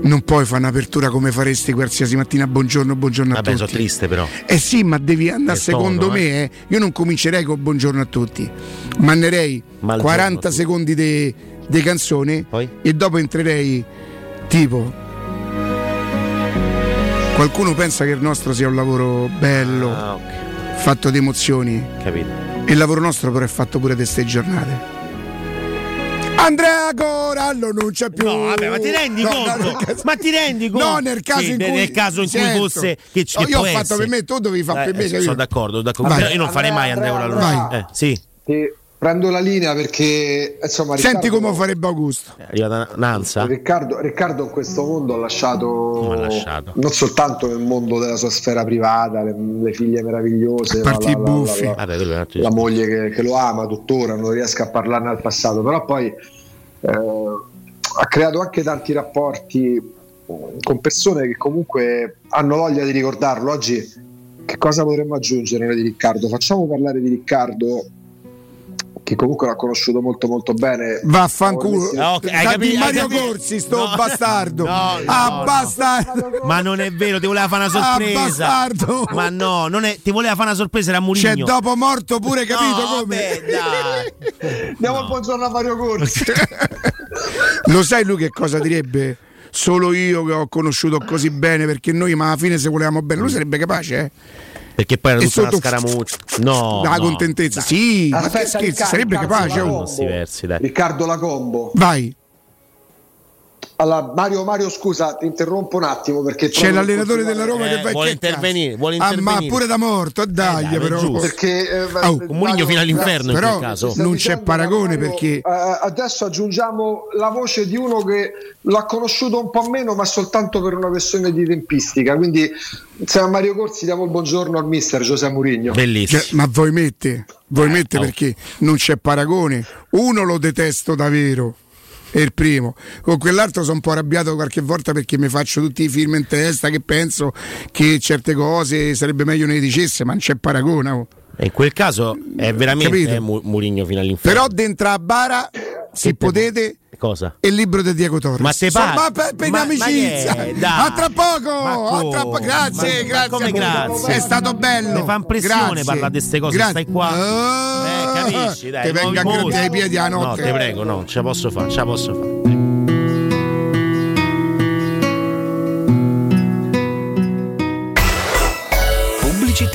non puoi fare un'apertura come faresti qualsiasi mattina. Buongiorno, buongiorno a Vabbè, sono tutti. triste però. Eh sì, ma devi andare tono, secondo eh. me. eh. Io non comincerei con buongiorno a tutti, manderei Ma al 40 giorno, tu. secondi di canzone Poi? e dopo entrerei tipo. Qualcuno pensa che il nostro sia un lavoro bello, Ah, ok, fatto di emozioni. capito. Il lavoro nostro però è fatto pure di queste giornate. Andrea Corallo non c'è più. No, vabbè, ma ti rendi No, conto? no, caso- Ma ti rendi conto? No, nel caso Sì, in cui nel caso in cui Certo. fosse che, No, che io ho fatto essere. per me, tu devi fare per me, Eh, sono d'accordo, d'accordo. Vai. Io non farei mai Andrea Corallo. Vai. Eh, sì, Che prendo la linea perché insomma Senti Riccardo- come farebbe Augusto. è arrivata Nanza. Riccardo, Riccardo in questo mondo ha lasciato, ha lasciato? non soltanto nel mondo della sua sfera privata, le, le figlie meravigliose, la, i la- la- buffi. la- Vabbè, la moglie che, che lo ama tuttora, non riesco a parlarne al passato, però poi eh, ha creato anche tanti rapporti con persone che comunque hanno voglia di ricordarlo. Oggi che cosa potremmo aggiungere noi di Riccardo? Facciamo parlare di Riccardo che comunque l'ha conosciuto molto molto bene. Vaffanculo. Ah, ok, hai Sta capi- di hai Mario Corsi, sto No. bastardo. No, no, ah, no. bastardo. Ma non è vero, ti voleva fare una Ah, sorpresa. bastardo. Ma no, non è, ti voleva fare una sorpresa, era Murigno. C'è dopo morto pure, capito No, come? dai. Andiamo al buongiorno a Mario Corsi. Lo sai lui che cosa direbbe? Solo io che ho conosciuto così bene perché noi, ma alla fine se volevamo bene, lui sarebbe capace, eh? Perché poi era tutta una sotto- scaramuccia. No. La no. contentezza, sì, ma che Aspetta, scherzi, sarebbe capace. Riccardo. oh. Riccardo Lacombo. Vai, Allora, Mario, Mario, scusa, ti interrompo un attimo perché c'è l'allenatore della Roma Eh, che va vuole intervenire, vuole Ah, ma intervenire. pure da morto, dai, Eh, dai, però. Perché eh, Oh, eh, un Mourinho Mario, fino all'inferno in Però quel caso. stai non c'è paragone Mario, perché eh, adesso aggiungiamo la voce di uno che l'ha conosciuto un po' meno, ma soltanto per una questione di tempistica. Quindi, insieme a Mario Corsi, diamo il buongiorno al mister Giuseppe Mourinho. Bellissimo. Cioè, ma voi mette, voi mette oh. perché non c'è paragone. Uno lo detesto davvero. È il primo. Con quell'altro sono un po' arrabbiato qualche volta perché mi faccio tutti i film in testa che penso che certe cose sarebbe meglio ne dicesse, ma non c'è paragone. oh. In quel caso è veramente Capito? eh, Mu- Murigno fino all'inferno. Però dentro a bara, se potete, Cosa? il libro di Diego Torres. Ma te pare? per, per Ma- ma amicizia. che è? A tra poco, Ma a tra po- grazie, Ma- grazie. ma come grazie? È stato bello. Mi fa impressione parlare di queste cose, Grazie. stai qua. Ah, Eh, capisci, dai. Ti nuovi venga a grattare i piedi a No, notte. te prego, no, ce la posso fare, ce la posso fare.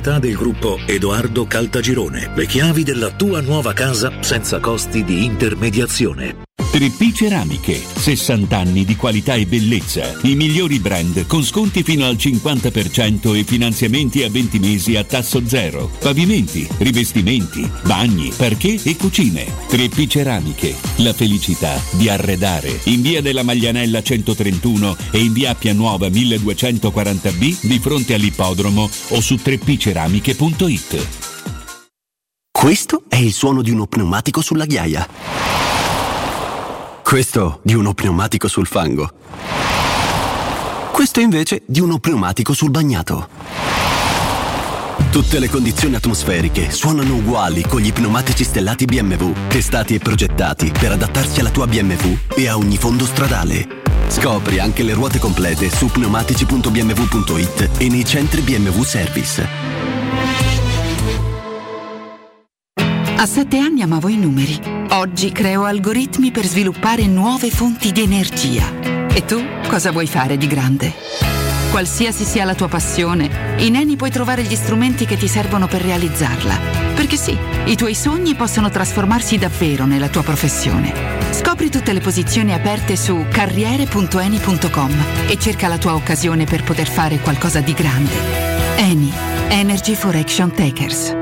del gruppo Edoardo Caltagirone. Le chiavi della tua nuova casa senza costi di intermediazione. 3P Ceramiche, 60 anni di qualità e bellezza. I migliori brand con sconti fino al 50% e finanziamenti a 20 mesi a tasso zero. Pavimenti, rivestimenti, bagni, parquet e cucine. 3P Ceramiche, la felicità di arredare. In via della Maglianella 131 e in via Appia Nuova 1240B di fronte all'ippodromo o su 3pceramiche.it. Questo è il suono di uno pneumatico sulla ghiaia. Questo di uno pneumatico sul fango. Questo invece di uno pneumatico sul bagnato. Tutte le condizioni atmosferiche suonano uguali con gli pneumatici stellati BMW, testati e progettati per adattarsi alla tua BMW e a ogni fondo stradale. Scopri anche le ruote complete su pneumatici.bmw.it e nei centri BMW Service. A sette anni amavo i numeri. Oggi creo algoritmi per sviluppare nuove fonti di energia. E tu cosa vuoi fare di grande? Qualsiasi sia la tua passione, in Eni puoi trovare gli strumenti che ti servono per realizzarla. Perché sì, i tuoi sogni possono trasformarsi davvero nella tua professione. Scopri tutte le posizioni aperte su carriere.eni.com e cerca la tua occasione per poter fare qualcosa di grande. Eni, Energy for Action Takers.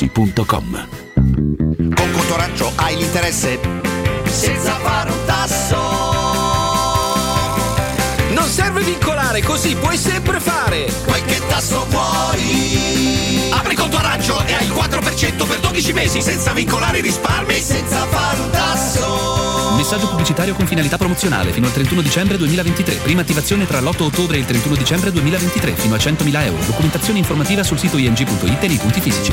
artigianamaterassi.com. Con Contoraggio hai l'interesse senza fare un tasso. Non serve vincolare, così puoi sempre fare. Qualche tasso vuoi. Apri conto a raggio e hai il 4% per 12 mesi senza vincolare i risparmi e senza fare un tasso. Messaggio pubblicitario con finalità promozionale fino al 31 dicembre 2023. Prima attivazione tra l'8 ottobre e il 31 dicembre 2023 fino a 100.000 euro. Documentazione informativa sul sito ing.it e nei punti fisici.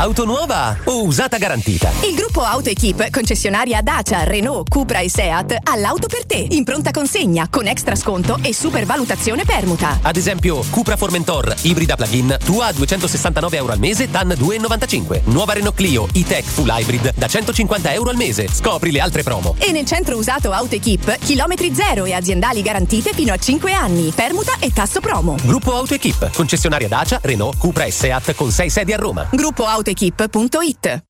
Auto nuova o usata garantita? Il gruppo Auto Equip, concessionaria Dacia, Renault, Cupra e Seat, ha l'auto per te, in pronta consegna, con extra sconto e supervalutazione permuta. Ad esempio, Cupra Formentor, ibrida plug-in, tua a 269 euro al mese, DAN 2,95. Nuova Renault Clio, e-Tech Full Hybrid, da 150 euro al mese. Scopri le altre promo. E nel centro usato Auto Equip, chilometri zero e aziendali garantite fino a 5 anni, permuta e tasso promo. Gruppo Auto Equip, concessionaria Dacia, Renault, Cupra e Seat con 6 sedi a Roma. Gruppo autoequip.it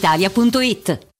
brispalitalia.it.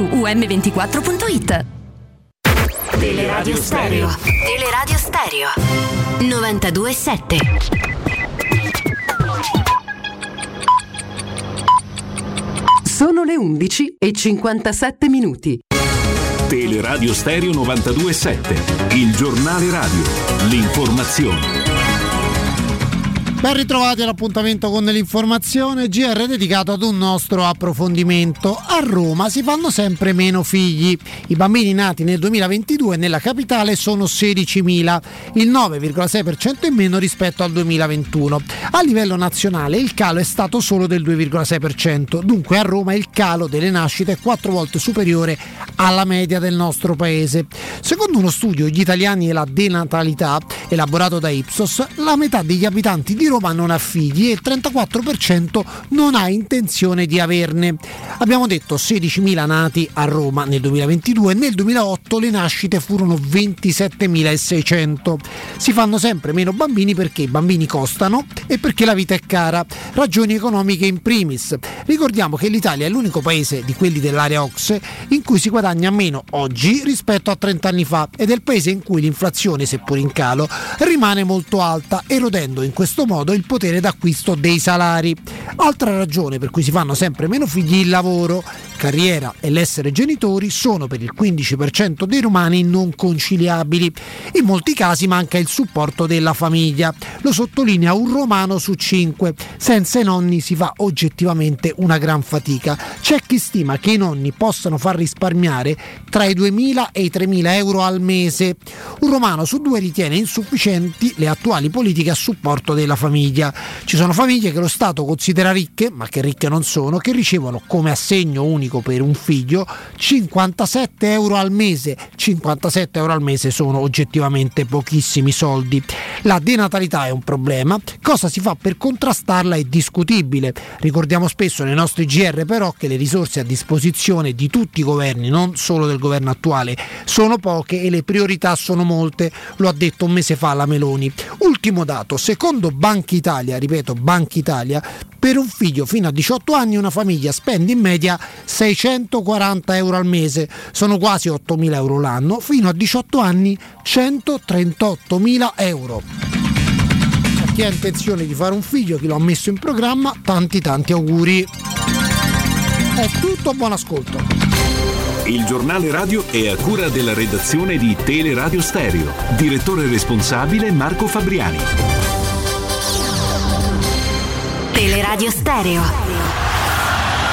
um24.it. Teleradio Stereo. Teleradio Stereo. 92.7. Sono le 11 e 57 minuti. Teleradio Stereo 92.7, il giornale radio, l'informazione. Ben ritrovati all'appuntamento con l'informazione GR dedicato ad un nostro approfondimento. A Roma si fanno sempre meno figli. I bambini nati nel 2022 nella capitale sono 16.000, il 9,6% in meno rispetto al 2021. A livello nazionale il calo è stato solo del 2,6%, dunque a Roma il calo delle nascite è quattro volte superiore alla media del nostro paese. Secondo uno studio Gli italiani e la denatalità elaborato da Ipsos, la metà degli abitanti di Roma non ha figli e il 34% non ha intenzione di averne. Abbiamo detto 16.000 nati a Roma nel 2022 e nel 2008 le nascite furono 27.600. Si fanno sempre meno bambini perché i bambini costano e perché la vita è cara, ragioni economiche in primis. Ricordiamo che l'Italia è l'unico paese di quelli dell'area OXE in cui si guadagna meno oggi rispetto a 30 anni fa ed è il paese in cui l'inflazione, seppur in calo, rimane molto alta, erodendo in questo modo il potere d'acquisto dei salari. Altra ragione per cui si fanno sempre meno figli il lavoro. carriera e l'essere genitori sono per il 15% dei romani non conciliabili. In molti casi manca il supporto della famiglia. Lo sottolinea un romano su cinque. Senza i nonni si fa oggettivamente una gran fatica. C'è chi stima che i nonni possano far risparmiare tra i 2.000 e i 3.000 euro al mese. Un romano su due ritiene insufficienti le attuali politiche a supporto della famiglia. Ci sono famiglie che lo Stato considera ricche, ma che ricche non sono, che ricevono come assegno unico per un figlio 57 euro al mese. 57 euro al mese sono oggettivamente pochissimi soldi. La denatalità è un problema, cosa si fa per contrastarla è discutibile. Ricordiamo spesso nei nostri GR però che le risorse a disposizione di tutti i governi, non solo del governo attuale, sono poche e le priorità sono molte, lo ha detto un mese fa la Meloni. Ultimo dato, secondo Banca Italia, ripeto Banca Italia, per un figlio fino a 18 anni una famiglia spende in media 640 euro al mese, sono quasi 8.000 euro l'anno, fino a 18 anni 138.000 euro. A chi ha intenzione di fare un figlio, chi lo ha messo in programma, tanti tanti auguri. È tutto, buon ascolto. Il giornale radio è a cura della redazione di Teleradio Stereo. Direttore responsabile Marco Fabriani. Teleradio Stereo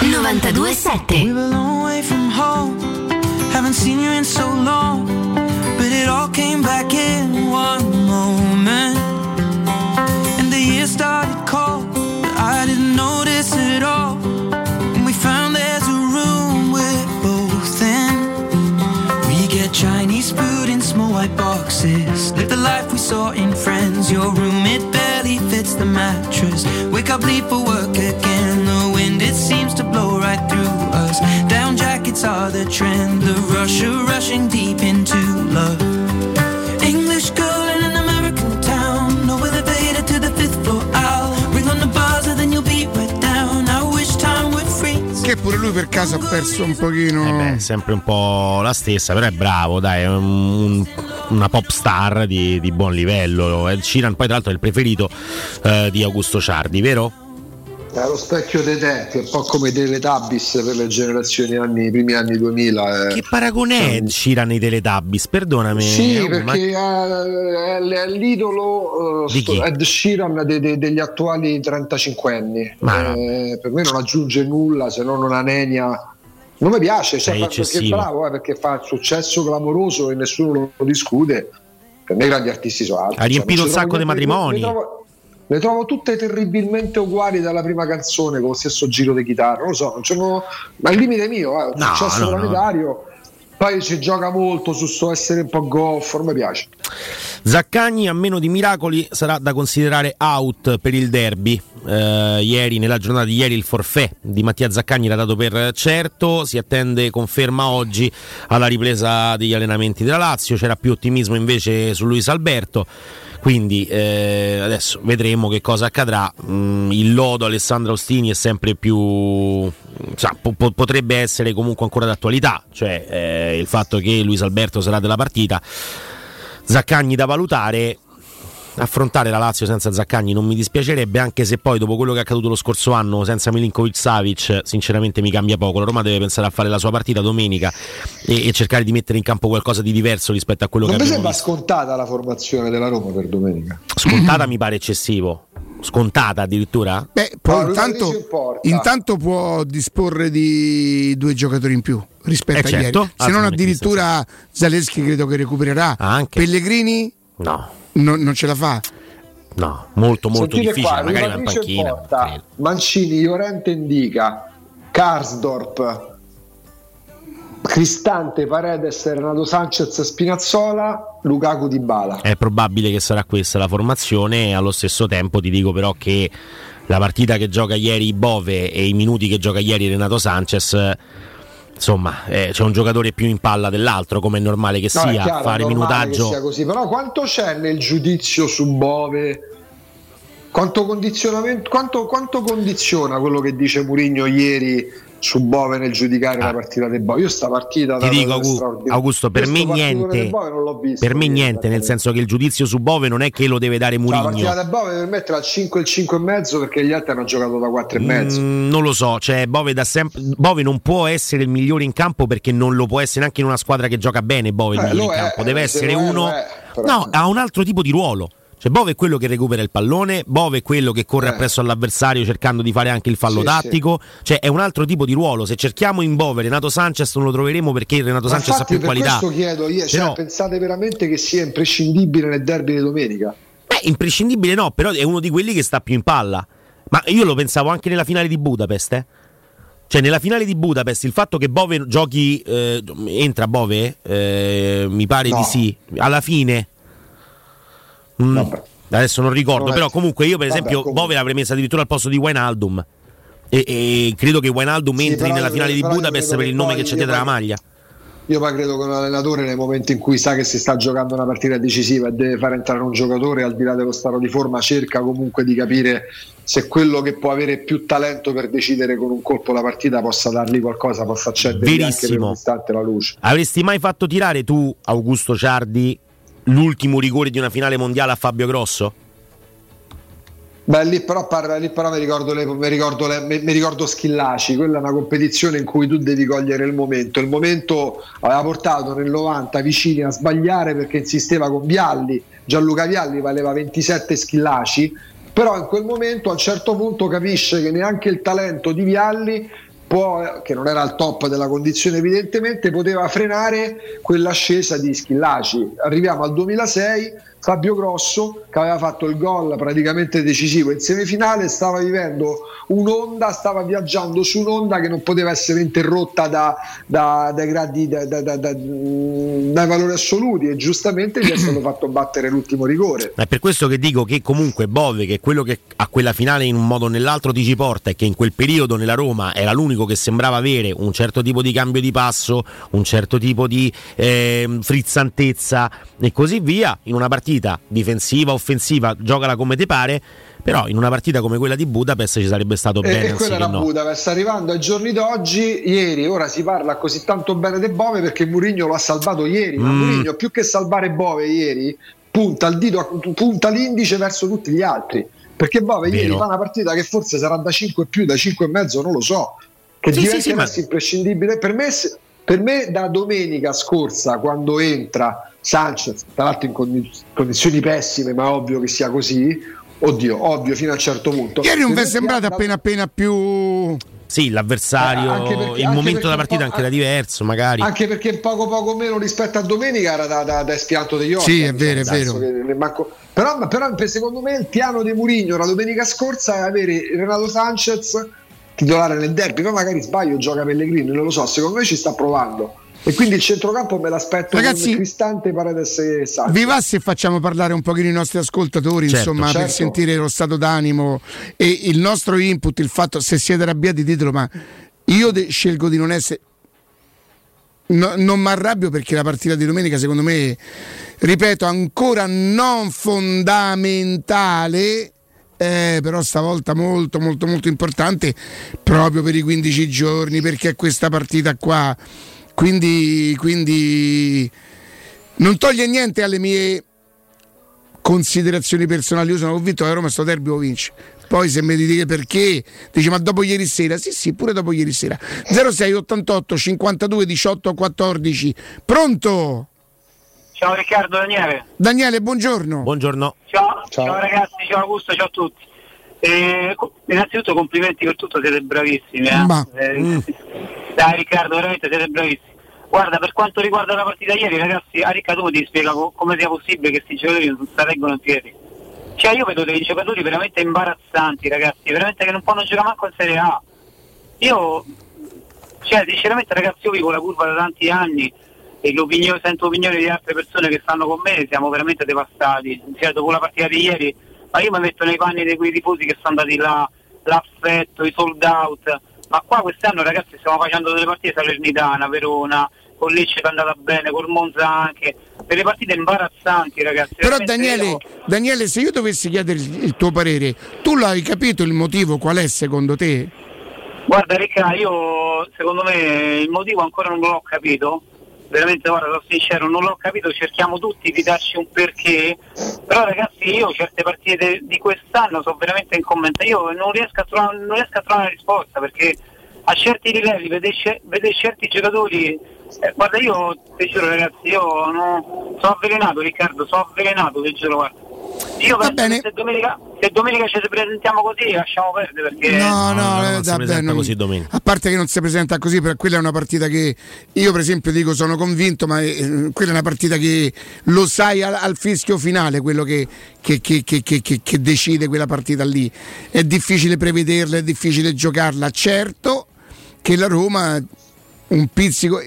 927 We were a long way from home. Haven't seen you in so long. But it all came back in one moment. And the year started cold. I didn't notice it all. White boxes. Live the life we saw in Friends. Your room, it barely fits the mattress. Wake up, leave for work again. The wind, it seems to blow right through us. Down jackets are the trend. The rush of rushing deep into love. Che pure lui per caso ha perso un pochino. Eh beh, sempre un po' la stessa, però è bravo, dai, è un- una pop star di, di buon livello. Ed Sheeran poi tra l'altro è il preferito eh, di Augusto Ciardi, vero? È lo specchio dei tempi, è un po' come Teletubbies per le generazioni anni, primi anni 2000. eh. Che paragone è Sheeran ai Teletubbies? Perdonami. Sì, Oh, ma- perché è, è- l'idolo eh, sto- Ed Sheeran de- de- degli attuali 35 anni. Ma. Eh, per me non aggiunge nulla se non una nenia. Non mi piace, cioè, perché è bravo, eh, perché fa successo clamoroso e nessuno lo discute. Per me i grandi artisti sono altri. Ha riempito non un sacco di matrimoni. Le trovo, le trovo tutte terribilmente uguali dalla prima canzone, con lo stesso giro di chitarra. Non lo so, non c'è- ma è il limite mio, eh, un No, successo no, no. planetario. Poi ci gioca molto su sto essere un po' goffo, mi piace. Zaccagni a meno di miracoli sarà da considerare out per il derby. Eh, ieri, nella giornata di ieri, il forfè di Mattia Zaccagni era dato per certo. Si attende conferma oggi alla ripresa degli allenamenti della Lazio. C'era più ottimismo invece su Luis Alberto. Quindi eh, adesso vedremo che cosa accadrà. Mm, il lodo Alessandro Ostini è sempre più. sa, po- po- potrebbe essere comunque ancora d'attualità. Cioè eh, il fatto che Luis Alberto sarà della partita. Zaccagni da valutare. Affrontare la Lazio senza Zaccagni non mi dispiacerebbe, anche se poi dopo quello che è accaduto lo scorso anno senza Milinkovic Savic, sinceramente mi cambia poco. La Roma deve pensare a fare la sua partita domenica e, e cercare di mettere in campo qualcosa di diverso rispetto a quello Non che mi abbiamo sembra visto. scontata la formazione della Roma per domenica. Scontata mi pare eccessivo. Scontata addirittura? Beh, poi No, intanto, non intanto può disporre di due giocatori in più rispetto Eh, a certo, ieri. Se non non è addirittura Zaleschi credo che recupererà. Ah, anche. Pellegrini No, non, non ce la fa. no, molto molto Sentite difficile, qua, magari Ripatricio panchina. Porta, Mancini, Llorente Indica, Karsdorp, Cristante, Paredes, Renato Sanchez, Spinazzola, Lukaku Di Bala. È probabile che sarà questa la formazione. Allo stesso tempo ti dico però che la partita che gioca ieri Bove e i minuti che gioca ieri Renato Sanchez. Insomma, eh, c'è un giocatore più in palla dell'altro, come è normale che No, sia. chiaro, fare minutaggio. che sia così, però quanto c'è nel giudizio su Bove? Quanto, condizionamento- quanto, quanto condiziona quello che dice Murigno ieri su Bove nel giudicare la partita del Bove? Io sta partita Ah. Ti dico. Augusto, per me niente, visto, per me niente, nel senso che il giudizio su Bove non è che lo deve dare La Murigno. partita del Bove per me tra il 5 e il 5 e mezzo perché gli altri hanno giocato da 4 e mezzo. Mm, non lo so, cioè Bove, da sempre, Bove non può essere il migliore in campo perché non lo può essere neanche in una squadra che gioca bene. Bove il Eh, migliore in è, campo deve eh, essere se lo è, uno. è, no, ha un altro tipo di ruolo. Cioè, Bove è quello che recupera il pallone, Bove è quello che Eh. corre appresso all'avversario cercando di fare anche il fallo Sì, tattico. Cioè, è un altro tipo di ruolo. Se cerchiamo in Bove Renato Sanchez non lo troveremo perché Renato Ma Sanchez ha più per qualità. questo chiedo io, cioè, Però- pensate veramente che sia imprescindibile nel derby di domenica? Beh, imprescindibile no, però è uno di quelli che sta più in palla. Ma io lo pensavo anche nella finale di Budapest, eh. Cioè, nella finale di Budapest, il fatto che Bove giochi. eh, entra Bove? Eh, mi pare No. di sì. Alla fine. Mm, adesso non ricordo, Non è- però comunque io, per Vabbè, esempio, comunque. Bove l'avrei messo addirittura al posto di Wijnaldum. E, e credo che Wijnaldum Sì, entri nella finale di Budapest per il nome che c'è dietro la maglia. Io poi credo che un allenatore nel momento in cui sa che si sta giocando una partita decisiva e deve fare entrare un giocatore al di là dello stato di forma, cerca comunque di capire se quello che può avere più talento per decidere con un colpo la partita possa dargli qualcosa, possa accendere anche per un istante la luce. Avresti mai fatto tirare tu, Augusto Ciardi, l'ultimo rigore di una finale mondiale a Fabio Grosso? Beh, lì però, parla, lì però mi, ricordo le- mi, ricordo le- mi- ricordo Schillaci, quella è una competizione in cui tu devi cogliere il momento. Il momento aveva portato nel 90 vicini a sbagliare perché insisteva con Vialli, Gianluca Vialli valeva 27 Schillaci, però in quel momento a un certo punto capisce che neanche il talento di Vialli può, che non era al top della condizione evidentemente, poteva frenare quell'ascesa di Schillaci. Arriviamo al 2006, Fabio Grosso che aveva fatto il gol praticamente decisivo in semifinale, stava vivendo un'onda, stava viaggiando su un'onda che non poteva essere interrotta da- da- dai gradi, da- da- dai valori assoluti e giustamente gli è stato fatto battere l'ultimo rigore. È per questo che dico che comunque Bove, che è quello che a quella finale in un modo o nell'altro ti ci porta e che in quel periodo nella Roma era l'unico che sembrava avere un certo tipo di cambio di passo, un certo tipo di ehm, frizzantezza e così via, in una partita difensiva, offensiva, giocala come te pare, però in una partita come quella di Budapest ci sarebbe stato E, bene e quella anziché era no. Budapest, arrivando ai giorni d'oggi, ieri, ora si parla così tanto bene di Bove perché Murigno lo ha salvato ieri, ma Mm. Murigno più che salvare Bove ieri, punta il dito, punta l'indice verso tutti gli altri, perché Bove ieri Vero. fa una partita che forse sarà da 5 più, da 5 e mezzo, non lo so, che Sì, diventa sì, sì, ma- imprescindibile. Per me, per me da domenica scorsa, quando entra Sanchez, tra l'altro in condi- condizioni pessime, ma ovvio che sia così, oddio, ovvio fino a un certo punto. Ieri non vi è sembrato Piazza- appena appena più Sì, l'avversario, Eh, perché- il momento della partita anche era diverso, magari. Anche perché poco poco meno rispetto a domenica era da, da, da espianto degli occhi. Sì, è vero, è vero. manco- Però, però per- secondo me il piano di Murigno la domenica scorsa è avere Renato Sanchez titolare nel derby, poi magari sbaglio gioca Pellegrini, non lo so, secondo me ci sta provando. E quindi il centrocampo me l'aspetto Ragazzi, con Cristante, Paredes e Sanchez. Vi va se facciamo parlare un pochino i nostri ascoltatori, Certo, insomma, per certo. sentire lo stato d'animo e il nostro input, il fatto se siete arrabbiati ditelo, ma io de- scelgo di non essere No- non mi arrabbio perché la partita di domenica secondo me, ripeto, ancora non fondamentale, eh, però stavolta molto molto molto importante proprio per i 15 giorni, perché è questa partita qua. Quindi, quindi non toglie niente alle mie considerazioni personali. Io sono convinto che Roma sto derby lo vince. Poi se mi dite perché, dici ma dopo ieri sera, sì sì, pure dopo ieri sera. 06 88 52 18 14. Pronto? Ciao Riccardo Daniele. Daniele, buongiorno. Buongiorno. Ciao, ciao. ragazzi, ciao Augusto, ciao a tutti. Eh, innanzitutto complimenti per tutto, siete bravissimi. Eh? Ma- Eh, Dai Riccardo, veramente siete bravissimi. Guarda, per quanto riguarda la partita ieri, ragazzi, a Riccardo mi ti spiega co- come sia possibile che questi giocatori non si reggono in piedi. Cioè io vedo dei giocatori veramente imbarazzanti, ragazzi, veramente che non possono giocare manco in Serie A. Io, cioè, sinceramente ragazzi, io vivo la curva da tanti anni e l'opinione- sento opinioni di altre persone che stanno con me, siamo veramente devastati. Cioè, dopo la partita di ieri, ma io mi metto nei panni di quei tifosi che sono andati là, l'affetto, i sold out. Ma qua quest'anno ragazzi stiamo facendo delle partite Salernitana, Verona, con Lecce è andata bene, col Monza anche, delle partite imbarazzanti ragazzi. Però Daniele, io- Daniele, se io dovessi chiedere il il tuo parere, tu l'hai capito il motivo qual è secondo te? Guarda Ricca, io secondo me il motivo ancora non l'ho capito, veramente guarda, sono sincero, non l'ho capito, cerchiamo tutti di darci un perché, però ragazzi io certe partite di quest'anno sono veramente in commento, io non riesco a trovare, non riesco a trovare una risposta perché a certi livelli vedere, vedere certi giocatori, eh, guarda io ti giuro ragazzi, io no, sono avvelenato Riccardo, sono avvelenato, ti giuro guarda. Io penso che se domenica, se domenica ci presentiamo così lasciamo perdere perché... No, no, eh, non si vabbè, presenta non- così domenica. A parte che non si presenta così, per quella è una partita che io per esempio dico sono convinto, ma eh, quella è una partita che lo sai al, al fischio finale, quello che, che- che- che- che- che- che decide quella partita lì. È difficile prevederla, è difficile giocarla. Certo che la Roma un pizzico.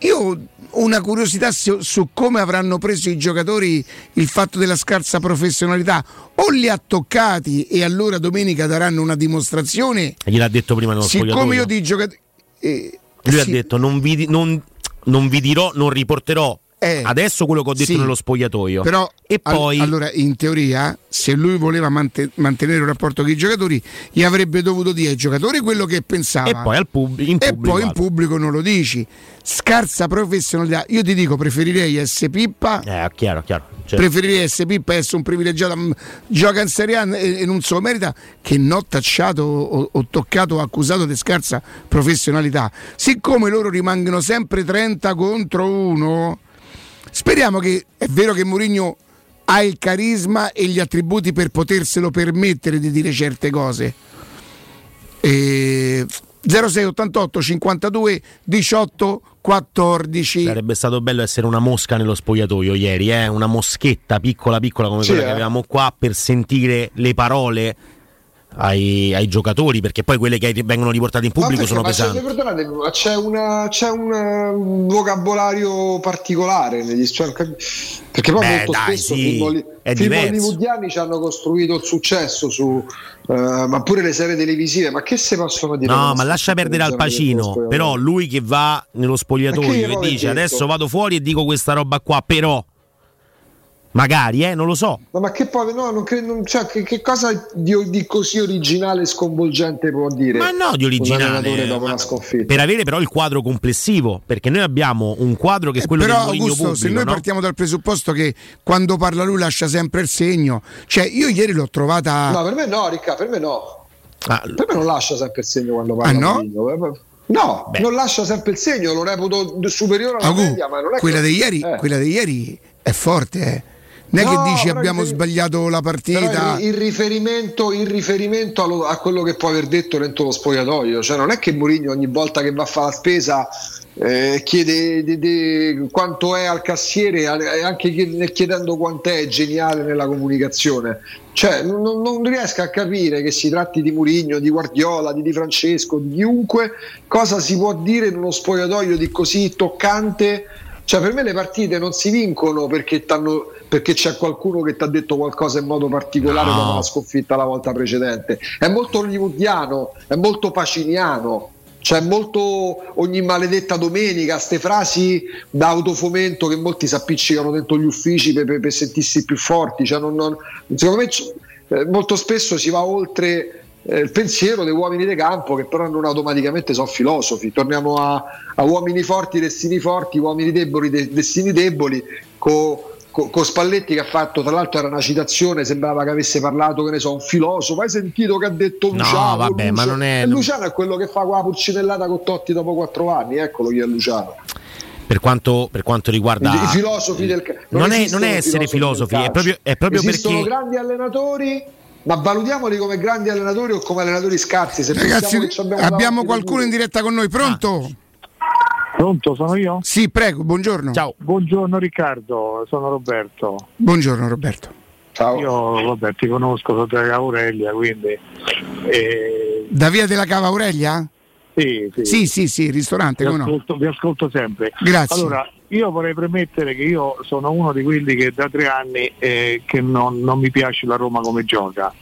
Io una curiosità su, su come avranno preso i giocatori il fatto della scarsa professionalità. O li ha toccati e allora domenica daranno una dimostrazione. Gliel'ha detto prima nello Siccome io di giocatori. Lui ha detto non vi, non- non vi dirò, non riporterò adesso quello che ho detto Eh. sì. nello spogliatoio. Però e poi allora in teoria se lui voleva mante- mantenere un rapporto con i giocatori gli avrebbe dovuto dire ai giocatori quello che pensava E poi al pub- in e pubblico poi in pubblico non lo dici scarsa professionalità io ti dico preferirei essere Pippa Eh, chiaro, chiaro. certo. preferirei essere Pippa e essere un privilegiato mm, gioca in Serie A e, e non se lo merita che non tacciato o, o toccato o accusato di scarsa professionalità siccome loro rimangono sempre 30 contro 1 speriamo che è vero che Mourinho ha il carisma e gli attributi per poterselo permettere di dire certe cose e 0688 52 18 14 Sarebbe stato bello essere una mosca nello spogliatoio ieri, eh? una moschetta piccola piccola come Sì, quella eh. che avevamo qua per sentire le parole ai, ai giocatori, perché poi quelle che vengono riportate in pubblico perché? sono c'è, pesanti. ma c'è, una, c'è un, un vocabolario particolare negli cioè, perché poi Beh, molto dai, spesso sì, film, è film hollywoodiani ci hanno costruito il successo su eh, ma pure le serie televisive ma che se possono dire No, ma lascia perdere Al Pacino. Però lui che va nello spogliatoio e dice adesso vado fuori e dico questa roba qua, però magari, eh, non lo so. No, ma che poi no, non credo, non- cioè, che, che cosa di, di così originale e sconvolgente può dire? Ma no, di un originale. allenatore dopo ma- una sconfitta. Per avere però il quadro complessivo, perché noi abbiamo un quadro che è quello Eh, Però del Mourinho Augusto, pubblico, se noi no? partiamo dal presupposto che quando parla lui lascia sempre il segno, cioè io ieri l'ho trovata No, per me no, Ricca, per me no. Ah, Per me non lascia sempre il segno quando parla Ah, no? Mourinho. No, non lascia sempre il segno, lo reputo superiore alla Agu, media, ma non è quella che... di ieri, Eh. quella di ieri è forte, eh. Non è No, che dici abbiamo il- sbagliato la partita. Il, il riferimento, il riferimento allo- a quello che può aver detto dentro lo spogliatoio, cioè non è che Mourinho ogni volta che va a fare la spesa eh, chiede di- di quanto è al cassiere e anche chied- chiedendo quanto è geniale nella comunicazione. Cioè, non, non- riesco a capire che si tratti di Mourinho, di Guardiola, di Di Francesco, di chiunque, cosa si può dire in uno spogliatoio di così toccante. Cioè, per me le partite non si vincono perché, t'hanno- perché c'è qualcuno che ti ha detto qualcosa in modo particolare No. dopo la sconfitta la volta precedente. È molto hollywoodiano, è molto paciniano. Cioè, molto ogni maledetta domenica, ste frasi da autofomento che molti si appiccicano dentro gli uffici per, per- per sentirsi più forti. Cioè, non- non- secondo me eh, molto spesso si va oltre eh, il pensiero degli uomini di campo che però non automaticamente sono filosofi. Torniamo a, a uomini forti, destini forti, uomini deboli, de- destini deboli, con Spalletti che ha fatto, tra l'altro era una citazione, sembrava che avesse parlato, che ne so, un filosofo, hai sentito che ha detto No, Luciano? vabbè, ma Lucio- non è- E Luciano è quello che fa quella pulcinellata con Totti dopo quattro anni, eccolo chi è Luciano. Per quanto, per quanto riguarda I filosofi del ca- non, è, non è essere filosofi, è calcio. proprio, è proprio esistono perché grandi allenatori ma valutiamoli come grandi allenatori o come allenatori scarsi se Ragazzi, abbiamo davanti qualcuno in diretta con noi, pronto? Pronto, sono io? Sì, prego, buongiorno. Ciao. Buongiorno Riccardo, sono Roberto. Buongiorno Roberto. Io vabbè, ti conosco sotto la Aurelia, quindi eh, Da via della Cava Aurelia? sì, sì. Sì, sì, sì, ristorante, vi, come no? ascolto, vi ascolto sempre. Grazie. Allora, io vorrei premettere che io sono uno di quelli che da tre anni eh, che non, non mi piace la Roma come gioca,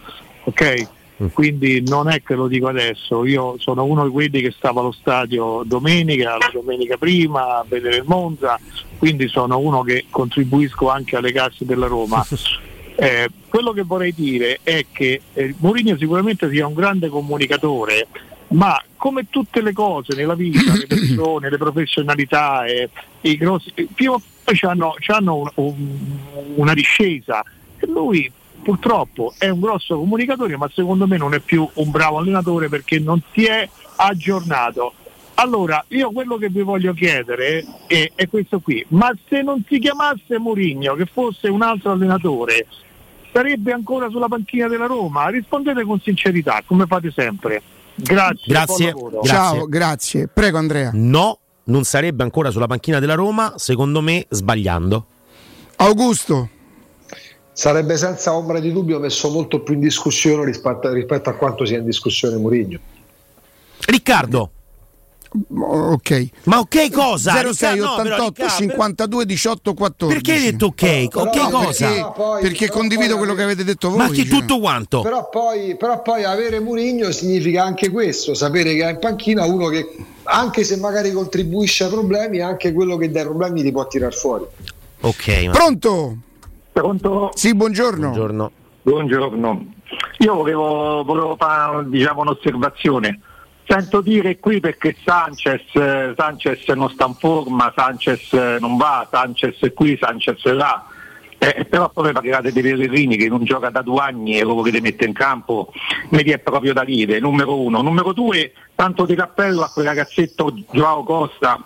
ok? Quindi non è che lo dico adesso, io sono uno di quelli che stava allo stadio domenica, la domenica prima a vedere il Monza, quindi sono uno che contribuisco anche alle casse della Roma. Eh, quello che vorrei dire è che eh, Mourinho sicuramente sia un grande comunicatore, ma come tutte le cose nella vita, le persone, le professionalità, eh, i grossi, prima o poi hanno, un, un, una discesa. E lui purtroppo è un grosso comunicatore, ma secondo me non è più un bravo allenatore perché non si è aggiornato. Allora, io quello che vi voglio chiedere è, è questo qui, ma se non si chiamasse Mourinho, che fosse un altro allenatore, sarebbe ancora sulla panchina della Roma? Rispondete con sincerità, come fate sempre. Grazie. Grazie. buon lavoro. Ciao, grazie. Prego Andrea. No, non sarebbe ancora sulla panchina della Roma, secondo me sbagliando. Augusto. Sarebbe senza ombra di dubbio messo molto più in discussione rispetto, rispetto a quanto sia in discussione Mourinho. Riccardo. Ok. Ma ok cosa? 06 Riccardo, no, però, 88 Riccardo, 52 18 14. Perché hai detto ok? Però- ok però cosa? perché- poi- Perché condivido poi quello che avete detto voi. Ma che cioè. tutto quanto? Però poi, però poi avere Mourinho significa anche questo, sapere che ha in panchina uno che anche se magari contribuisce ai problemi, è anche quello che dai problemi li può tirar fuori. Ok. ma- Pronto? Pronto? Sì, buongiorno. Buongiorno. Buongiorno. Io volevo, volevo fare diciamo, un'osservazione. Sento dire qui perché Sanchez, eh, Sanchez non sta in forma, Sanchez non va, Sanchez è qui, Sanchez è là. Eh, però poi parlate dei Pellegrini che non gioca da due anni e lo volete mettere in campo, mi è proprio da ridere, numero uno. Numero due, tanto di cappello a quel ragazzetto Joao Costa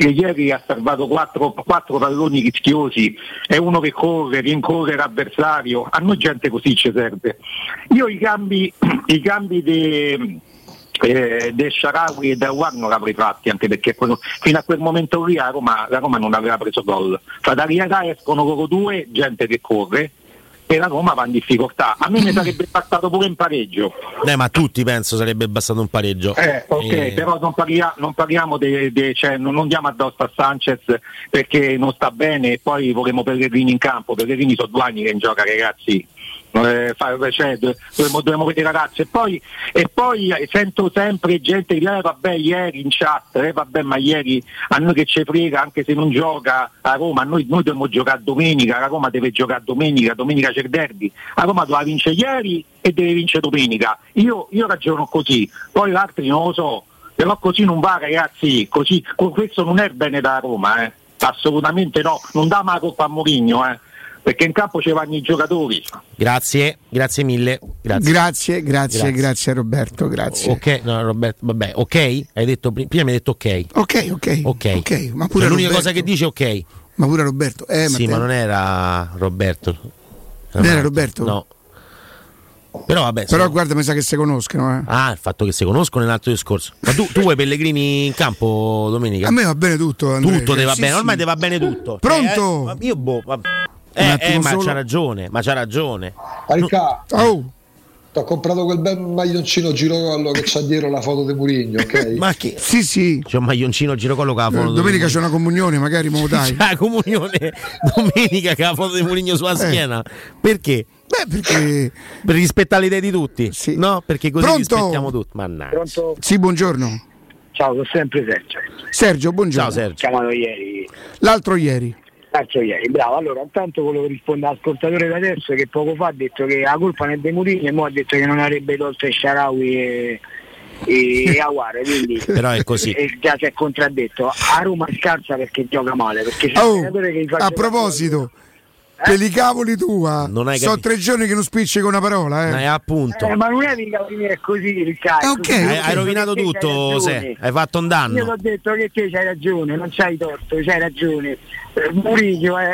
che ieri ha salvato quattro, quattro palloni rischiosi, è uno che corre, rincorre l'avversario, a noi gente così ci serve. Io i cambi, i cambi de, eh, del Sharawi e del War non l'avrei fatti anche perché fino a quel momento lì la Roma, la Roma non aveva preso gol. Riera escono loro due, gente che corre e la Roma va in difficoltà. A me mi sarebbe bastato pure in pareggio. Eh, ma a tutti penso sarebbe bastato un pareggio. Eh, ok, Eh, però non, parlia- non parliamo de, de- cioè, non, non diamo addosso a Sanchez perché non sta bene e poi vorremmo Pellegrini in campo. Pellegrini sono due anni che in gioca, ragazzi. Eh, cioè, do- dovremmo, dovremmo vedere ragazzi e poi, e poi eh, sento sempre gente dire eh, vabbè ieri in chat eh, vabbè ma ieri a noi che ci frega anche se non gioca a Roma noi, noi dobbiamo giocare domenica la Roma deve giocare domenica domenica c'è il derby la Roma doveva vincere ieri e deve vincere domenica io, io ragiono così poi gli altri non lo so però così non va ragazzi così, co- questo non è bene da Roma eh. assolutamente no non dà mai colpa a Mourinho eh. Perché in campo ci vanno i giocatori Grazie, grazie mille. Grazie. Grazie, grazie, Grazie. grazie, Roberto, grazie. Ok, no, Roberto, vabbè, ok? Hai detto pri- prima mi hai detto ok. Ok, ok. Ok. ok, ma pure Cioè, l'unica cosa che dice ok. Ma pure Roberto. Eh, sì, ma non era Roberto. Non era Roberto? No. Però vabbè. Però se- guarda, mi sa che si conoscono. eh. Ah, il fatto che si conoscono è un altro discorso. Ma tu, tu vuoi Pellegrini in campo domenica? A me va bene tutto. Andrea. Tutto te va Sì, bene, sì. ormai te va bene tutto. Pronto? Eh, eh, io boh. vabbè. Eh, eh, ma solo. c'ha ragione, ma c'ha ragione. Arica, Oh, ti ho comprato quel bel maglioncino girocollo che c'ha dietro la foto di Murigno, ok? Ma che? sì, sì. C'è un maglioncino girocollo con la Eh, foto. Domenica c'è una comunione, magari mo dai. C'è la comunione domenica che ha la foto di Murigno sulla Eh. schiena. Perché? Beh, perché. Per rispettare le idee di tutti? Sì. No, perché così Pronto? rispettiamo tutti. Mannaggia. Pronto? Sì, buongiorno. Ciao, sono sempre Sergio. Sergio, buongiorno. Ciao Sergio. Chiamato ieri, L'altro ieri. L'altro ieri, bravo. Allora, intanto volevo rispondere all'ascoltatore da adesso che poco fa ha detto che la colpa non è dei Mourinho e ora ha detto che non avrebbe tolto Sharawi e, e Aguare, quindi Però è così. e già si è contraddetto. A Roma scarsa perché gioca male, perché Oh, a proposito, per i cavoli tua, Non hai sono tre giorni che non spiccica una parola. Eh. Eh, appunto. Eh, ma non è mica finire così, Riccardo. Eh, ok, Così, hai, hai rovinato te tutto, se. Hai fatto un Io ti danno. ho detto che te c'hai ragione, non c'hai torto, c'hai ragione. Eh, Murillo è,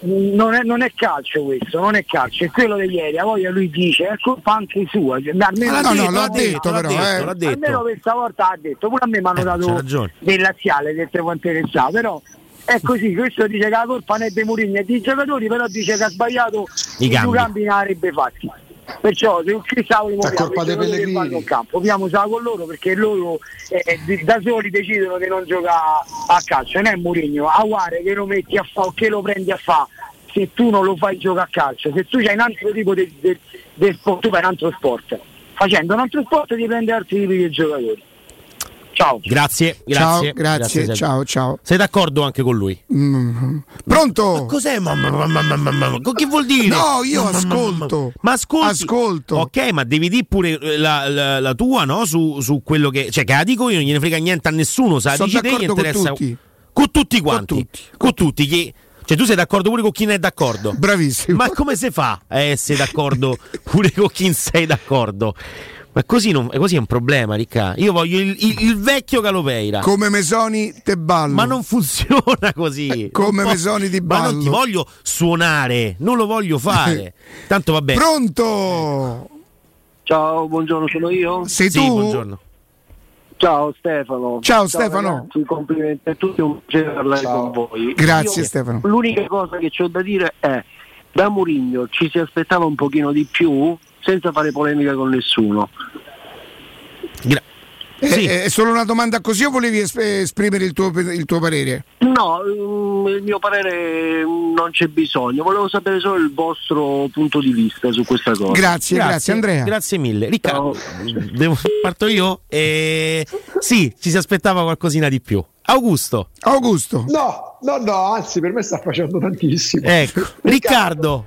non, è, non è calcio questo, non è calcio, è quello di ieri, a voglia lui dice, è colpa anche sua. cioè, Almeno, Ah, no, no, l'ha detto, l'ha però, detto, eh. l'ha almeno detto. questa volta ha detto, pure a me mi hanno Eh, dato del laziale, del quanto interessava, però è così, questo dice che la colpa non è dei Mourinho, è dei giocatori, però dice che ha sbagliato I i due cambi. cambi non avrebbe fatti. Perciò se che cavoli È muoviamo, colpa i dei giocatori che Pellegrini. vanno in campo, proviamo solo con loro perché loro eh, di- da soli decidono che non gioca a calcio, non è Mourinho, Aguare che lo metti a fa o che lo prendi a fa se tu non lo fai giocare a calcio, se tu hai un altro tipo di sport, tu fai un altro sport. Facendo un altro sport ti prendi altri tipi di giocatori. Ciao. Grazie, Ciao, grazie. grazie, ciao, ciao. Sei d'accordo anche con lui? Mm. Pronto? Ma cos'è? Mamma, mamma, mamma, mamma, mamma? Che vuol dire? No, io ascolto. mamma. Ma ascolti. Ascolto. Ok, ma devi dire pure eh, la, la- la tua, no? Su, su quello che. Cioè, che la dico io, non gliene frega niente a nessuno. Sa, Sono dici te, gli d'accordo con interessa. tutti. Con tutti quanti. Con tutti. Chi- Cioè, tu sei d'accordo pure con chi ne è d'accordo? Bravissimo. Ma come si fa a essere d'accordo pure con chi non sei d'accordo? Ma così, non, così è un problema, Ricca. Io voglio il, il- il vecchio Galopeira. Come Mesoni te ballo. Ma non funziona così. come Non Mesoni di Ma non ballo. ti voglio suonare, non lo voglio fare. Tanto vabbè. Pronto? Ciao, buongiorno, sono io? Sei Sì, tu? buongiorno. Ciao Stefano. Ciao, Stefano. ragazzi, complimenti a tutti, è un piacere parlare con voi. Grazie, Io- Stefano. L'unica cosa che ho da dire è da Mourinho ci si aspettava un pochino di più senza fare polemica con nessuno. Eh, eh, È solo una domanda così o volevi es- esprimere il tuo, il tuo parere? No, mm, il mio parere mm, non c'è bisogno, volevo sapere solo il vostro punto di vista su questa cosa. Grazie, grazie, Andrea. Grazie mille. Riccardo, devo, parto io? Eh, sì, ci si aspettava qualcosina di più. Augusto. Augusto. No, no, no, anzi per me sta facendo tantissimo. Ecco, Riccardo.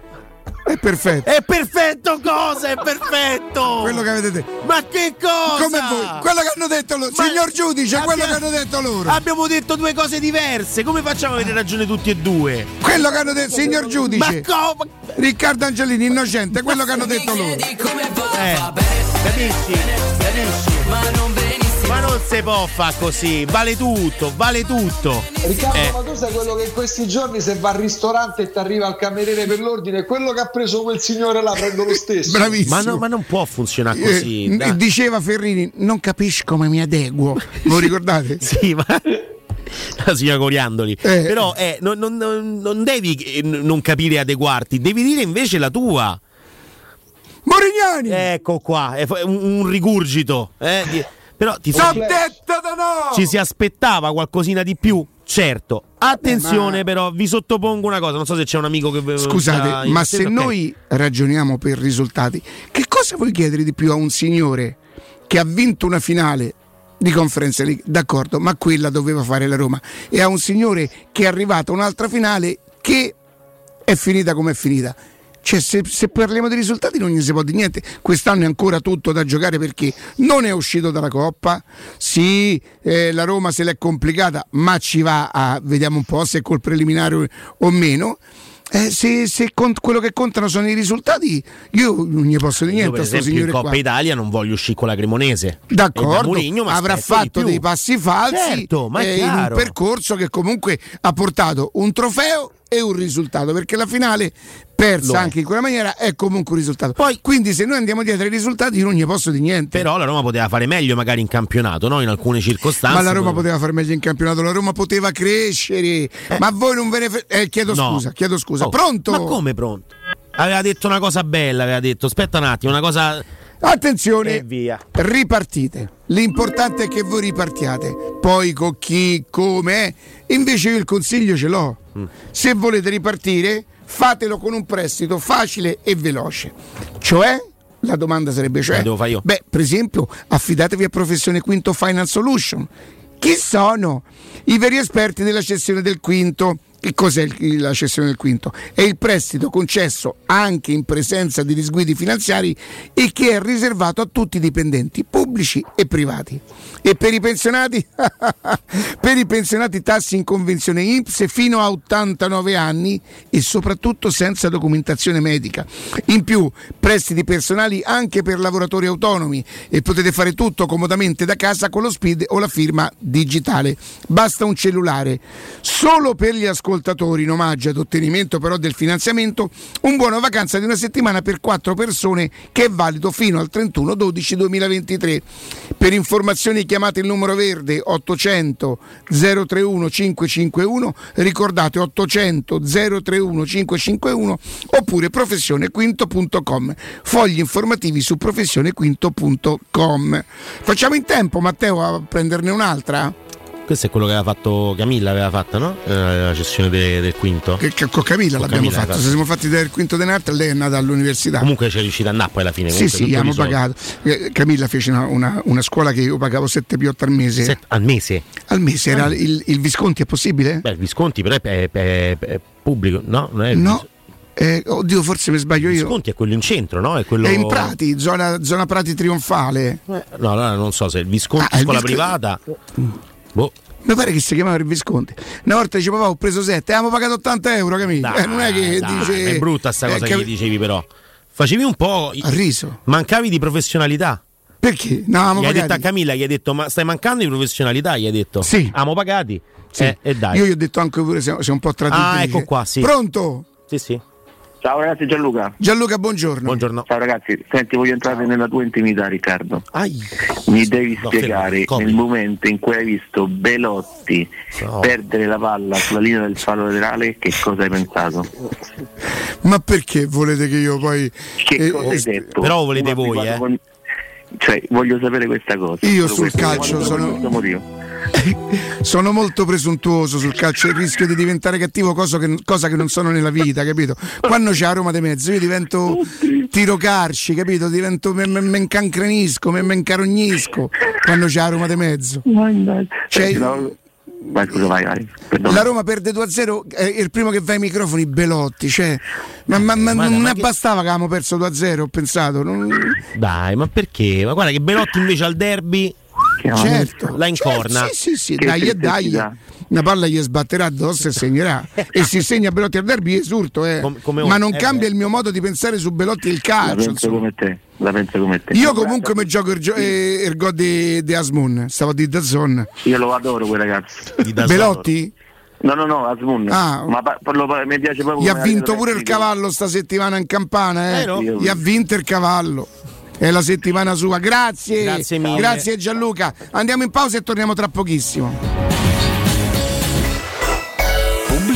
È perfetto. È perfetto cosa? È perfetto! Quello che avete detto. Ma che cosa? Come voi? Quello che hanno detto loro. Ma- Signor giudice, quello Abbia- che hanno detto loro. Abbiamo detto due cose diverse. Come facciamo a avere ragione tutti e due? Quello che hanno detto, signor giudice. Ma come? Riccardo Angelini, innocente, quello che hanno detto loro. Eh, capisci? Capisci? Ma non si può fare così. Vale tutto, vale tutto. Riccardo, Eh. ma tu sai quello che in questi giorni se va al ristorante e ti arriva il cameriere per l'ordine, quello che ha preso quel signore là prendo lo stesso. Bravissimo. Ma, no- ma non può funzionare Eh, così. dai. diceva Ferrini, non capisci come mi adeguo. Lo ricordate? Sì, ma. La signora Coriandoli. Eh. Però eh, non, non- non- non devi eh, non capire e adeguarti, devi dire invece la tua. Morignani! Ecco qua, un, un rigurgito. eh, di- Però ti ci- detto da no! ci si aspettava qualcosina di più? Certo. Attenzione, ma- però, vi sottopongo una cosa. Non so se c'è un amico che. Scusate, ma se ok. noi ragioniamo per risultati, che cosa vuoi chiedere di più a un signore che ha vinto una finale di Conference League? D'accordo, ma quella doveva fare la Roma. E a un signore che è arrivato a un'altra finale che è finita come è finita. Cioè, se, se parliamo di risultati non gli si può dire niente. Quest'anno è ancora tutto da giocare perché non è uscito dalla Coppa. Sì, eh, la Roma se l'è complicata, ma ci va a vediamo un po' se col preliminare o- meno. Eh, se se cont- quello che contano sono i risultati, io non gli posso dire Io, niente per a sto esempio, in Coppa qua. Italia non voglio uscire con la Cremonese. D'accordo, mi avrà fatto dei passi falsi Certo, ma è eh, in un percorso che comunque ha portato un trofeo e un risultato, perché la finale persa Lo è. anche in quella maniera è comunque un risultato. Quindi se noi andiamo dietro ai risultati io non gli posso dire niente. Però la Roma poteva fare meglio magari in campionato, no? In alcune circostanze. Ma la Roma poteva far meglio in campionato, la Roma poteva crescere. Ma voi non ve ne fre- eh, chiedo No. scusa, chiedo scusa. Oh, Pronto? Ma come pronto? Aveva detto una cosa bella, aveva detto. Aspetta un attimo, una cosa. Attenzione, E via. ripartite. L'importante è che voi ripartiate. Poi con chi, come. eh. Invece io il consiglio ce l'ho. Mm. Se volete ripartire, fatelo con un prestito facile e veloce. Cioè, la domanda sarebbe cioè. Beh, per esempio, affidatevi a Professione Quinto Finance Solution. Chi sono i veri esperti della cessione del quinto? Che cos'è la cessione del quinto? È il prestito concesso anche in presenza di disguidi finanziari e che è riservato a tutti i dipendenti pubblici e privati. E per i pensionati? per i pensionati tassi in convenzione INPS fino a 89 anni e soprattutto senza documentazione medica. In più, prestiti personali anche per lavoratori autonomi e potete fare tutto comodamente da casa con lo SPID o la firma digitale. Basta un cellulare. Solo per gli ascoltatori in omaggio ad ottenimento però del finanziamento, un buono vacanza di una settimana per quattro persone che è valido fino al 31 12 2023. Per informazioni chiamate il numero verde 800 031 551, ricordate 800 031 551 oppure professionequinto.com. Fogli informativi su professionequinto.com. Facciamo in tempo Matteo a prenderne un'altra? Questo è quello che aveva fatto Camilla, aveva fatto, no? Eh, La cessione de- del quinto. Che, che con Camilla Con l'abbiamo Camilla fatto. l'aveva Se siamo fatti del quinto denaro, lei è nata all'università. Comunque c'è riuscita a Napoli alla fine. Sì, comunque sì, abbiamo pagato. Eh, Camilla fece una, una- una scuola che io pagavo 7 più 8 al mese. Set- al mese? Al mese era Ah. il, il Visconti, è possibile? Beh, il Visconti però è, è- è- pubblico, no? Non è il No. Eh, oddio, forse mi sbaglio io. Visconti è quello in centro, no? È quello È in Prati, zona, zona Prati Trionfale. No, allora non so se il Visconti Ah, il scuola Visconti- privata. Boh. Mi pare che si chiamava il Visconti. Una volta dice papà ho preso 7, abbiamo pagato 80 euro, Camilla. Eh, non è che Dai, dice. È brutta sta eh, cosa capi- che gli dicevi però. Facevi un po'. Ha riso. Mancavi di professionalità. Perché? No, gli hai pagati. detto a Camilla, gli hai detto, ma stai mancando di professionalità? Gli hai detto. Sì. Amo pagati. Sì. Eh, e dai. Io gli ho detto anche pure se un po' tradito. Ah, ecco qua, sì. Pronto? Sì, sì. Ciao ragazzi, Gianluca. Gianluca, buongiorno. Buongiorno. Ciao ragazzi, senti, voglio entrare nella tua intimità, Riccardo. Ai. Mi devi No, spiegare fermo, nel momento in cui hai visto Belotti No. perdere la palla sulla linea del fallo laterale, che cosa hai pensato? Ma perché volete che io poi. Che eh, cosa hai eh, detto? Però volete mi voi, eh? con- Cioè, voglio sapere questa cosa. Io sul calcio sono- questo motivo. Sono molto presuntuoso sul calcio e rischio di diventare cattivo, cosa che, cosa che non sono nella vita, capito? Quando c'è a Roma di mezzo, io divento tiro carci, capito? Divento me, me, me incancrenisco, me, me incarognisco quando c'è a Roma di mezzo. Cioè, Vai, scusa, vai, vai. La Roma perde 2-0, è il primo che va ai microfoni, Belotti. Cioè, ma, ma- ma Guarda, non ma ne che- bastava che avevamo perso 2-0, ho pensato. non- Dai, ma perché? Ma guarda che Belotti invece al derby Certo, la incorna. Certo, sì, sì, sì, dai, e dai. Una palla gli sbatterà addosso e segnerà. e si segna Belotti al derby, esurto, eh. come ma non eh, cambia beh. il mio modo di pensare su Belotti e il La calcio. penso insomma. come te, la penso come te. Io comunque mi gioco il, gio- eh, il gol di, di Asmun, stavo di Dazzon. Io lo adoro quel ragazzo. Belotti? No, no, no, Asmun. Ah. Ma pa- parlo- mi piace proprio Gli ha vinto la pure il cavallo sta settimana in campana, eh? Vero? Gli ha vinto il cavallo. È la settimana sua. Grazie. Grazie mille. Grazie Gianluca. Andiamo in pausa e torniamo tra pochissimo.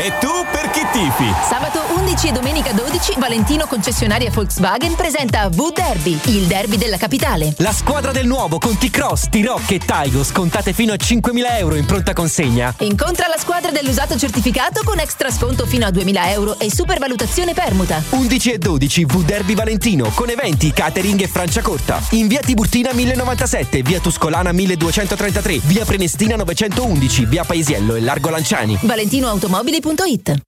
E tu per chi tifi? Sabato 11 e domenica 12 Valentino concessionaria Volkswagen presenta V-Derby, il derby della capitale. La squadra del nuovo con T-Cross, T-Rock e Taigo scontate fino a 5.000 euro in pronta consegna. Incontra la squadra dell'usato certificato con extra sconto fino a 2000 euro e supervalutazione permuta. 11 e 12 V Derby Valentino con eventi, catering e Franciacorta. In via Tiburtina 1097, via Tuscolana 1233, via Prenestina 911, via Paesiello e Largo Lanciani. ValentinoAutomobili.it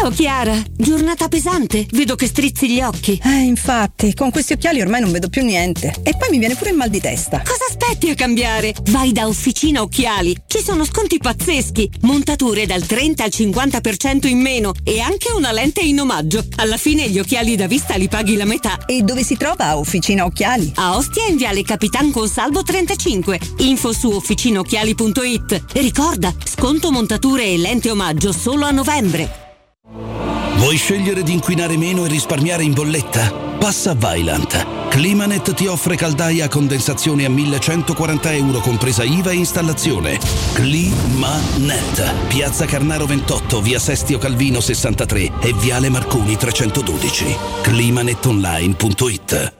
Ciao Chiara, giornata pesante, vedo che strizzi gli occhi. Eh, infatti, con questi occhiali ormai non vedo più niente. E poi mi viene pure il mal di testa. Cosa aspetti a cambiare? Vai da Officina Occhiali, ci sono sconti pazzeschi, montature dal 30 al 50% in meno e anche una lente in omaggio. Alla fine gli occhiali da vista li paghi la metà. E dove si trova Officina Occhiali? A Ostia in Viale Capitan Consalvo 35. Info su officinaocchiali.it. E ricorda, sconto montature e lente omaggio solo a novembre. Vuoi scegliere di inquinare meno e risparmiare in bolletta? Passa a Vaillant. Climanet ti offre caldaia a condensazione a 1140 euro compresa IVA e installazione. Climanet. Piazza Carnaro 28, via Sestio Calvino 63 e viale Marconi 312. Climanetonline.it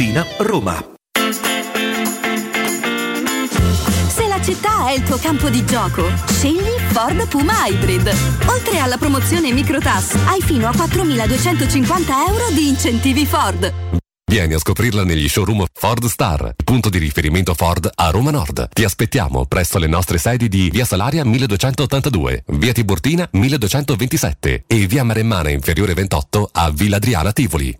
Tiburtina, Roma. Se la città è il tuo campo di gioco, scegli Ford Puma Hybrid. Oltre alla promozione Microtas, hai fino a 4.250 euro di incentivi Ford. Vieni a scoprirla negli showroom Ford Star, punto di riferimento Ford a Roma Nord. Ti aspettiamo presso le nostre sedi di Via Salaria 1282, Via Tiburtina 1227 e Via Maremmana Inferiore 28 a Villa Adriana Tivoli.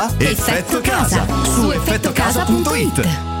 Effetto Casa su effettocasa.it.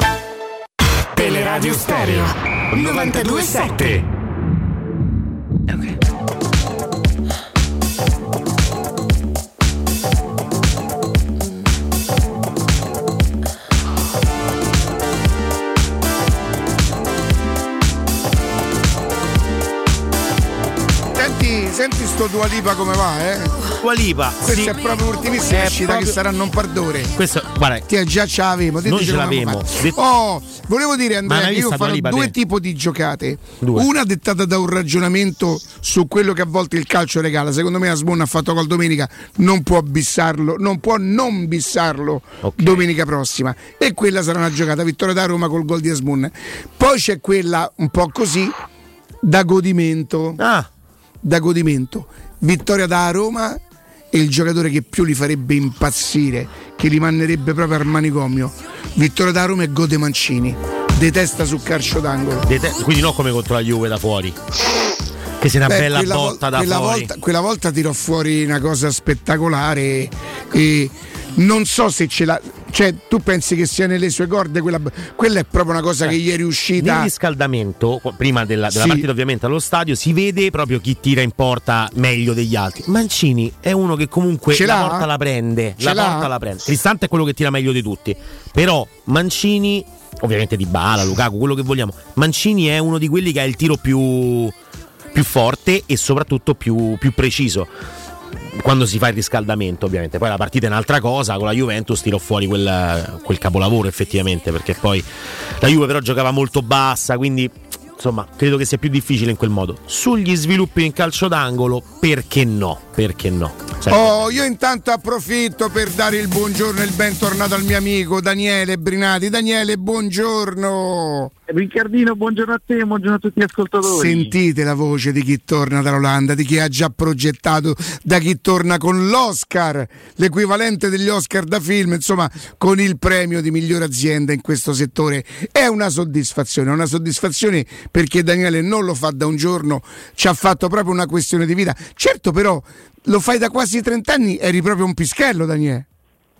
Teleradio Stereo 927 Senti, senti sto Dua Lipa come va, eh? Dua Lipa, Questa sì. è proprio l'ultimissima È uscita proprio- che sarà non pardore. Questo, guarda, Ti già ce l'avevo, Noi ce. Det- Oh, volevo dire Andrea che io farò Lipa, due te? tipi di giocate. Due. Una dettata da un ragionamento su quello che a volte il calcio regala. Secondo me Asbun ha fatto col domenica, non può bissarlo, non può non bissarlo domenica prossima. E quella sarà una giocata vittoria da Roma col gol di Asbun. Poi c'è quella un po' così da godimento. Ah. Da godimento. Vittoria da Roma e il giocatore che più li farebbe impazzire, che li manderebbe proprio al manicomio. Vittoria da Roma e Gode Mancini. Detesta sul calcio d'angolo. Dete- quindi non come contro la Juve da fuori. Che sia una Beh, bella botta vol- da quella fuori. Volta, quella volta tirò fuori una cosa spettacolare e non so se ce l'ha. Cioè, tu pensi che sia nelle sue corde? Quella, quella è proprio una cosa che ieri è uscita. Nel riscaldamento, prima della, della Sì. partita ovviamente allo stadio, si vede proprio chi tira in porta meglio degli altri. Mancini è uno che comunque Ce la l'ha? porta la prende. Ce la l'ha? porta la prende. Cristante è quello che tira meglio di tutti. Però Mancini, ovviamente di Bala, Lukaku, quello che vogliamo. Mancini è uno di quelli che ha il tiro più, più forte e soprattutto più, più preciso. Quando si fa il riscaldamento, ovviamente. Poi la partita è un'altra cosa. Con la Juventus tirò fuori quel, quel capolavoro, effettivamente. Perché poi la Juve, però, giocava molto bassa. Quindi insomma, credo che sia più difficile in quel modo. Sugli sviluppi in calcio d'angolo, perché no? Perché no? Sai- Oh, io intanto approfitto per dare il buongiorno e il bentornato al mio amico Daniele Brinati. Daniele, buongiorno. Riccardino, buongiorno a te, buongiorno a tutti gli ascoltatori. Sentite la voce di chi torna dall'Olanda, di chi ha già progettato, da chi torna con l'Oscar, l'equivalente degli Oscar da film, insomma, con il premio di migliore azienda in questo settore. È una soddisfazione, una soddisfazione perché Daniele non lo fa da un giorno, ci ha fatto proprio una questione di vita. Certo, però lo fai da quasi 30 anni, eri proprio un pischello, Daniele.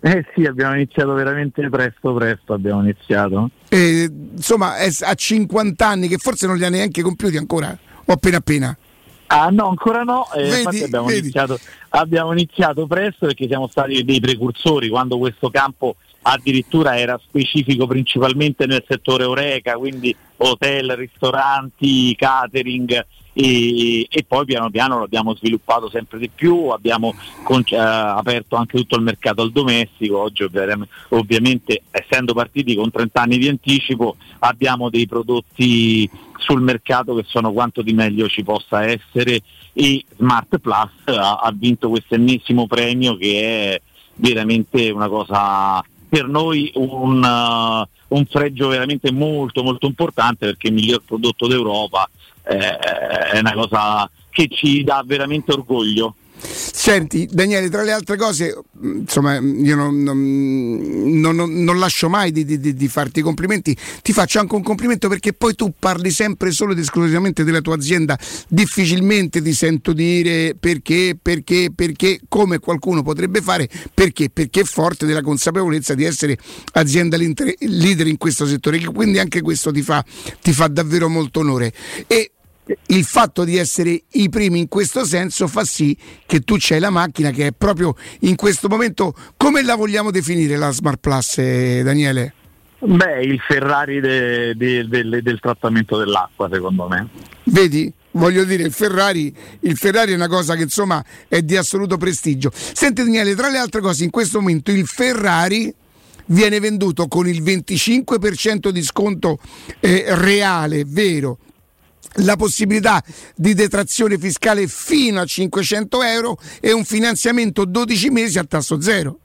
Eh sì, abbiamo iniziato veramente presto, presto abbiamo iniziato. E, insomma, è a 50 anni, che forse non li ha neanche compiuti ancora, o appena appena. Ah no, ancora no, eh, Vedi, infatti abbiamo iniziato, abbiamo iniziato presto perché siamo stati dei precursori quando questo campo addirittura era specifico principalmente nel settore Oreca, quindi hotel, ristoranti, catering e, e poi piano piano lo abbiamo sviluppato sempre di più, abbiamo con- eh, aperto anche tutto il mercato al domestico, oggi ovviamente, essendo partiti con 30 anni di anticipo abbiamo dei prodotti sul mercato che sono quanto di meglio ci possa essere. E Smart Plus ha, ha vinto questo ennesimo premio che è veramente una cosa per noi un, uh, un fregio veramente molto molto importante perché il miglior prodotto d'Europa eh, è una cosa che ci dà veramente orgoglio. Senti, Daniele, tra le altre cose, mh, insomma, io non, non- non- non- lascio mai di, di- di- farti complimenti, ti faccio anche un complimento perché poi tu parli sempre solo ed esclusivamente della tua azienda, difficilmente ti sento dire perché, perché, perché, come qualcuno potrebbe fare, perché, perché è forte della consapevolezza di essere azienda leader in questo settore, quindi anche questo ti fa, ti fa davvero molto onore. E il fatto di essere i primi in questo senso fa sì che tu c'hai la macchina che è proprio in questo momento come la vogliamo definire la Smart Plus eh, Daniele? Beh, il Ferrari de- de- del- del trattamento dell'acqua secondo me. Vedi? Voglio dire, il Ferrari, il Ferrari è una cosa che insomma è di assoluto prestigio. Senti Daniele, tra le altre cose, in questo momento il Ferrari viene venduto con il 25% di sconto eh, reale, vero, la possibilità di detrazione fiscale fino a 500 euro e un finanziamento 12 mesi a tasso zero.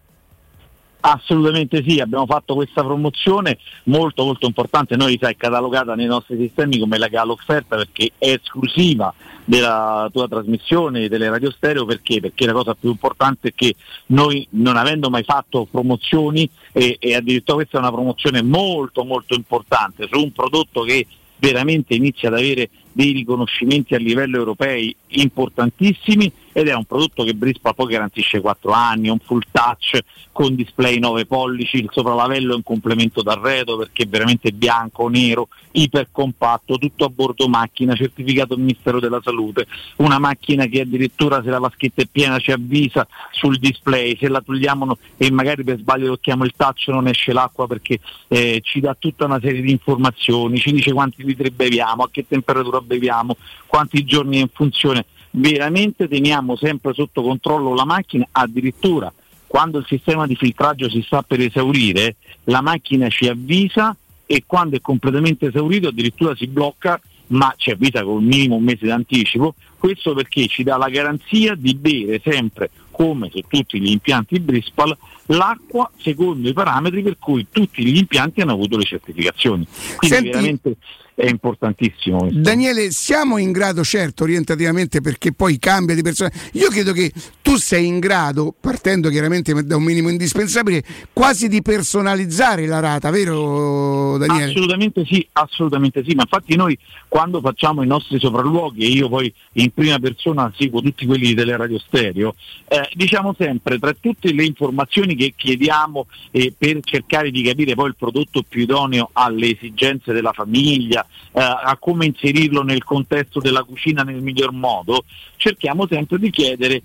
Assolutamente sì, abbiamo fatto questa promozione molto molto importante, noi sai, è catalogata nei nostri sistemi come la gala offerta perché è esclusiva della tua trasmissione delle radio stereo perché? Perché la cosa più importante è che noi non avendo mai fatto promozioni e, e addirittura questa è una promozione molto molto importante su un prodotto che veramente inizia ad avere dei riconoscimenti a livello europei importantissimi ed è un prodotto che Brispa poi garantisce 4 anni, un full touch con display 9 pollici, il sopralavello è un complemento d'arredo perché è veramente bianco, nero, ipercompatto, tutto a bordo macchina, certificato Ministero della Salute, una macchina che addirittura se la vaschetta è piena ci avvisa sul display, se la togliamo e magari per sbaglio tocchiamo il touch non esce l'acqua perché eh, ci dà tutta una serie di informazioni, ci dice quanti litri beviamo, a che temperatura beviamo, quanti giorni è in funzione, veramente teniamo sempre sotto controllo la macchina, addirittura quando il sistema di filtraggio si sta per esaurire, la macchina ci avvisa e quando è completamente esaurito addirittura si blocca, ma ci avvisa con minimo un mese d'anticipo, questo perché ci dà la garanzia di bere sempre, come su tutti gli impianti Brispal, l'acqua secondo i parametri per cui tutti gli impianti hanno avuto le certificazioni. Quindi Senti- veramente è importantissimo. questo. Daniele, siamo in grado, certo, orientativamente perché poi cambia di persona. Io credo che tu sei in grado, partendo chiaramente da un minimo indispensabile, quasi di personalizzare la rata, vero Daniele? Assolutamente sì, assolutamente sì, ma infatti noi quando facciamo i nostri sopralluoghi e io poi in prima persona seguo tutti quelli delle radio stereo, eh, diciamo sempre tra tutte le informazioni che chiediamo eh, per cercare di capire poi il prodotto più idoneo alle esigenze della famiglia, eh, a come inserirlo nel contesto della cucina nel miglior modo, cerchiamo sempre di chiedere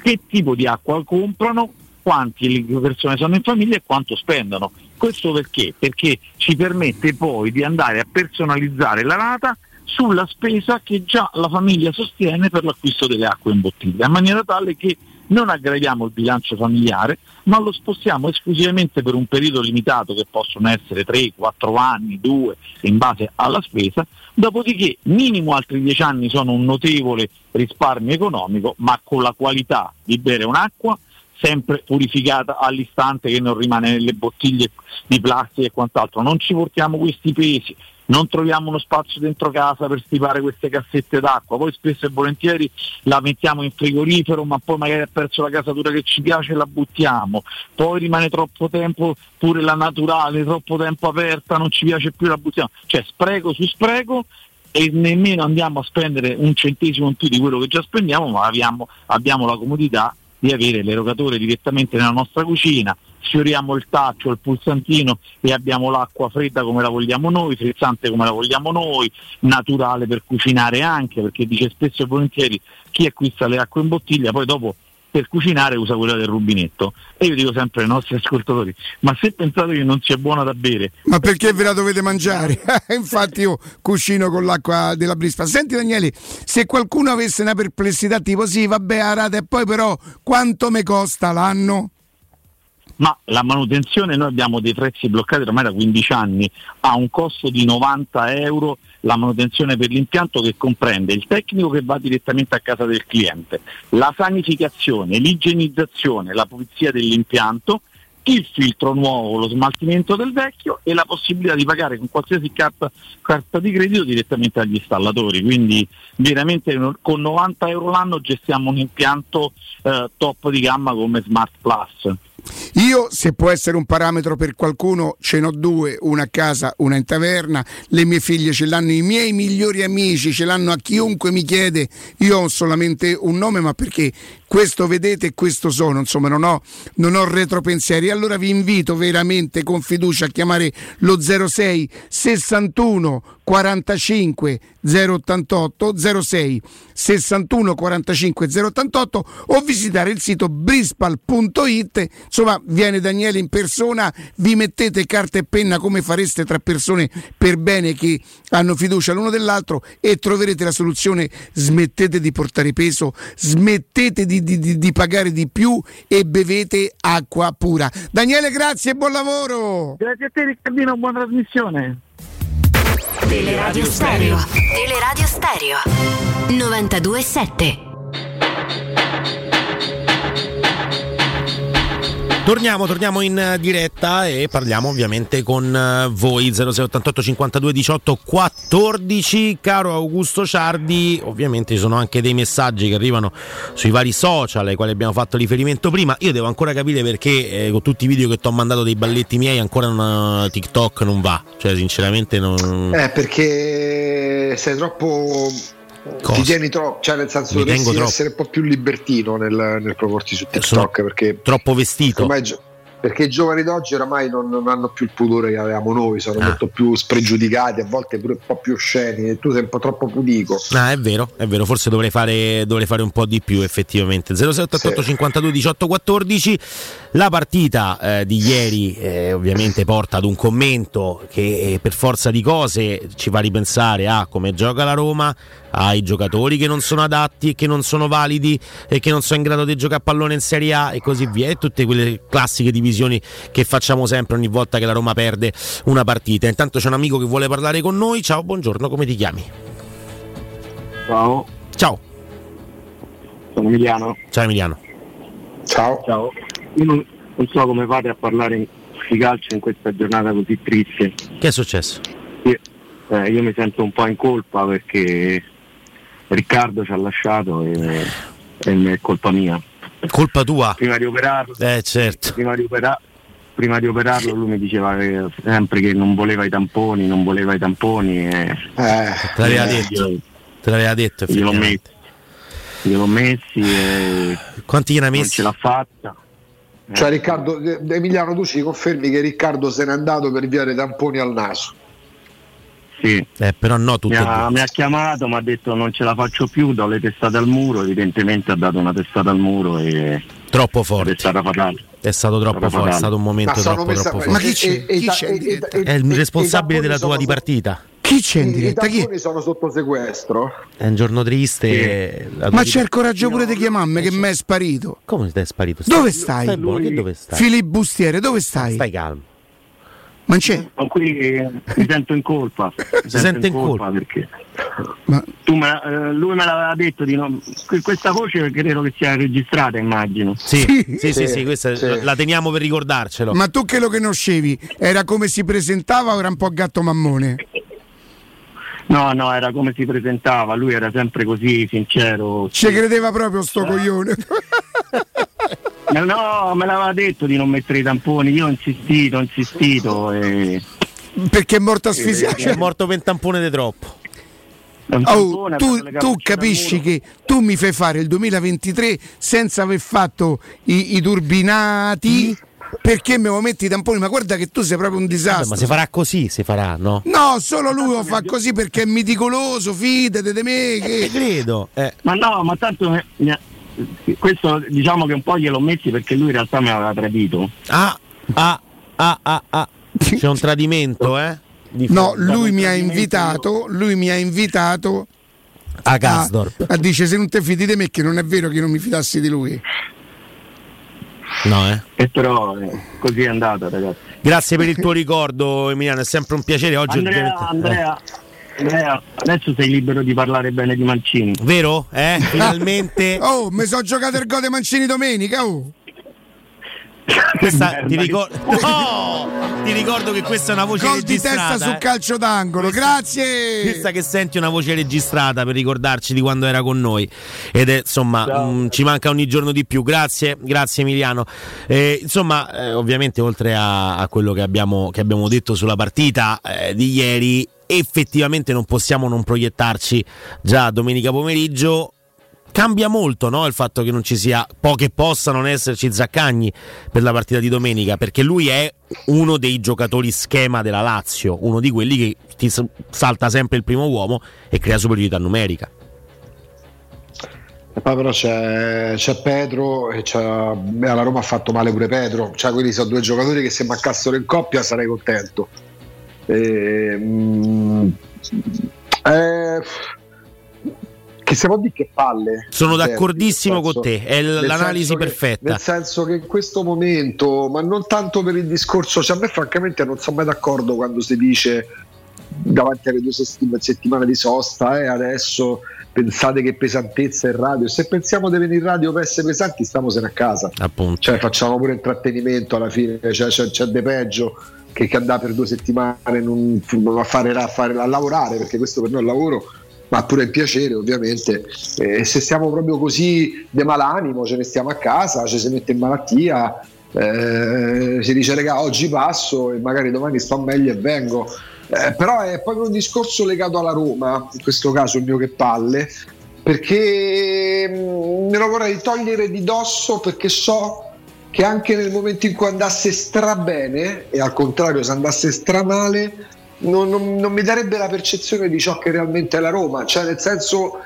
che tipo di acqua comprano, quanti persone sono in famiglia e quanto spendono. Questo perché? Perché ci permette poi di andare a personalizzare la rata sulla spesa che già la famiglia sostiene per l'acquisto delle acque in bottiglia, in maniera tale che non aggraviamo il bilancio familiare, ma lo spostiamo esclusivamente per un periodo limitato che possono essere 3, 4 anni, 2, in base alla spesa, dopodiché minimo altri 10 anni sono un notevole risparmio economico, ma con la qualità di bere un'acqua sempre purificata all'istante che non rimane nelle bottiglie di plastica e quant'altro. Non ci portiamo questi pesi, non troviamo uno spazio dentro casa per stipare queste cassette d'acqua, poi spesso e volentieri la mettiamo in frigorifero ma poi magari ha perso la casatura che ci piace e la buttiamo, poi rimane troppo tempo pure la naturale, troppo tempo aperta, non ci piace più la buttiamo, cioè spreco su spreco e nemmeno andiamo a spendere un centesimo in più di quello che già spendiamo, ma abbiamo, abbiamo la comodità di avere l'erogatore direttamente nella nostra cucina, sfioriamo il taccio, il pulsantino e abbiamo l'acqua fredda come la vogliamo noi, frizzante come la vogliamo noi, naturale per cucinare anche, perché dice spesso e volentieri chi acquista le acque in bottiglia poi dopo per cucinare usa quella del rubinetto. E io dico sempre ai nostri ascoltatori, ma se pensate che non sia buona da bere... Ma perché ve la dovete mangiare? Infatti io cucino con l'acqua della brispa. Senti Daniele, se qualcuno avesse una perplessità tipo sì, vabbè, arate, e poi però quanto mi costa l'anno? Ma la manutenzione noi abbiamo dei prezzi bloccati ormai da 15 anni a un costo di 90 euro la manutenzione per l'impianto che comprende il tecnico che va direttamente a casa del cliente, la sanificazione, l'igienizzazione, la pulizia dell'impianto, il filtro nuovo, lo smaltimento del vecchio e la possibilità di pagare con qualsiasi carta, carta di credito direttamente agli installatori. Quindi veramente con 90 euro l'anno gestiamo un impianto eh, top di gamma come Smart Plus. Io, se può essere un parametro per qualcuno, ce n'ho due, una a casa, una in taverna, le mie figlie ce l'hanno i miei migliori amici, ce l'hanno a chiunque mi chiede, io ho solamente un nome, ma perché questo vedete e questo sono, insomma non ho, non ho retropensieri. Allora vi invito veramente con fiducia a chiamare lo 06 61 45 088 06 61 45 088 o visitare il sito brispal.it insomma viene Daniele in persona vi mettete carta e penna come fareste tra persone per bene che hanno fiducia l'uno dell'altro e troverete la soluzione smettete di portare peso smettete di, di, di, di pagare di più e bevete acqua pura Daniele grazie e buon lavoro grazie a te Riccardino buona trasmissione Teleradio Stereo. Teleradio Stereo 927. Torniamo, torniamo in diretta e parliamo ovviamente con eh, voi. 0688 52 18 14 caro Augusto Ciardi ovviamente ci sono anche dei messaggi che arrivano sui vari social ai quali abbiamo fatto riferimento prima. Io devo ancora capire perché eh, con tutti i video che ti ho mandato dei balletti miei ancora una, TikTok non va. Cioè sinceramente non Eh perché sei troppo Cosa? ti tieni troppo, cioè nel senso dovresti tengo troppo. essere un po' più libertino nel, nel proporti su sono TikTok perché troppo vestito ormai perché i giovani d'oggi oramai non, non hanno più il pudore che avevamo noi, sono Ah. molto più spregiudicati, a volte pure un po' più osceni, e tu sei un po' troppo pudico. Ah, è vero, è vero, forse dovrei fare, dovrei fare un po' di più effettivamente. 0688 52 18 14. La partita eh, di ieri eh, ovviamente porta ad un commento che eh, per forza di cose ci fa ripensare a come gioca la Roma, ai giocatori che non sono adatti e che non sono validi e che non sono in grado di giocare a pallone in Serie A e così via. E tutte quelle classiche divisioni che facciamo sempre ogni volta che la Roma perde una partita. Intanto c'è un amico che vuole parlare con noi. Ciao, buongiorno, come ti chiami? Ciao, Ciao. sono Emiliano. Ciao Emiliano. Ciao. Ciao. Io non, non so come fate a parlare di calcio in questa giornata così triste. Che è successo? Io, eh, io mi sento un po' in colpa perché Riccardo ci ha lasciato e, e è colpa mia. Colpa tua? Prima di operarlo, Eh certo. prima di, opera- prima di operarlo lui mi diceva che- sempre che non voleva i tamponi, non voleva i tamponi e Te l'aveva eh, detto. io- Te l'aveva detto gliel'ho messi, gliel'ho messi e Quanti gliene ha non messi? ce l'ha fatta. Cioè Riccardo, eh, Emiliano tu ci confermi che Riccardo se n'è andato per via dei tamponi al naso? Sì. Eh, però no, Mi ha, mi ha chiamato, mi ha detto non ce la faccio più, do le testate al muro, evidentemente ha dato una testata al muro e troppo forte. È stata fatale. È stato troppo forte, è stato un momento Ma troppo messa- troppo ma forte. chi c'è? E- Chi c'è? e- È il responsabile i della tua dipartita. Chi c'è in I diretta? Chi è? tamponi sono sotto sequestro. È un giorno triste. la tua Ma c'è il coraggio pure di chiamarmi che mi è sparito. Come stai sparito? Dove Stai stai? buono, che dove stai? Filippo Bustiere, dove stai? Stai calmo. Ma c'è? Sono qui eh, mi sento in colpa. Mi sente in colpa? perché tu me eh, lui me l'aveva detto di non. que- Questa voce credo che sia registrata, immagino. Sì, sì, sì, sì, questa la teniamo per ricordarcelo. Ma tu che lo conoscevi? Era come si presentava o era un po' gatto mammone? No, no, era come si presentava, lui era sempre così sincero. Ci credeva proprio sto coglione. Eh, No, me l'aveva detto di non mettere i tamponi, io ho insistito, ho insistito e. Perché è morto asfissiato. È morto per tampone di troppo. Oh, tu, tu capisci che tu mi fai fare il 2023 senza aver fatto i, i turbinati perché me lo metti i tamponi? Ma guarda che tu sei proprio un Vabbè, disastro. ma si farà così, si farà, no? No, solo lui lo fa così perché è meticoloso, fidate di me. Che... credo. eh. Ma no, ma tanto mi- mi ha- questo diciamo che un po' gliel'ho messi perché lui in realtà mi aveva tradito. Ah, ah, ah, ah, ah. C'è un tradimento, eh? Di No, lui mi ha invitato, lui mi ha invitato a Gasdorp. a, a dice se non te fidi di me che non è vero che non mi fidassi di lui. No, eh. E però eh, così è andata, ragazzi. Grazie per il tuo ricordo, Emiliano, è sempre un piacere. Oggi Andrea, ovviamente- Andrea, Andrea, adesso sei libero di parlare bene di Mancini. Vero? Eh? Finalmente. Oh, mi sono giocato il Gode Mancini domenica, oh. Questa, ti, ricor- No! ti ricordo che questa è una voce Gol di testa sul eh. calcio d'angolo, grazie. Questa che senti è una voce registrata per ricordarci di quando era con noi ed è insomma mh, ci manca ogni giorno di più. Grazie, grazie Emiliano. Eh, insomma, eh, ovviamente oltre a, a quello che abbiamo, che abbiamo detto sulla partita eh, di ieri, effettivamente non possiamo non proiettarci già domenica pomeriggio. Cambia molto no? il fatto che non ci sia, po' che possa non esserci Zaccagni per la partita di domenica, perché lui è uno dei giocatori schema della Lazio, uno di quelli che ti salta sempre il primo uomo e crea superiorità numerica. E poi però c'è, c'è Pedro e c'è, alla Roma ha fatto male pure Pedro, cioè quelli sono due giocatori che se mancassero in coppia sarei contento. E, mm, eh, che si può dire che palle. Sono Nel d'accordissimo senso- con te, è l'analisi che- perfetta. Nel senso che in questo momento, ma non tanto per il discorso, cioè a me francamente non sono mai d'accordo quando si dice davanti alle due settim- settimane di sosta e adesso pensate che pesantezza in radio. Se pensiamo di venire in radio per essere pesanti, stiamosene a casa. Appunto. Cioè facciamo pure intrattenimento alla fine, cioè, c'è, c'è de peggio che, che andare per due settimane non- a, fare, a, fare- a lavorare, perché questo per noi è lavoro, ma pure il piacere ovviamente. E se siamo proprio così de malanimo, ce ne stiamo a casa, ci si mette in malattia, eh, si dice raga oggi passo e magari domani sto meglio e vengo. Eh, però è proprio un discorso legato alla Roma, in questo caso il mio che palle, perché mm, me lo vorrei togliere di dosso perché so che anche nel momento in cui andasse stra bene e al contrario se andasse stra male non, non- non mi darebbe la percezione di ciò che realmente è la Roma. Cioè nel senso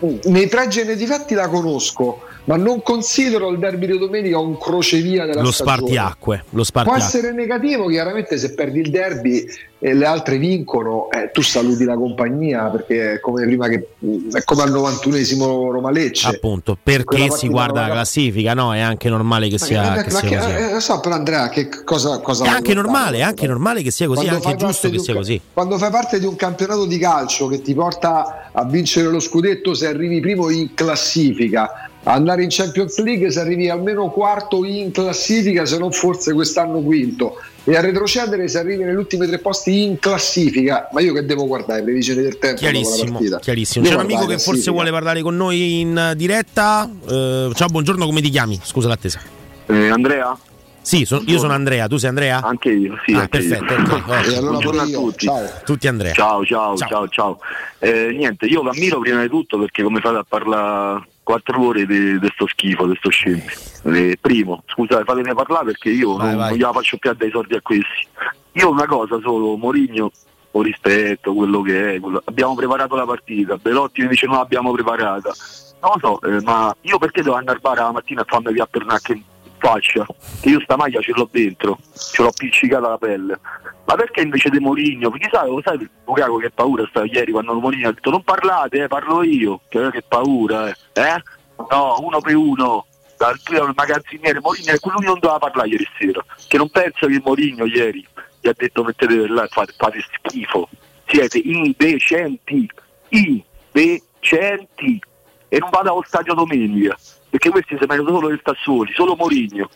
eh, nei pregi e nei difetti la conosco ma non considero il derby di domenica un crocevia della Lo stagione spartiacque, lo Può spartiacque. essere negativo, chiaramente se perdi il derby e le altre vincono, eh, tu saluti la compagnia perché è come prima che è come al 91esimo Roma Lecce. Appunto, perché si guarda la la- classifica, no? È anche normale che sia, Ma che che- ma sia che- così. eh, lo so, però Andrea, che cosa, cosa È anche normale, è anche normale che sia così, è anche giusto che sia così. Quando fai parte di un campionato di calcio che ti porta a vincere lo scudetto se arrivi primo in classifica, andare in Champions League se arrivi almeno quarto in classifica, se non forse quest'anno quinto, e a retrocedere se arrivi negli ultimi tre posti in classifica. Ma io che devo guardare? Previsione del tempo dopo la Chiarissimo, partita. chiarissimo. C'è un amico che forse vuole parlare con noi in diretta. Eh, ciao, buongiorno, come ti chiami? Scusa l'attesa. Eh, Andrea? Sì, so- io sono Andrea, tu sei Andrea? Anche io, sì. Ah, anche io. perfetto, ok, ottimo. Buongiorno a tutti. Tutti Andrea. Ciao, ciao, ciao, ciao. Eh, niente, io vi ammiro prima di tutto perché come fate a parlare quattro ore di sto schifo, di sto scempio. Eh, primo, scusate, fatemi parlare perché io non, non gliela faccio più a dei soldi a questi. Io una cosa solo, Morigno, con rispetto, quello che è, quello- abbiamo preparato la partita, Belotti mi dice non l'abbiamo preparata. Non lo so, eh, ma io perché devo andare al bar la mattina e farmi via per una che faccia, che io sta maglia ce l'ho dentro, ce l'ho appiccicata alla pelle. Ma perché invece di Moligno? Perché sai, lo sai Lukaku che paura sta ieri quando Moligno ha detto non parlate, eh, parlo io, che, che paura, eh. eh? No, uno per uno, dal magazziniere Moligno è quello che non doveva parlare ieri sera, che non pensa che Moligno ieri gli ha detto mettete là, fate, fate schifo, siete indecenti, indecenti e non vado allo stadio domenica perché questi si meritano solo che sta soli, solo Morigno.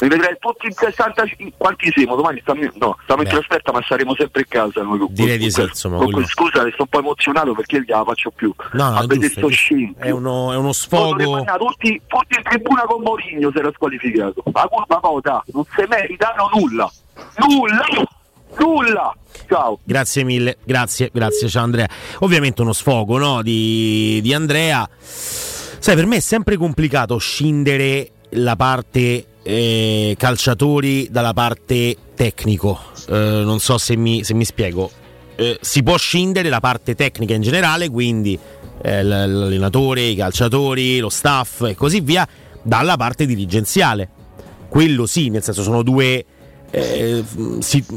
Mi vedrai tutti in 60 quanti siamo? Domani stiamo, no, stiamo in trasferta ma saremo sempre in casa noi con, Direi di sì, insomma. Con, con, scusa, sto un po' emozionato perché gliela faccio più. No, no, a vedere sto scempio. È uno, è uno sfogo. Tutti, tutti in tribuna con Morigno si era squalificato. Ma curva vota, non si meritano nulla. Nulla! Nulla! Ciao. Grazie mille, grazie, grazie, ciao Andrea. Ovviamente uno sfogo no, di, di Andrea. Sai, per me è sempre complicato scindere la parte eh, calciatori dalla parte tecnico. Eh, non so se mi, se mi spiego. Eh, si può scindere la parte tecnica in generale, quindi eh, l'allenatore, i calciatori, lo staff e così via, dalla parte dirigenziale. Quello sì, nel senso sono due eh,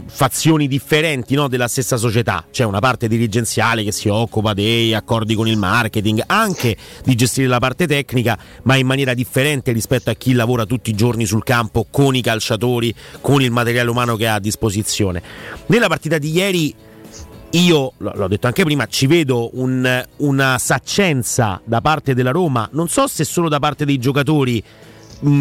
fazioni differenti no, della stessa società. C'è una parte dirigenziale che si occupa dei accordi con il marketing, anche di gestire la parte tecnica, ma in maniera differente rispetto a chi lavora tutti i giorni sul campo con i calciatori, con il materiale umano che ha a disposizione. Nella partita di ieri io, l'ho detto anche prima, ci vedo un, una saccenza da parte della Roma, non so se solo da parte dei giocatori,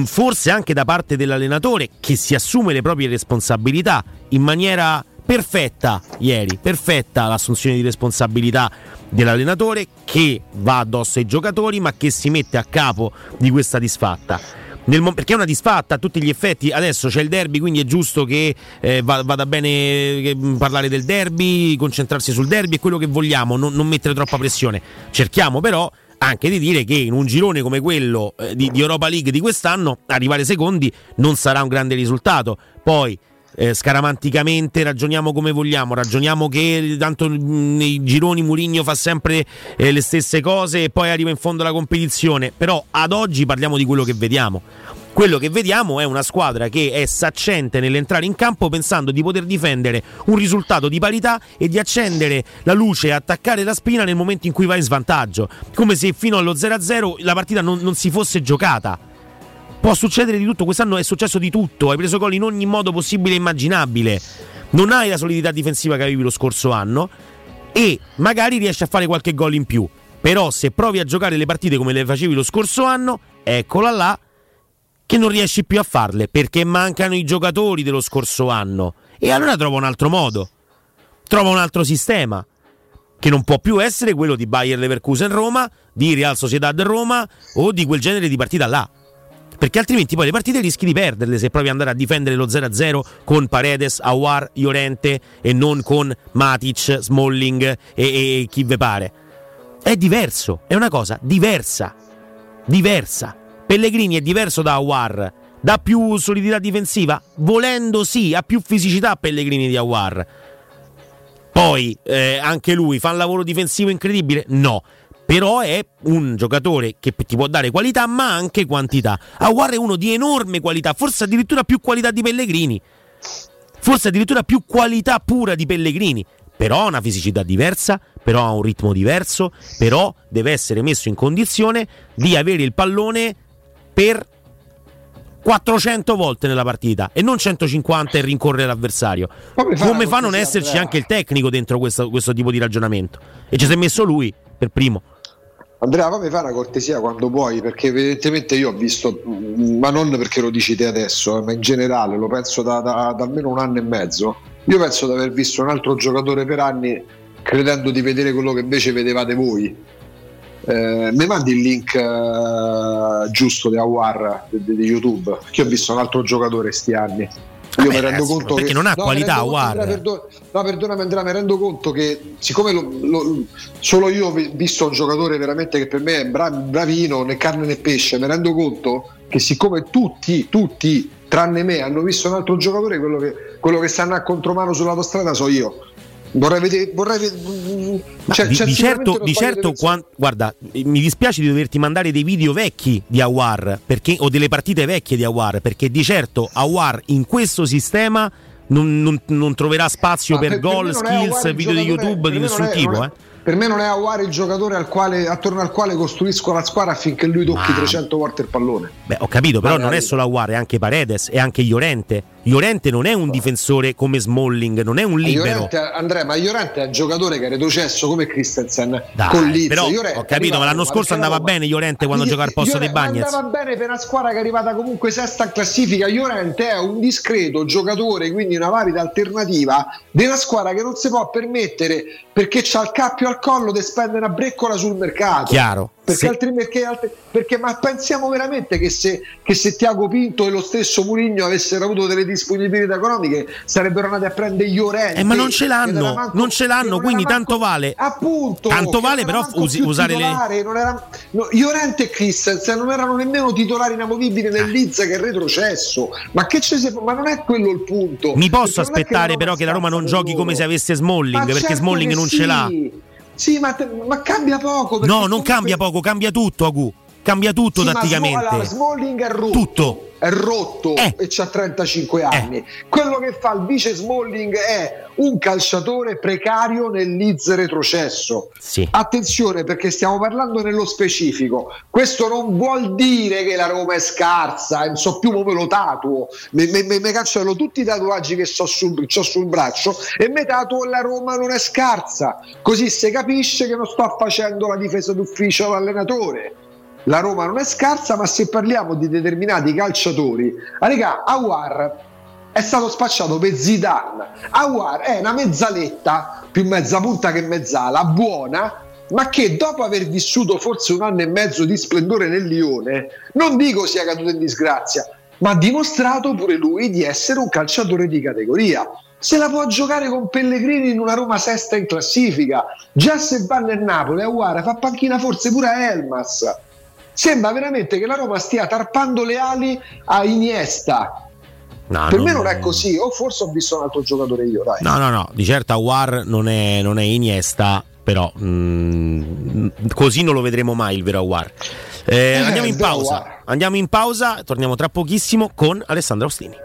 forse anche da parte dell'allenatore che si assume le proprie responsabilità in maniera perfetta ieri, perfetta l'assunzione di responsabilità dell'allenatore che va addosso ai giocatori ma che si mette a capo di questa disfatta. Mo- perché è una disfatta a tutti gli effetti. Adesso c'è il derby, quindi è giusto che eh, vada bene mm, parlare del derby, concentrarsi sul derby, è quello che vogliamo, non, non mettere troppa pressione. Cerchiamo però anche di dire che in un girone come quello eh, di, di, Europa League di quest'anno arrivare secondi non sarà un grande risultato. Poi eh, scaramanticamente ragioniamo come vogliamo, ragioniamo che tanto nei gironi Murigno fa sempre eh, le stesse cose e poi arriva in fondo alla competizione, però ad oggi parliamo di quello che vediamo. Quello che vediamo è una squadra che è saccente nell'entrare in campo pensando di poter difendere un risultato di parità e di accendere la luce e attaccare la spina nel momento in cui va in svantaggio, come se fino allo 0-0 la partita non, non si fosse giocata. Può succedere di tutto, quest'anno è successo di tutto, hai preso gol in ogni modo possibile e immaginabile. Non hai la solidità difensiva che avevi lo scorso anno e magari riesci a fare qualche gol in più. Però se provi a giocare le partite come le facevi lo scorso anno, eccola là, che non riesci più a farle perché mancano i giocatori dello scorso anno. E allora trova un altro modo, trova un altro sistema che non può più essere quello di Bayer Leverkusen Roma, di Real Sociedad Roma o di quel genere di partita là. Perché altrimenti poi le partite rischi di perderle se provi ad andare a difendere lo 0-0 con Paredes, Awar, Iorente e non con Matic, Smalling e, e chi ve pare. È diverso, è una cosa diversa. Diversa. Pellegrini è diverso da Awar. Dà più solidità difensiva? Volendo sì, ha più fisicità Pellegrini di Awar. Poi eh, anche lui fa un lavoro difensivo incredibile? No. Però è un giocatore che ti può dare qualità ma anche quantità. Awar è uno di enorme qualità, forse addirittura più qualità di Pellegrini. Forse addirittura più qualità pura di Pellegrini. Però ha una fisicità diversa, però ha un ritmo diverso, però deve essere messo in condizione di avere il pallone per 400 volte nella partita e non 150 e rincorrere l'avversario. Come fa, Come fa a non esserci Andrea? anche il tecnico dentro questo, questo, tipo di ragionamento? E ci si è messo lui per primo. Andrea, fammi fare una cortesia quando puoi, perché evidentemente io ho visto, ma non perché lo dici te adesso, eh, ma in generale lo penso da, da, da almeno un anno e mezzo. Io penso di aver visto un altro giocatore per anni credendo di vedere quello che invece vedevate voi eh, mi mandi il link eh, giusto di Awar di, di, YouTube che ho visto un altro giocatore sti anni. Io Vabbè, mi rendo conto perché che non ha no, qualità Awar? Perdona, no perdonami Andrea mi rendo conto che siccome lo, lo, solo io ho visto un giocatore veramente che per me è bra- bravino né carne né pesce mi rendo conto che siccome tutti tutti tranne me hanno visto un altro giocatore quello che, quello che stanno a contromano sulla tua strada so io Vorrei vedere. Vorrei vedere cioè, di, di certo, di certo quan, guarda, mi dispiace di doverti mandare dei video vecchi di Awar perché, o delle partite vecchie di Awar, perché di certo Awar in questo sistema non, non, non troverà spazio per, per gol, skills, video di YouTube di nessun tipo. Eh per me non è Aguare il giocatore al quale, attorno al quale costruisco la squadra affinché lui tocchi Ma... 300 volte il pallone. Beh, ho capito, però Magari. non è solo Aguare, è anche Paredes e anche Llorente. Llorente non è un difensore come Smalling, non è un libero. Llorente, Andrea, ma Llorente è un giocatore che è retrocesso come Christensen Dai, con Leeds. Però, Llorente, ho capito, ma l'anno scorso andava bene Llorente quando giocava al posto dei Bagnets. Andava bene per una squadra che è arrivata comunque sesta in classifica. Llorente è un discreto giocatore, quindi una valida alternativa della squadra che non si può permettere perché c'ha il cappio al collo di spendere una breccola sul mercato. Chiaro. Perché, se... altri, perché, altri, perché, ma pensiamo veramente che se, che se Tiago Pinto e lo stesso Murigno avessero avuto delle disponibilità economiche sarebbero andati a prendere gli Orenti eh, ma non ce l'hanno manco, non ce l'hanno quindi manco, tanto vale. Appunto tanto vale però usi, usare titolare, le non era, no, Llorente e Christensen non erano nemmeno titolari inamovibili nel Leeds che è retrocesso. Ma che ci si, ma non è quello il punto. Mi posso aspettare che però che la Roma non giochi come se avesse Smalling ma perché certo Smalling non sì. ce l'ha sì, ma, ma cambia poco. No, non cambia poco, cambia tutto, Agu. Cambia tutto sì, tatticamente. Ma Smalling è rotto. Tutto è rotto eh. e ha 35 anni. Eh. Quello che fa il vice Smalling è un calciatore precario nel Leeds retrocesso. Sì. Attenzione perché stiamo parlando nello specifico. Questo non vuol dire che la Roma è scarsa, non so più come lo tatuo. Mi, mi, mi, mi cancello tutti i tatuaggi che so sul, ho sul braccio e mi tatuo la Roma non è scarsa. Così si capisce che non sto facendo la difesa d'ufficio all'allenatore la Roma non è scarsa, ma se parliamo di determinati calciatori, raga, Awar è stato spacciato per Zidane. Awar è una mezzaletta, più mezza punta che mezzala, buona, ma che dopo aver vissuto forse un anno e mezzo di splendore nel Lione, non dico sia caduto in disgrazia, ma ha dimostrato pure lui di essere un calciatore di categoria. Se la può giocare con Pellegrini in una Roma sesta in classifica. Già se va nel Napoli, Aguara fa panchina forse pure a Elmas sembra veramente che la Roma stia tarpando le ali a Iniesta. No, per non... me non è così, o forse ho visto un altro giocatore io. Dai. No, no, no, di certo Awar non è, non è Iniesta, però mh, mm, così non lo vedremo mai il vero Awar. Eh, eh, andiamo in pausa, andiamo in pausa, torniamo tra pochissimo con Alessandro Ostini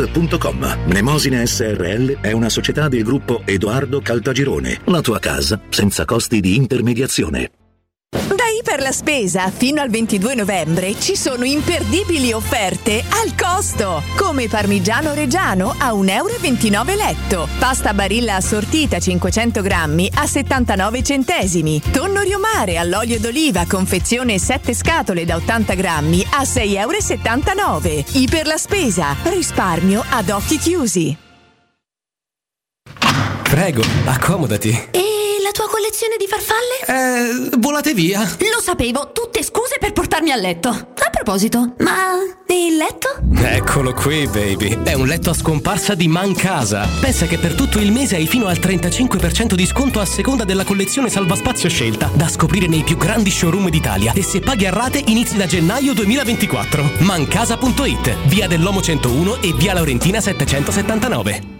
Calt.com. Mnemosine SRL è una società del gruppo Edoardo Caltagirone. La tua casa senza costi di intermediazione. Da Iper la Spesa fino al 22 novembre ci sono imperdibili offerte al costo, come parmigiano reggiano a 1,29 euro letto, pasta barilla assortita 500 grammi a 79 centesimi, tonno riomare all'olio d'oliva confezione 7 scatole da 80 grammi a 6,79 euro. Iper la Spesa, risparmio ad occhi chiusi. Prego, accomodati. E tua collezione di farfalle? Eh, volate via. Lo sapevo, tutte scuse per portarmi a letto. A proposito, ma il letto? Eccolo qui, baby. È un letto a scomparsa di Mancasa. Pensa che per tutto il mese hai fino al 35% di sconto a seconda della collezione salvaspazio scelta, da scoprire nei più grandi showroom d'Italia. E se paghi a rate inizi da gennaio 2024. Mancasa.it, via dell'Omo 101 e via Laurentina 779.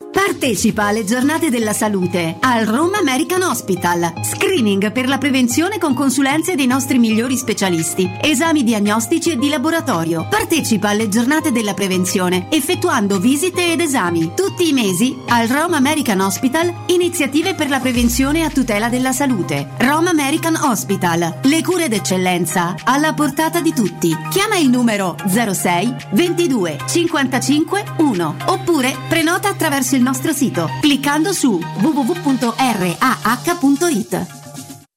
Partecipa alle giornate della salute al Roma American Hospital. Screening per la prevenzione con consulenze dei nostri migliori specialisti. Esami diagnostici e di laboratorio. Partecipa alle giornate della prevenzione effettuando visite ed esami. Tutti i mesi al Roma American Hospital iniziative per la prevenzione a tutela della salute. Roma American Hospital. Le cure d'eccellenza alla portata di tutti. Chiama il numero 06 22 55 1 oppure prenota attraverso il nostro sito cliccando su www.rah.it.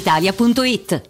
brispalitalia.it.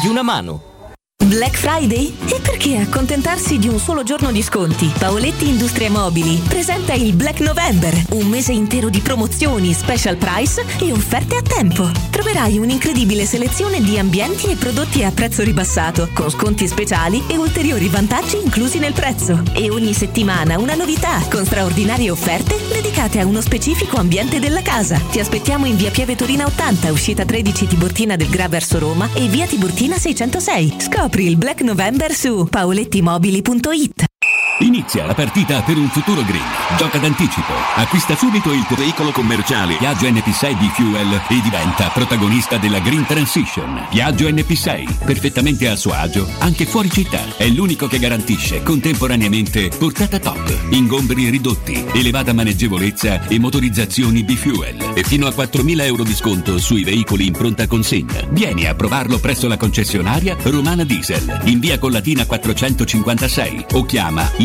di una mano. Black Friday? E perché accontentarsi di un solo giorno di sconti? Paoletti Industrie Mobili presenta il Black November, un mese intero di promozioni, special price e offerte a tempo. Troverai un'incredibile selezione di ambienti e prodotti a prezzo ribassato, con sconti speciali e ulteriori vantaggi inclusi nel prezzo. E ogni settimana una novità, con straordinarie offerte dedicate a uno specifico ambiente della casa. Ti aspettiamo in via Pieve Torina 80, uscita 13 Tiburtina del Gra verso Roma e via Tiburtina 606. Scopri il Black November su paolettimobili.it. Inizia la partita per un futuro green. Gioca d'anticipo. Acquista subito il tuo veicolo commerciale Piaggio NP6 di Fuel e diventa protagonista della Green Transition. Piaggio NP6, perfettamente a suo agio, anche fuori città. È l'unico che garantisce contemporaneamente portata top, ingombri ridotti, elevata maneggevolezza e motorizzazioni B-Fuel. E fino a 4.000 euro di sconto sui veicoli in pronta consegna. Vieni a provarlo presso la concessionaria Romana Diesel, in via Collatina 456 o chiama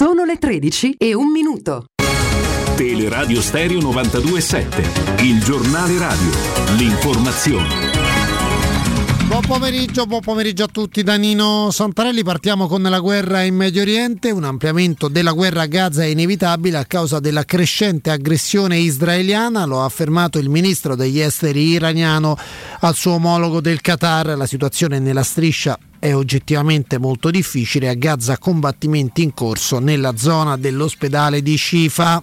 Sono le 13 e un minuto. Teleradio Stereo 927, il giornale radio, l'informazione. Buon pomeriggio, buon pomeriggio a tutti da Nino Santarelli. Partiamo con la guerra in Medio Oriente. Un ampliamento della guerra a Gaza è inevitabile a causa della crescente aggressione israeliana, lo ha affermato il ministro degli esteri iraniano al suo omologo del Qatar. La situazione nella striscia è oggettivamente molto difficile. A Gaza combattimenti in corso nella zona dell'ospedale di Shifa.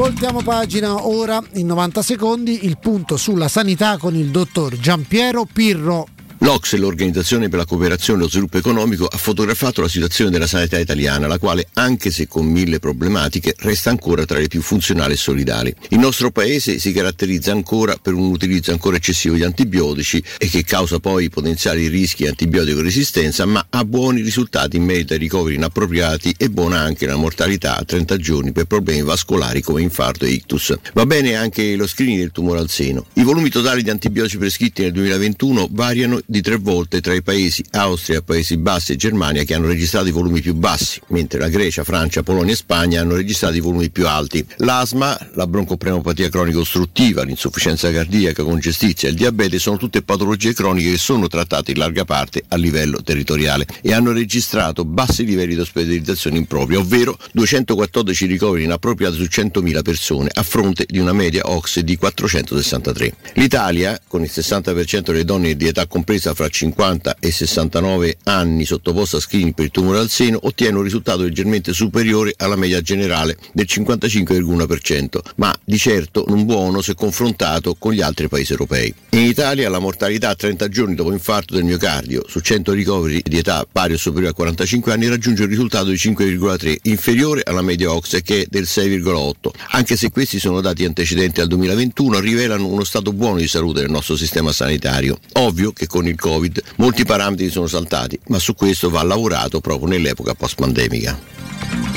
Voltiamo pagina ora in 90 secondi il punto sulla sanità con il dottor Giampiero Pirro. L'Ox, l'Organizzazione per la Cooperazione e lo Sviluppo Economico, ha fotografato la situazione della sanità italiana, la quale, anche se con mille problematiche, resta ancora tra le più funzionali e solidali. Il nostro paese si caratterizza ancora per un utilizzo ancora eccessivo di antibiotici e che causa poi potenziali rischi di antibiotico resistenza, ma ha buoni risultati in merito ai ricoveri inappropriati e buona anche la mortalità a 30 giorni per problemi vascolari come infarto e ictus. Va bene anche lo screening del tumore al seno. I volumi totali di antibiotici prescritti nel 2021 variano di tre volte tra i paesi Austria, Paesi Bassi e Germania che hanno registrato i volumi più bassi, mentre la Grecia, Francia, Polonia e Spagna hanno registrato i volumi più alti. L'asma, la broncopneumopatia cronica ostruttiva, l'insufficienza cardiaca con gestizia e il diabete sono tutte patologie croniche che sono trattate in larga parte a livello territoriale e hanno registrato bassi livelli di ospedalizzazione impropria, ovvero 214 ricoveri inappropriati su 100.000 persone, a fronte di una media OX di 463. L'Italia, con il 60% delle donne di età compresa fra 50 e 69 anni sottoposta a screening per il tumore al seno, ottiene un risultato leggermente superiore alla media generale del 55,1%, ma di certo non buono se confrontato con gli altri paesi europei. In Italia la mortalità a 30 giorni dopo infarto del miocardio su 100 ricoveri di età pari o superiore a 45 anni raggiunge un risultato di 5,3, inferiore alla media OXE che è del 6,8, anche se questi sono dati antecedenti al 2021, rivelano uno stato buono di salute del nostro sistema sanitario. Ovvio che con il Covid molti parametri sono saltati, ma su questo va lavorato proprio nell'epoca post-pandemica.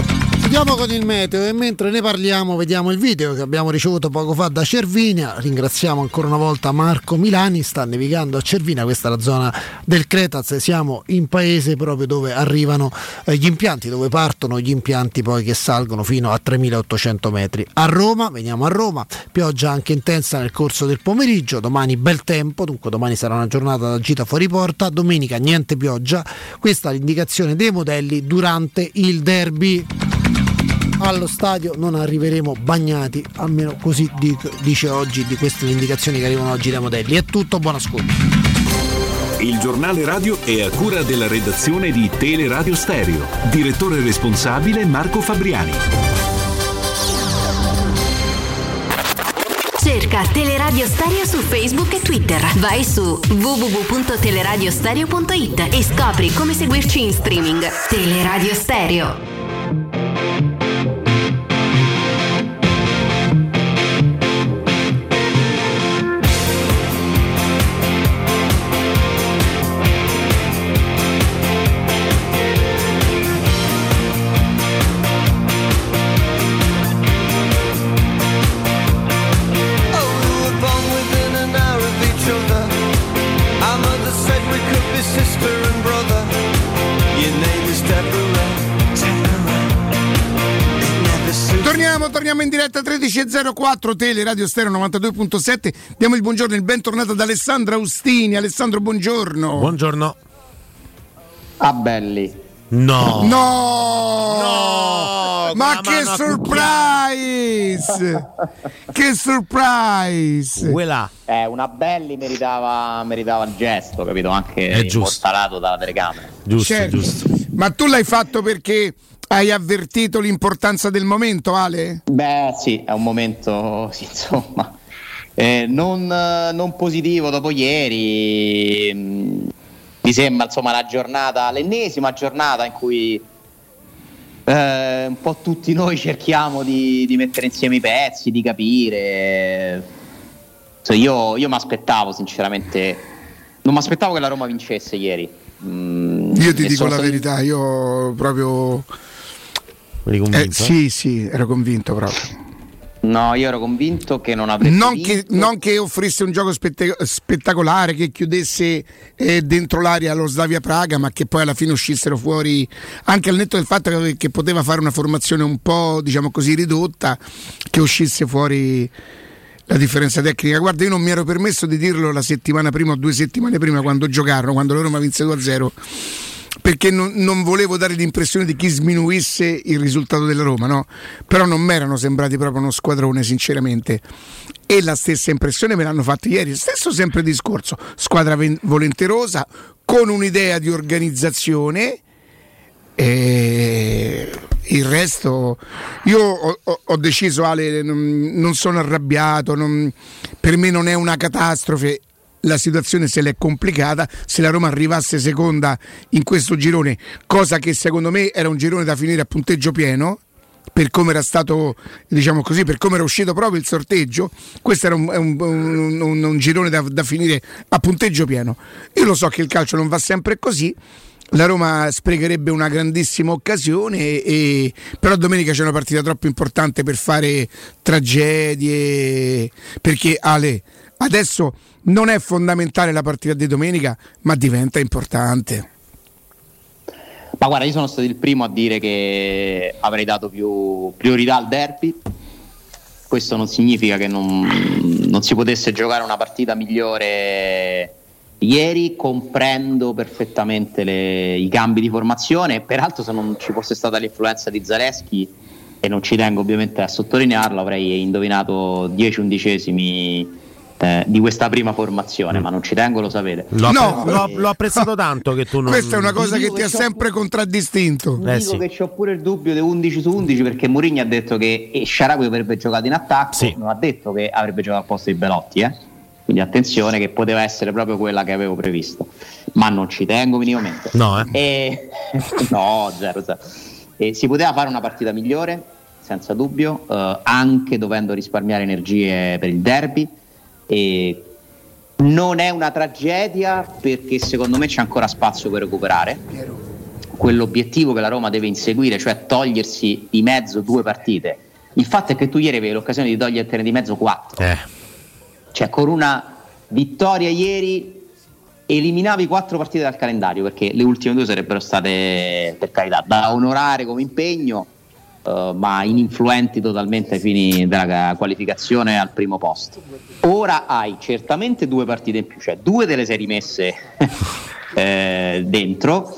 Chiudiamo con il meteo e mentre ne parliamo vediamo il video che abbiamo ricevuto poco fa da Cervinia. Ringraziamo ancora una volta Marco Milani, sta nevicando a Cervina, questa è la zona del Cretaz, siamo in paese proprio dove arrivano eh, gli impianti, dove partono gli impianti poi che salgono fino a 3800 metri. A Roma, veniamo a Roma, pioggia anche intensa nel corso del pomeriggio, domani bel tempo, dunque domani sarà una giornata da gita fuori porta, domenica niente pioggia, questa è l'indicazione dei modelli durante il derby allo stadio non arriveremo bagnati, almeno così dice oggi, di queste indicazioni che arrivano oggi dai modelli. È tutto, buon ascolto. Il giornale radio è a cura della redazione di Teleradio Stereo. Direttore responsabile Marco Fabriani. Cerca Teleradio Stereo su Facebook e Twitter. Vai su www.teleradiostereo.it e scopri come seguirci in streaming. Teleradio Stereo. Torniamo in diretta 13.04 Tele Radio Stereo 92.7. Diamo il buongiorno e il bentornato ad Alessandro Austini. Alessandro, buongiorno. Buongiorno. Ah, belli. No. No. no. Ma che surprise! che surprise! Quella. Eh, una belli meritava, meritava il gesto, capito? Anche È immortalato dalla telecamera. Giusto, certo. giusto. Ma tu l'hai fatto perché hai avvertito l'importanza del momento, Ale? Beh, sì, è un momento, sì, insomma, eh, non, non, positivo dopo ieri. Mi sembra, insomma, la giornata, l'ennesima giornata in cui eh, un po' tutti noi cerchiamo di, di, mettere insieme i pezzi, di capire. Cioè, io, io mi aspettavo, sinceramente, non mi aspettavo che la Roma vincesse ieri. Mm, io ti dico la verità, io proprio Eri convinto? Eh, sì, sì, ero convinto proprio. No, io ero convinto che non avrebbe non che, non che offrisse un gioco spette- spettacolare, che chiudesse eh, dentro l'aria lo Slavia Praga, ma che poi alla fine uscissero fuori, anche al netto del fatto che, che poteva fare una formazione un po', diciamo così, ridotta, che uscisse fuori la differenza tecnica. Guarda, io non mi ero permesso di dirlo la settimana prima o due settimane prima quando giocarono, quando loro mi vinse 2-0 perché non, non, volevo dare l'impressione di chi sminuisse il risultato della Roma, no? però non mi erano sembrati proprio uno squadrone sinceramente. E la stessa impressione me l'hanno fatto ieri, stesso sempre discorso, squadra volenterosa con un'idea di organizzazione e il resto io ho, ho, ho deciso Ale non, non, sono arrabbiato non, per me non è una catastrofe la situazione se l'è complicata se la Roma arrivasse seconda in questo girone, cosa che secondo me era un girone da finire a punteggio pieno per come era stato, diciamo così, per come era uscito proprio il sorteggio, questo era un, un, un, un girone da, da, finire a punteggio pieno. Io lo so che il calcio non va sempre così. La Roma sprecherebbe una grandissima occasione, e, però domenica c'è una partita troppo importante per fare tragedie. Perché Ale, adesso non è fondamentale la partita di domenica, ma diventa importante. Ma guarda, io sono stato il primo a dire che avrei dato più priorità al derby. Questo non significa che non, non si potesse giocare una partita migliore ieri. Comprendo perfettamente le, i cambi di formazione. Peraltro, se non ci fosse stata l'influenza di Zaleschi, e non ci tengo ovviamente a sottolinearlo, avrei indovinato 10 undicesimi eh, di questa prima formazione, ma non ci tengo, lo sapete. L'ho, no, l'ho, l'ho apprezzato tanto che tu non... Questa è una cosa che ti ha sempre contraddistinto. Eh, dico sì. che ho pure il dubbio di 11 su 11 perché Mourinho ha detto che Sciarabui avrebbe giocato in attacco, sì. non ha detto che avrebbe giocato al posto di Belotti, eh? Quindi attenzione che poteva essere proprio quella che avevo previsto, ma non ci tengo minimamente. No, eh? E... no, zero, zero. E si poteva fare una partita migliore, senza dubbio, eh, anche dovendo risparmiare energie per il derby e non è una tragedia perché secondo me c'è ancora spazio per recuperare. Quell'obiettivo che la Roma deve inseguire, cioè togliersi di mezzo due partite. Il fatto è che tu ieri avevi l'occasione di togliertene di mezzo quattro. Eh. Cioè con una vittoria ieri eliminavi quattro partite dal calendario perché le ultime due sarebbero state per carità da onorare come impegno uh, ma ininfluenti totalmente ai fini della qualificazione al primo posto. Ora hai certamente due partite in più, cioè due delle sei rimesse eh, dentro.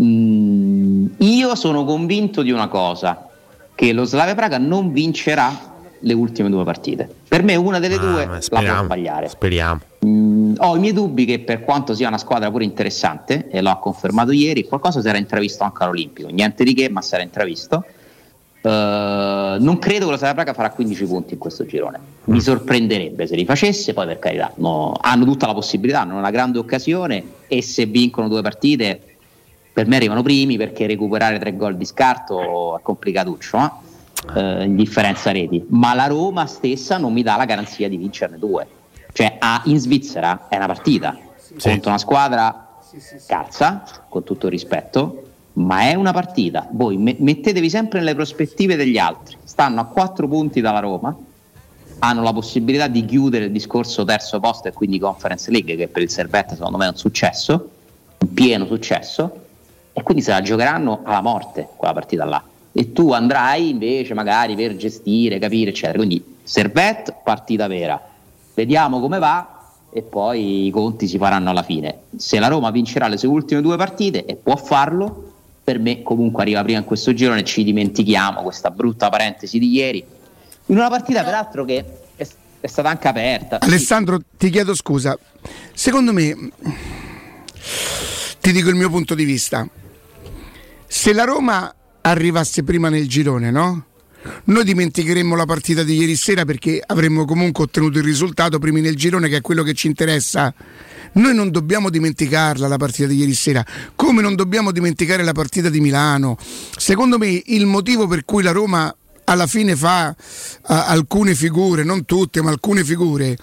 Mm, io sono convinto di una cosa, che lo Slavia Praga non vincerà le ultime due partite. Per me una delle ah, due speriamo, la può sbagliare. Speriamo. Mm, ho i miei dubbi che per quanto sia una squadra pure interessante, e l'ho confermato ieri, qualcosa si era intravisto anche all'Olimpico. Niente di che, ma si era intravisto. Uh, non credo che lo Slavia Praga farà 15 punti in questo girone. Mi sorprenderebbe se li facesse, poi per carità, no, hanno tutta la possibilità, hanno una grande occasione e se vincono due partite per me arrivano primi perché recuperare tre gol di scarto è complicatuccio, no? uh, in differenza reti. Ma la Roma stessa non mi dà la garanzia di vincerne due. Cioè a, in Svizzera è una partita sì. contro una squadra cazza, con tutto il rispetto, ma è una partita. Voi me- mettetevi sempre nelle prospettive degli altri. Stanno a quattro punti dalla Roma, hanno la possibilità di chiudere il discorso terzo posto e quindi Conference League, che per il Servette secondo me è un successo, un pieno successo, e quindi se la giocheranno alla morte quella partita là. E tu andrai invece magari per gestire, capire, eccetera. Quindi Servette, partita vera. Vediamo come va e poi i conti si faranno alla fine. Se la Roma vincerà le sue ultime due partite, e può farlo, per me comunque arriva prima in questo girone ci dimentichiamo questa brutta parentesi di ieri. In una partita peraltro che è, è stata anche aperta. Alessandro ti chiedo scusa. Secondo me ti dico il mio punto di vista. Se la Roma arrivasse prima nel girone no? noi dimenticheremmo la partita di ieri sera perché avremmo comunque ottenuto il risultato primi nel girone che è quello che ci interessa noi non dobbiamo dimenticarla la partita di ieri sera, come non dobbiamo dimenticare la partita di Milano. Secondo me il motivo per cui la Roma alla fine fa uh, alcune figure, non tutte, ma alcune figure,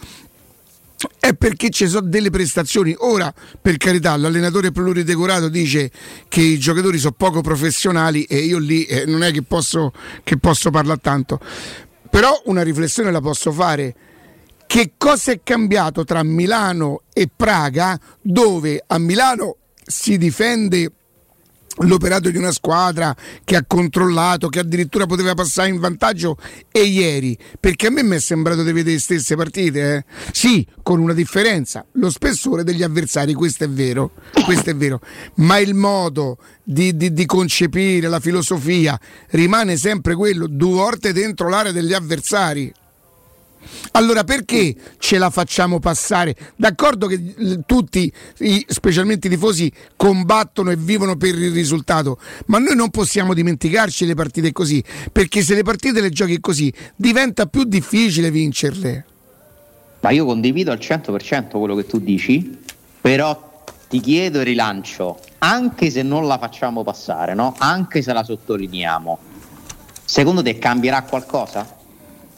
è perché ci sono delle prestazioni. Ora, per carità, l'allenatore pluridecorato dice che i giocatori sono poco professionali e io lì eh, non è che posso, che posso parlare tanto. Però una riflessione la posso fare che cosa è cambiato tra Milano e Praga, dove a Milano si difende l'operato di una squadra che ha controllato, che addirittura poteva passare in vantaggio e ieri, perché a me mi è sembrato di vedere le stesse partite, eh? sì, con una differenza, lo spessore degli avversari, questo è vero, questo è vero, ma il modo di, di, di concepire la filosofia rimane sempre quello, due volte dentro l'area degli avversari, allora perché ce la facciamo passare? D'accordo che tutti, specialmente i tifosi, combattono e vivono per il risultato, ma noi non possiamo dimenticarci le partite così, perché se le partite le giochi così diventa più difficile vincerle. Ma io condivido al 100% quello che tu dici, però ti chiedo e rilancio, anche se non la facciamo passare, no? anche se la sottolineiamo, secondo te cambierà qualcosa?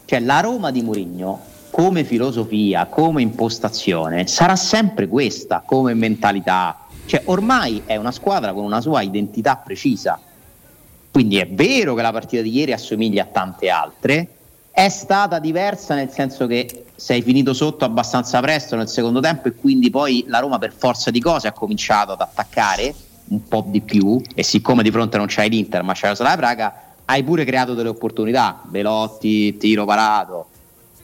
Cioè la Roma di Mourinho come filosofia, come impostazione, sarà sempre questa come mentalità. Cioè ormai è una squadra con una sua identità precisa. Quindi è vero che la partita di ieri assomiglia a tante altre, è stata diversa nel senso che sei finito sotto abbastanza presto nel secondo tempo e quindi poi la Roma per forza di cose ha cominciato ad attaccare un po' di più e siccome di fronte non c'hai l'Inter ma c'hai la Sala Praga hai pure creato delle opportunità Velotti, tiro parato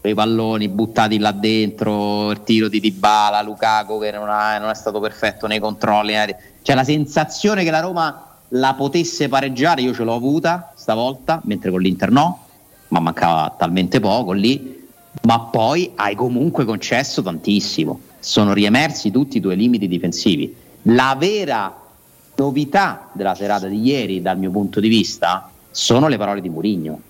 i palloni buttati là dentro il tiro di Dybala, Lukaku che non, ha, non è stato perfetto nei controlli cioè la sensazione che la Roma la potesse pareggiare io ce l'ho avuta stavolta mentre con l'Inter no ma mancava talmente poco lì, ma poi hai comunque concesso tantissimo. Sono riemersi tutti i tuoi limiti difensivi. La vera novità della serata di ieri, dal mio punto di vista, sono le parole di Murigno,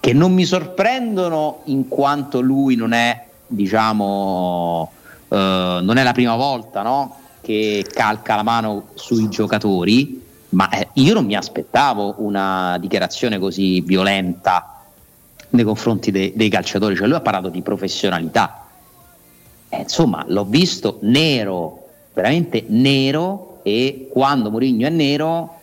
che non mi sorprendono in quanto lui non è, diciamo, eh, non è la prima volta no? che calca la mano sui giocatori ma eh, io non mi aspettavo una dichiarazione così violenta nei confronti de- dei calciatori, cioè lui ha parlato di professionalità. Eh, insomma, l'ho visto nero, veramente nero e quando Mourinho è nero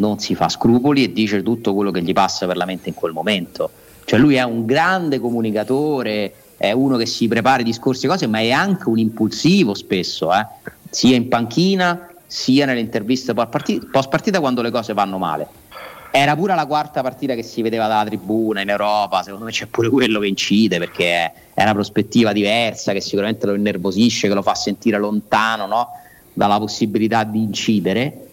non si fa scrupoli e dice tutto quello che gli passa per la mente in quel momento. Cioè lui è un grande comunicatore, è uno che si prepara i discorsi e cose, ma è anche un impulsivo spesso, eh? sia in panchina sia nelle interviste post partita quando le cose vanno male. Era pure la quarta partita che si vedeva dalla tribuna in Europa, secondo me c'è pure quello che incide perché è una prospettiva diversa che sicuramente lo innervosisce, che lo fa sentire lontano no? dalla possibilità di incidere.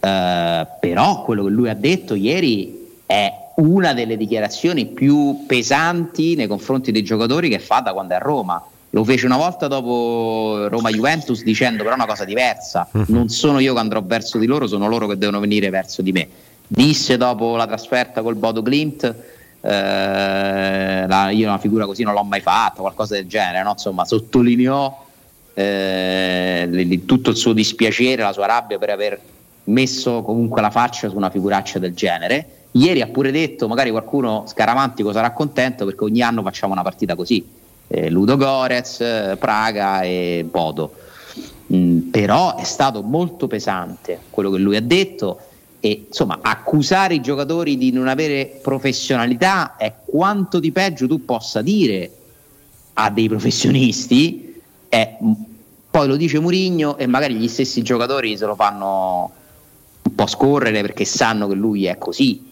Uh, però quello che lui ha detto ieri è una delle dichiarazioni più pesanti nei confronti dei giocatori che fa da quando è a Roma lo fece una volta dopo Roma-Juventus dicendo però una cosa diversa, mhm. non sono io che andrò verso di loro, sono loro che devono venire verso di me. Disse dopo la trasferta col Bodo Clint, eh, la, io una figura così non l'ho mai fatta, qualcosa del genere, no? insomma sottolineò eh, tutto il suo dispiacere, la sua rabbia per aver messo comunque la faccia su una figuraccia del genere. Ieri ha pure detto, magari qualcuno scaramantico sarà contento perché ogni anno facciamo una partita così eh, Ludo Gorez, Praga e Bodo. Mm, però è stato molto pesante quello che lui ha detto e insomma accusare i giocatori di non avere professionalità è quanto di peggio tu possa dire a dei professionisti è, poi lo dice Murigno e magari gli stessi giocatori se lo fanno po' scorrere perché sanno che lui è così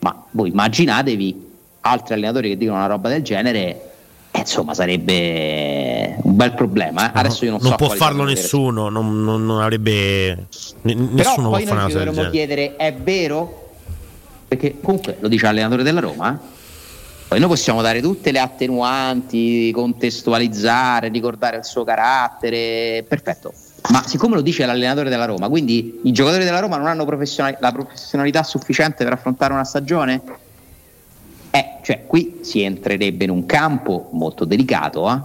ma voi immaginatevi altri allenatori che dicono una roba del genere eh, insomma sarebbe un bel problema. Eh. Adesso io non, non so può farlo nessuno, non, non, non, avrebbe n- nessuno può fare una cosa dovremmo chiedere è vero? Perché comunque lo dice l'allenatore della Roma. Eh? Poi noi possiamo dare tutte le attenuanti, contestualizzare, ricordare il suo carattere, perfetto. Ma siccome lo dice l'allenatore della Roma, quindi i giocatori della Roma non hanno professional- la professionalità sufficiente per affrontare una stagione? Eh, cioè, qui si entrerebbe in un campo molto delicato, eh?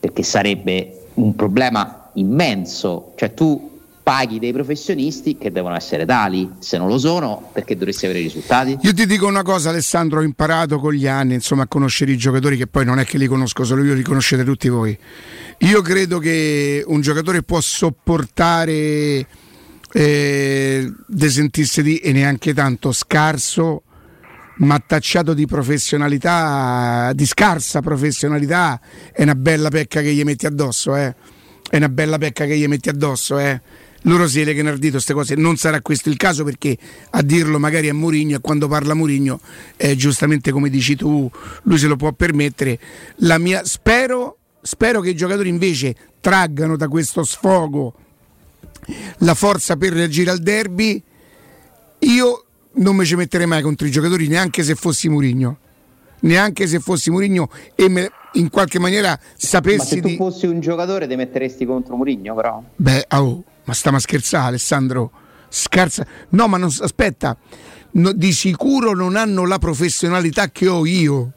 perché sarebbe un problema immenso. Cioè, tu paghi dei professionisti che devono essere tali, se non lo sono, perché dovresti avere risultati? Io ti dico una cosa, Alessandro, ho imparato con gli anni insomma, a conoscere i giocatori, che poi non è che li conosco solo io, li conoscete tutti voi. Io credo che un giocatore può sopportare eh, de sentirsi di, e neanche tanto scarso ma tacciato di professionalità, di scarsa professionalità, è una bella pecca che gli metti addosso, eh. È una bella pecca che gli metti addosso, eh. Loro si legano ardito queste cose, non sarà questo il caso perché a dirlo magari è Murigno e quando parla Murigno, eh, giustamente come dici tu, lui se lo può permettere. La mia, spero, spero che i giocatori invece traggano da questo sfogo la forza per reagire al derby. Io non mi ci metterei mai contro i giocatori neanche se fossi Murigno neanche se fossi Murigno e me, in qualche maniera sapessi ma se tu di... fossi un giocatore ti metteresti contro Murigno però beh oh, ma stiamo a scherzare Alessandro? Scarsa no ma non aspetta. No, di sicuro non hanno la professionalità che ho io.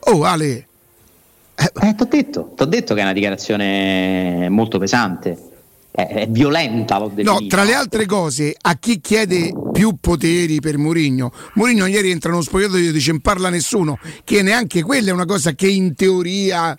Oh Ale. Eh, t'ho detto, t'ho detto che è una dichiarazione molto pesante. È, è violenta, l'ho detto. No, tra le altre cose, a chi chiede più poteri per Mourinho, Mourinho ieri entra nello spogliatoio e dice non parla nessuno, che neanche quella è una cosa che in teoria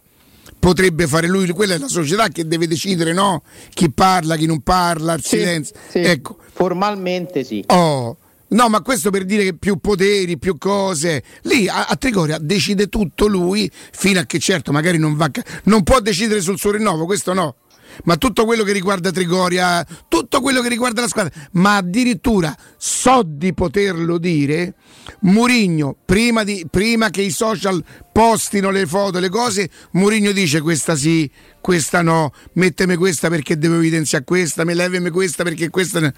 potrebbe fare lui, quella è la società che deve decidere no? chi parla, chi non parla, il Sì, silenzio. sì. Ecco. Formalmente sì. Oh. No, ma questo per dire che più poteri, più cose. Lì a, a Trigoria decide tutto lui, fino a che certo magari non va. Non può decidere sul suo rinnovo, questo no. Ma tutto quello che riguarda Trigoria, tutto quello che riguarda la squadra, ma addirittura so di poterlo dire, Murigno, prima, di- prima che i social postino le foto, le cose, Murigno dice questa sì, questa no, mettemi questa perché devo evidenziare questa, me levemi questa perché questa... ne-".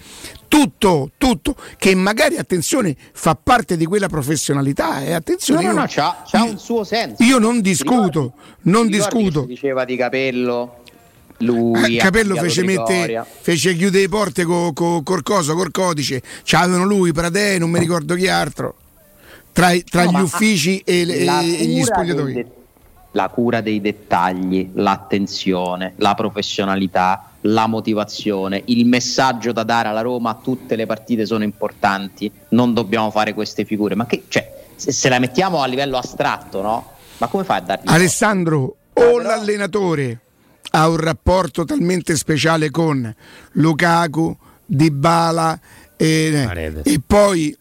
Tutto, tutto, che magari, attenzione, fa parte di quella professionalità. Eh, No, attenzione, no, io- no, c'ha, c'ha un suo senso. io non discuto, non Ti ricordi discuto. diceva di capello, lui Eh, Capello fece, mette, fece chiudere le porte co, co- col coso, col codice. C'avevano lui, Pradè, non mi ricordo chi altro. Tra, tra No, gli uffici e, le- e gli cura spogliatoi. dei de- la cura dei dettagli, l'attenzione, la professionalità, la motivazione, il messaggio da dare alla Roma, tutte le partite sono importanti, non dobbiamo fare queste figure. Ma che, cioè, se, se la mettiamo a livello astratto, no? Ma come fai a dargli Alessandro, o l'allenatore ha un rapporto talmente speciale con Lukaku, Dybala e, e poi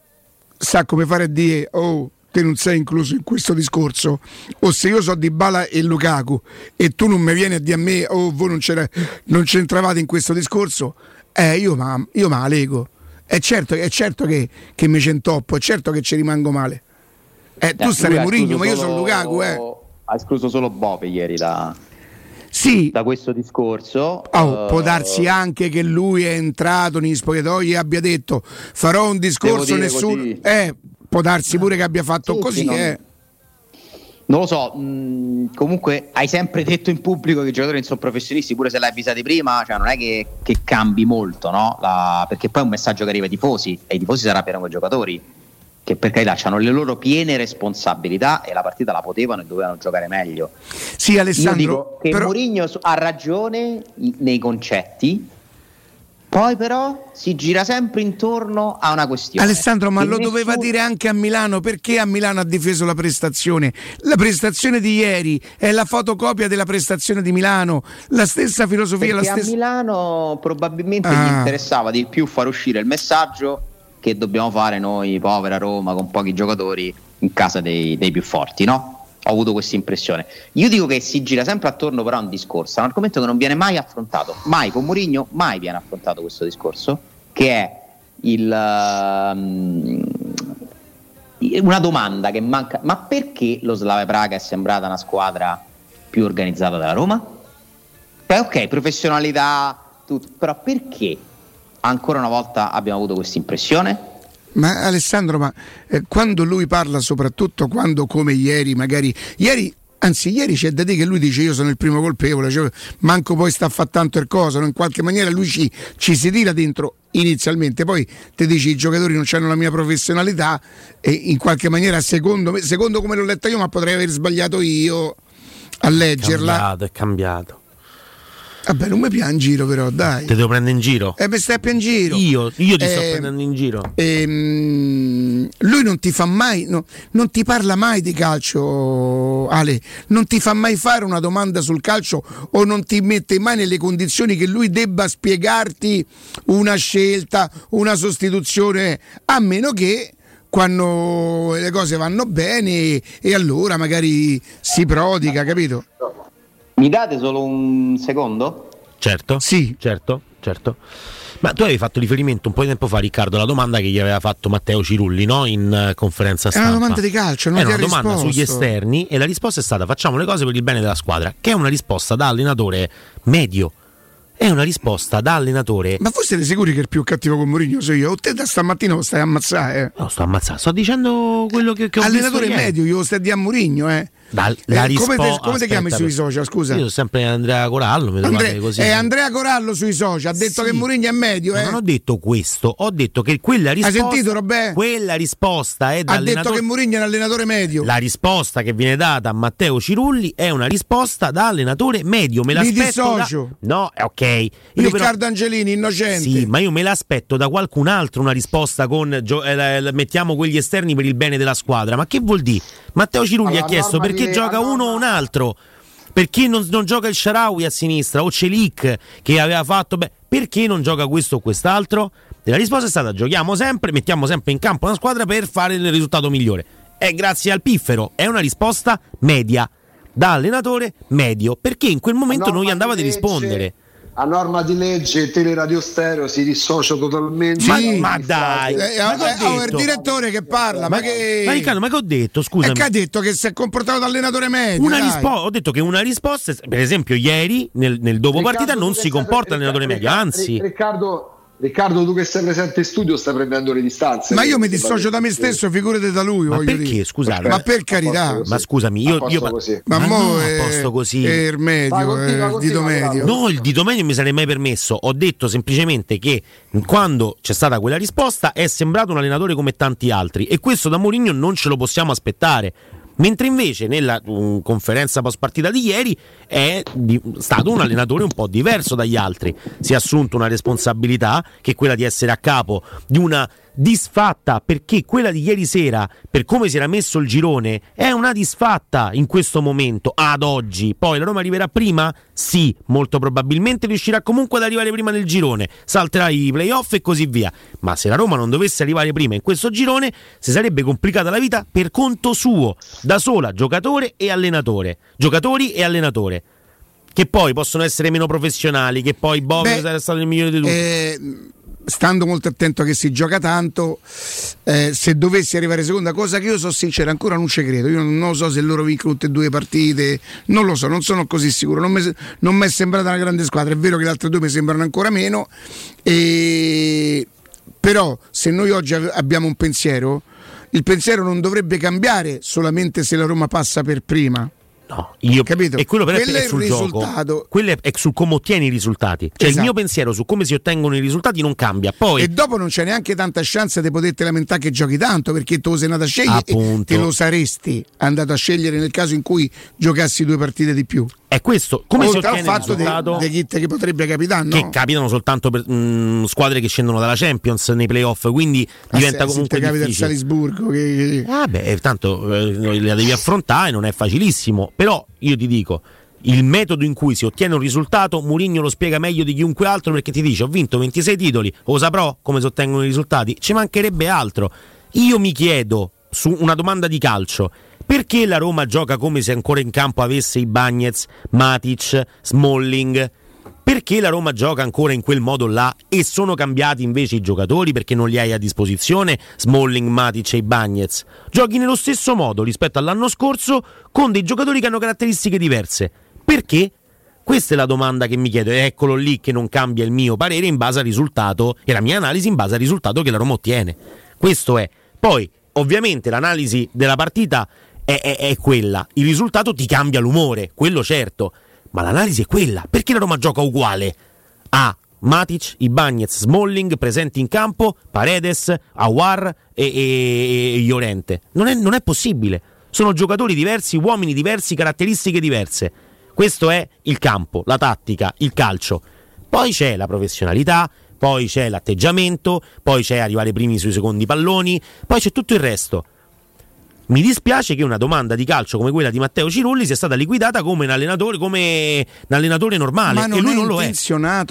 sa come fare a dire oh te non sei incluso in questo discorso. O se io so Dybala e Lukaku e tu non mi vieni a dire a me oh voi non, c'era- non c'entravate in questo discorso eh io ma io me la lego. È certo, è certo che, che mi centoppo è certo che ci rimango male. Eh, tu Eh, sarai Mourinho ma io sono Lukaku eh. Ha escluso solo Bove ieri da, Sì. da questo discorso. Oh, Eh, può darsi anche che lui è entrato negli spogliatoi e abbia detto farò un discorso nessuno. così. Eh, può darsi pure che abbia fatto Sì, così. sì, non- eh. Non lo so, mh, comunque hai sempre detto in pubblico che i giocatori non sono professionisti, pure se l'hai avvisati prima, cioè non è che, che cambi molto, no? La- perché poi è un messaggio che arriva ai tifosi e i tifosi si arrabbiano con i giocatori, che per carità hanno le loro piene responsabilità e la partita la potevano e dovevano giocare meglio. Sì, Alessandro. Io dico che però- Mourinho ha ragione nei concetti, poi però si gira sempre intorno a una questione. Alessandro, ma lo doveva nessuno- dire anche a Milano perché a Milano ha difeso la prestazione. La prestazione di ieri è la fotocopia della prestazione di Milano, la stessa filosofia, Perché la a stessa. Milano probabilmente gli Ah. interessava di più far uscire il messaggio che dobbiamo fare noi, povera Roma, con pochi giocatori in casa dei, dei più forti, no? Ho avuto questa impressione. Io dico che si gira sempre attorno però a un discorso, un argomento che non viene mai affrontato, mai con Mourinho, mai viene affrontato questo discorso, che è il, ehm, una domanda che manca, ma perché lo Slave Praga è sembrata una squadra più organizzata della Roma? Beh, ok, professionalità, tutto, però perché ancora una volta abbiamo avuto questa impressione? Ma Alessandro, ma eh, quando lui parla, soprattutto quando come ieri, magari ieri. Anzi, ieri c'è da dire che lui dice io sono il primo colpevole, cioè, manco poi sta a fare tanto il coso, no? in qualche maniera lui ci, ci si tira dentro inizialmente, poi ti dici i giocatori non hanno la mia professionalità e in qualche maniera secondo me, secondo come l'ho letta io, ma potrei aver sbagliato io a leggerla. cambiato, è cambiato. Vabbè, non mi piace in giro però, dai. Ti devo prendere in giro? E mi stai a in giro. Io, io ti sto Eh, prendendo in giro. Ehm, lui non ti fa mai, no, non ti parla mai di calcio, Ale, non ti fa mai fare una domanda sul calcio o non ti mette mai nelle condizioni che lui debba spiegarti una scelta, una sostituzione, a meno che quando le cose vanno bene e allora magari si prodiga, capito? Mi date solo un secondo? Certo. Sì. Certo, certo. Ma tu avevi fatto riferimento un po' di tempo fa, Riccardo, alla domanda che gli aveva fatto Matteo Cirulli no? in eh, conferenza È stampa. una domanda di calcio, non Era ti una domanda risposto. sugli esterni e la risposta è stata facciamo le cose per il bene della squadra, che è una risposta da allenatore medio. È una risposta da allenatore. Ma voi siete sicuri che il più cattivo con Mourinho sono io? O te da stamattina lo stai a ammazzare? Eh? No, sto ammazzando, sto dicendo quello che, che ho Allenatore medio, io lo stai a Mourinho, eh? Da, la Eh, come, te, come ti chiami sui social? Scusa. Io sono sempre Andrea Corallo, mi Andre- così. è Andrea Corallo sui social, ha detto Sì. che Mourinho è medio. Ma Eh. Non ho detto questo, ho detto che quella risposta. sentito, Robè? Quella risposta è da Ha detto che Mourinho è un allenatore medio. La risposta che viene data a Matteo Cirulli è una risposta da allenatore medio. Me Mi l'aspetto. da- dissocio. No, è ok. Io però- Riccardo Angelini, innocente. Sì, ma io me l'aspetto da qualcun altro una risposta con gio- eh, mettiamo quegli esterni per il bene della squadra. Ma che vuol dire? Matteo Cirulli Allora, ha chiesto norma perché di- gioca uno o un altro. Perché non, non gioca il Sharawi a sinistra o Celic che aveva fatto beh, perché non gioca questo o quest'altro? E la risposta è stata giochiamo sempre, mettiamo sempre in campo una squadra per fare il risultato migliore. È grazie al piffero, è una risposta media da allenatore medio, perché in quel momento non gli andava di legge- rispondere. A norma di legge, teleradio stereo si dissocia totalmente. Ma- Sì. ma dai, Eh, ma che ho oh, è il direttore che parla, ma, che. Ma Riccardo, ma che ho detto? Scusami. che ha detto che si è comportato da allenatore medio. Rispo- ho detto che una risposta, per esempio, ieri nel, nel dopo Riccardo, partita non si comporta allenatore medio, Riccardo- anzi. Riccardo, Riccardo, tu che sei presente in studio stai prendendo le distanze. Ma io mi dissocio da me stesso, figurate da lui. Ma perché? dire. Scusate. Ma per carità. Ma scusami, io, io. Ma, ma mo no, è, a posto così. è il medio, Vai, continua, è il dito continua, medio. No, il dito medio mi sarei mai permesso. Ho detto semplicemente che quando c'è stata quella risposta è sembrato un allenatore come tanti altri e questo da Mourinho non ce lo possiamo aspettare. Mentre invece nella mm, conferenza post partita di ieri è di- stato un allenatore un po' diverso dagli altri. Si è assunto una responsabilità che è quella di essere a capo di una disfatta perché quella di ieri sera, per come si era messo il girone, è una disfatta in questo momento, ad oggi. Poi la Roma arriverà prima? Sì, molto probabilmente riuscirà comunque ad arrivare prima nel girone, salterà i playoff e così via. Ma se la Roma non dovesse arrivare prima in questo girone, si sarebbe complicata la vita per conto suo, da sola, giocatore e allenatore. Giocatori e allenatore. Che poi possono essere meno professionali, che poi Bob Beh, sarà stato il migliore di tutti. Eh, stando molto attento che si gioca tanto, eh, se dovessi arrivare seconda, cosa che io sono sincero, ancora non ci credo. Io non, non so se loro vincono tutte e due partite, non lo so, non sono così sicuro. Non mi, è sembrata una grande squadra. È vero che le altre due mi sembrano ancora meno. E... Però se noi oggi abbiamo un pensiero, il pensiero non dovrebbe cambiare solamente se la Roma passa per prima. No, io Capito? E quello però Quello è, è il sul risultato. gioco. Quello è, è su come ottieni i risultati. Cioè il Esatto. mio pensiero su come si ottengono i risultati non cambia. Poi E dopo non c'è neanche tanta chance di poterti lamentare che giochi tanto perché tu sei andato a scegliere e Appunto. te lo saresti andato a scegliere nel caso in cui giocassi due partite di più. È questo, come si ottiene il risultato dei kit che potrebbe capitare, no? che capitano soltanto per mm, squadre che scendono dalla Champions nei playoff, quindi Ah, diventa se- se comunque te capita il difficile. Salisburgo che- Ah beh, eh, tanto eh, la devi affrontare, non è facilissimo. Però io ti dico, il metodo in cui si ottiene un risultato, Mourinho lo spiega meglio di chiunque altro perché ti dice ho vinto 26 titoli, lo saprò come si ottengono i risultati, ci mancherebbe altro. Io mi chiedo, su una domanda di calcio, perché la Roma gioca come se ancora in campo avesse i Bagnets, Matic, Smalling? Perché la Roma gioca ancora in quel modo là e sono cambiati invece i giocatori perché non li hai a disposizione, Smalling, Matic e i Bagnets? Giochi nello stesso modo rispetto all'anno scorso con dei giocatori che hanno caratteristiche diverse. Perché? Questa è la domanda che mi chiedo eccolo lì che non cambia il mio parere in base al risultato e la mia analisi in base al risultato che la Roma ottiene. Questo è. Poi, ovviamente, l'analisi della partita è, è- è quella. Il risultato ti cambia l'umore, quello certo. Ma l'analisi è quella. Perché la Roma gioca uguale? A. Matic, Ibagnez, Smalling presenti in campo, Paredes, Awar e, e, e Llorente. Non non è possibile. Sono giocatori diversi, uomini diversi, caratteristiche diverse. Questo è il campo, la tattica, il calcio. Poi c'è la professionalità, poi c'è l'atteggiamento, poi c'è arrivare primi sui secondi palloni, poi c'è tutto il resto. Mi dispiace che una domanda di calcio come quella di Matteo Cirulli sia stata liquidata come un allenatore, come un allenatore normale Ma non e lui è non lo è.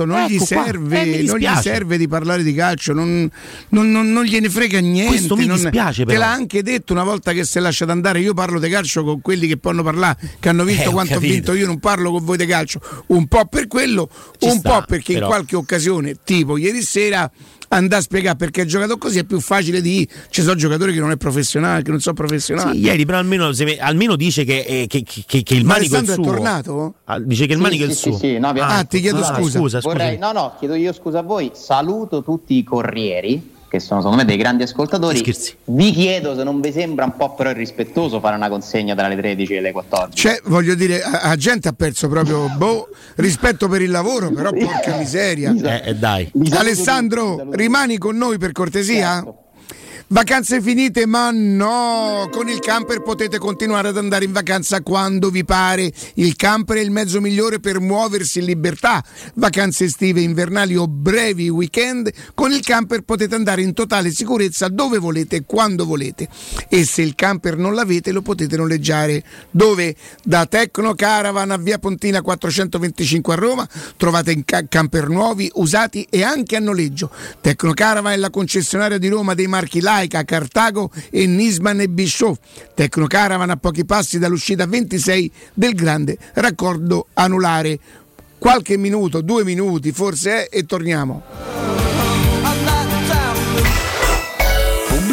non, gli Ecco qua. serve, Eh, non gli serve di parlare di calcio, non, non- non- gliene frega niente. Questo mi dispiace, Te l'ha anche detto una volta che si è lasciato andare. Io parlo di calcio con quelli che possono parlare, che hanno vinto Eh, ho quanto ho vinto io, non parlo con voi di calcio. Un po' per quello, Ci un sta, po' perché però. in qualche occasione, tipo ieri sera, andare a spiegare perché ha giocato così è più facile di ci sono giocatori che non è professionale, che non sono professionali. Sì, ieri però almeno, se- almeno dice che, eh, che- che- che il Ma manico è il Alessandro suo. è tornato? Ah, Dice che il Sì, manico è sì, il sì, suo. sì, no, Ah, ti chiedo Ah, scusa. scusa, Vorrei, scusami. no, no, chiedo io scusa a voi. Saluto tutti i corrieri che sono secondo me dei grandi ascoltatori. Scherzi. Vi chiedo se non vi sembra un po' però irrispettoso fare una consegna tra le 13 e le 14. Cioè, voglio dire, a, a gente ha perso proprio boh, rispetto per il lavoro, però porca miseria. Eh, eh, dai. Alessandro, rimani con noi per cortesia? Certo. Vacanze finite, ma no! Con il camper potete continuare ad andare in vacanza quando vi pare. Il camper è il mezzo migliore per muoversi in libertà. Vacanze estive, invernali o brevi weekend, con il camper potete andare in totale sicurezza dove volete quando volete. E se il camper non l'avete, lo potete noleggiare. Dove? Da Tecno Caravan a Via Pontina 425 a Roma trovate ca- camper nuovi, usati e anche a noleggio. Tecno Caravan è la concessionaria di Roma dei marchi Laika, Cartago e Nisman e Bischoff. Tecno Caravan a pochi passi dall'uscita 26 del grande raccordo anulare. Qualche minuto, due minuti forse è e torniamo.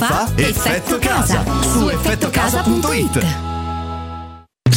fa Effetto Casa su effettocasa.it.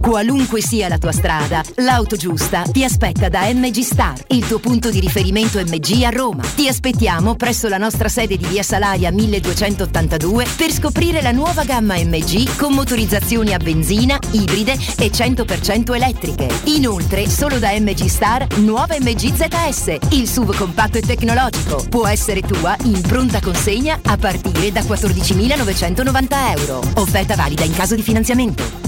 Qualunque sia la tua strada, l'auto giusta ti aspetta da MG Star, il tuo punto di riferimento MG a Roma. Ti aspettiamo presso la nostra sede di Via Salaria 1282 per scoprire la nuova gamma MG con motorizzazioni a benzina, ibride e 100% elettriche. Inoltre, solo da MG Star, nuova MG ZS, il SUV compatto e tecnologico. Può essere tua in pronta consegna a partire da 14.990 euro. Offerta valida in caso di finanziamento.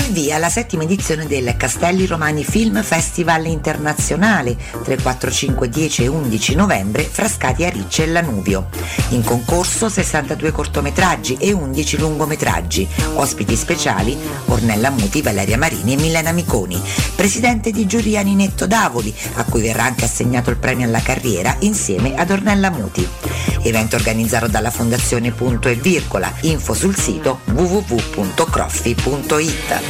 Al via la settima edizione del Castelli Romani Film Festival Internazionale 3, 4, 5, 10 e 11 novembre Frascati a Ricce e Lanuvio. In concorso 62 cortometraggi e 11 lungometraggi. Ospiti speciali Ornella Muti, Valeria Marini e Milena Miconi. Presidente di giuria Ninetto Davoli, a cui verrà anche assegnato il premio alla carriera insieme ad Ornella Muti. Evento organizzato dalla Fondazione Punto e Virgola. Info sul sito www.croffi.it.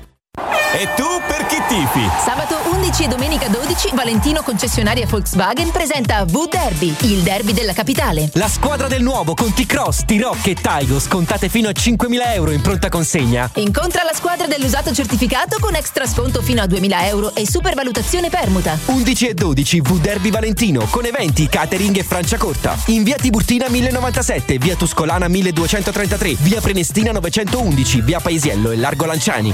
E tu per chi tifi? Sabato 11 e domenica 12 Valentino concessionaria Volkswagen presenta V-Derby, il derby della capitale. La squadra del nuovo con T-Cross, T-Rock e Taigo scontate fino a 5.000 euro in pronta consegna. Incontra la squadra dell'usato certificato con extra sconto fino a 2.000 euro e supervalutazione permuta. 11 e 12 V-Derby Valentino con eventi, catering e Franciacorta. In via Tiburtina 1097, via Tuscolana 1233, via Prenestina 911, via Paesiello e Largo Lanciani.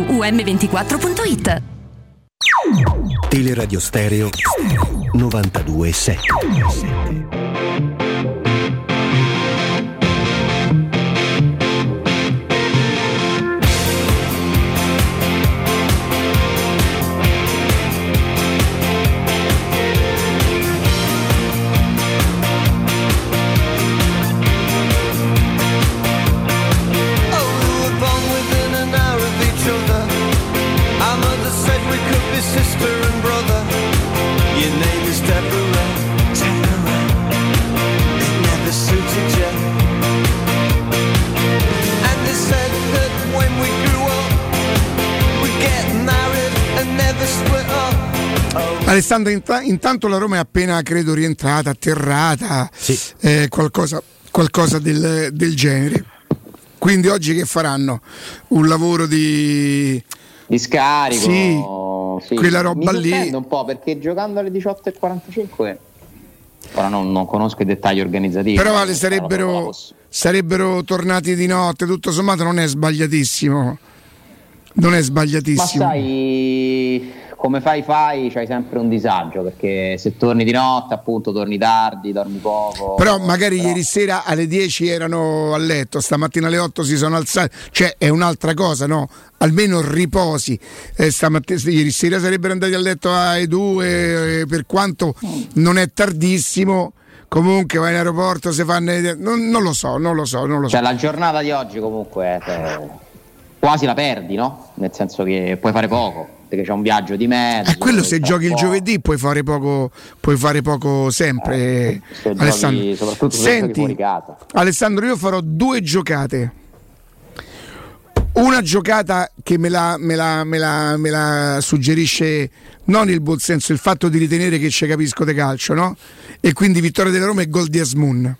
um24.it. Teleradio Stereo 92.7 Alessandro, inta- intanto la Roma è appena, credo, rientrata, atterrata, eh, qualcosa, qualcosa del, del genere. Quindi oggi che faranno? Un lavoro di... Di scarico. Sì, sì. quella roba Mi lì. un po' perché giocando alle 18.45 ora non, non conosco i dettagli organizzativi. Però vale, sarebbero, sarebbero tornati di notte, tutto sommato non è sbagliatissimo. Non è Ma sbagliatissimo. sai, come fai fai, c'hai sempre un disagio perché se torni di notte appunto torni tardi, dormi poco. Però magari ieri sera alle 10 erano a letto, stamattina alle 8 si sono alzati, cioè è un'altra cosa, no? Almeno riposi. Eh, stamattina, ieri sera sarebbero andati a letto alle 2, eh, per quanto non è tardissimo. Comunque vai in aeroporto, se fanno. Non, non lo so, non lo so, non lo so. Cioè la giornata di oggi comunque eh, quasi la perdi, no? Nel senso che puoi fare poco, perché c'è un viaggio di mezzo. Eh, quello se giochi il giovedì puoi fare poco, puoi fare poco sempre. Eh, Se giochi- Alessandro. soprattutto se giochi Senti, fuori casa. Alessandro, io farò due giocate. Una giocata che me la, me la- me la- me la suggerisce non il buon senso, il fatto di ritenere che ci capisco di calcio, no? E quindi vittoria della Roma e gol di Asmun.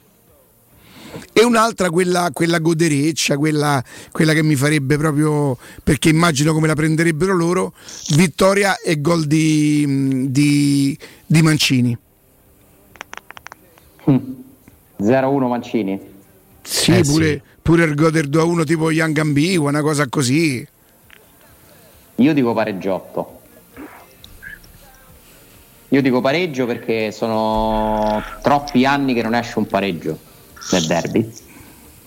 E un'altra, quella, quella godereccia, quella, quella che mi farebbe proprio perché immagino come la prenderebbero loro, vittoria e gol di, di- di Mancini. 0-1 Mancini. Sì, Eh, pure, pure il Goder 2-1 tipo Young Ambigua, una cosa così. Io dico pareggiotto. Io dico pareggio perché sono troppi anni che non esce un pareggio nel derby.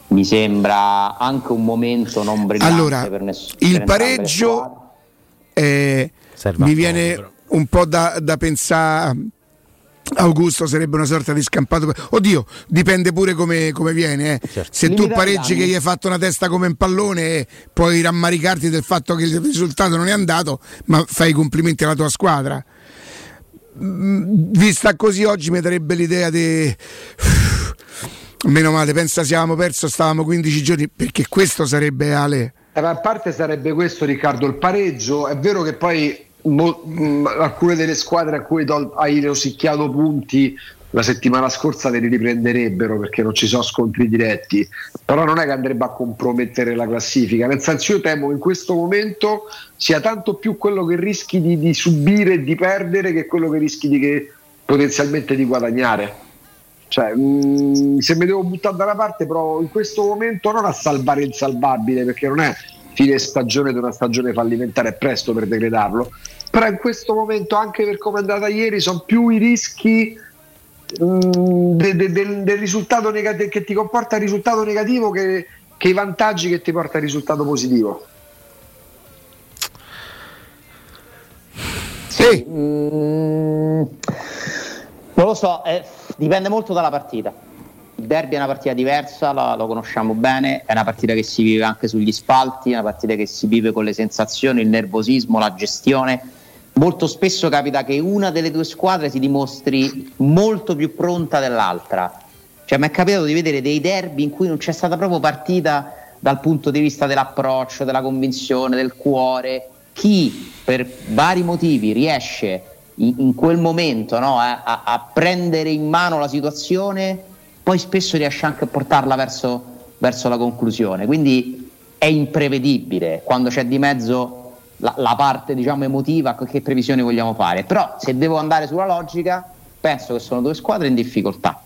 Mi sembra anche un momento non brillante Allora, per nessuno. il pareggio eh, mi viene un po' da, da pensare. Augusto sarebbe una sorta di scampato. Oddio, dipende pure come, come viene. eh. Certo. Se tu pareggi danni. che gli hai fatto una testa come un pallone, eh, puoi rammaricarti del fatto che il risultato non è andato, ma fai i complimenti alla tua squadra. Mm, Vista così oggi mi darebbe l'idea di. Meno male, pensa avevamo perso, stavamo 15 giorni, perché questo sarebbe Ale. Eh, a parte sarebbe questo, Riccardo, il pareggio. È vero che poi mo- mh, alcune delle squadre a cui tol- hai rosicchiato punti la settimana scorsa li riprenderebbero perché non ci sono scontri diretti, però non è che andrebbe a compromettere la classifica, nel senso io temo che in questo momento sia tanto più quello che rischi di, di subire e di perdere che quello che rischi di che, potenzialmente di guadagnare. Cioè, mh, se mi devo buttare da una parte, provo in questo momento non a salvare il salvabile perché non è fine stagione di una stagione fallimentare, è presto per decretarlo, però in questo momento, anche per come è andata ieri, sono più i rischi mh, de- de- del, del risultato negativo che ti comporta il risultato negativo che, che i vantaggi che ti porta il risultato positivo. Sì. Mm, non lo so, eh, dipende molto dalla partita. Il derby è una partita diversa, la- lo conosciamo bene, è una partita che si vive anche sugli spalti, è una partita che si vive con le sensazioni, il nervosismo, la gestione. Molto spesso capita che una delle due squadre si dimostri molto più pronta dell'altra. Cioè, mi è capitato di vedere dei derby in cui non c'è stata proprio partita dal punto di vista dell'approccio, della convinzione, del cuore. Chi per vari motivi riesce in, in quel momento no, a, a- a prendere in mano la situazione, poi spesso riesce anche a portarla verso, verso la conclusione. Quindi è imprevedibile quando c'è di mezzo la, la parte diciamo, emotiva, che previsioni vogliamo fare. Però se devo andare sulla logica, penso che sono due squadre in difficoltà.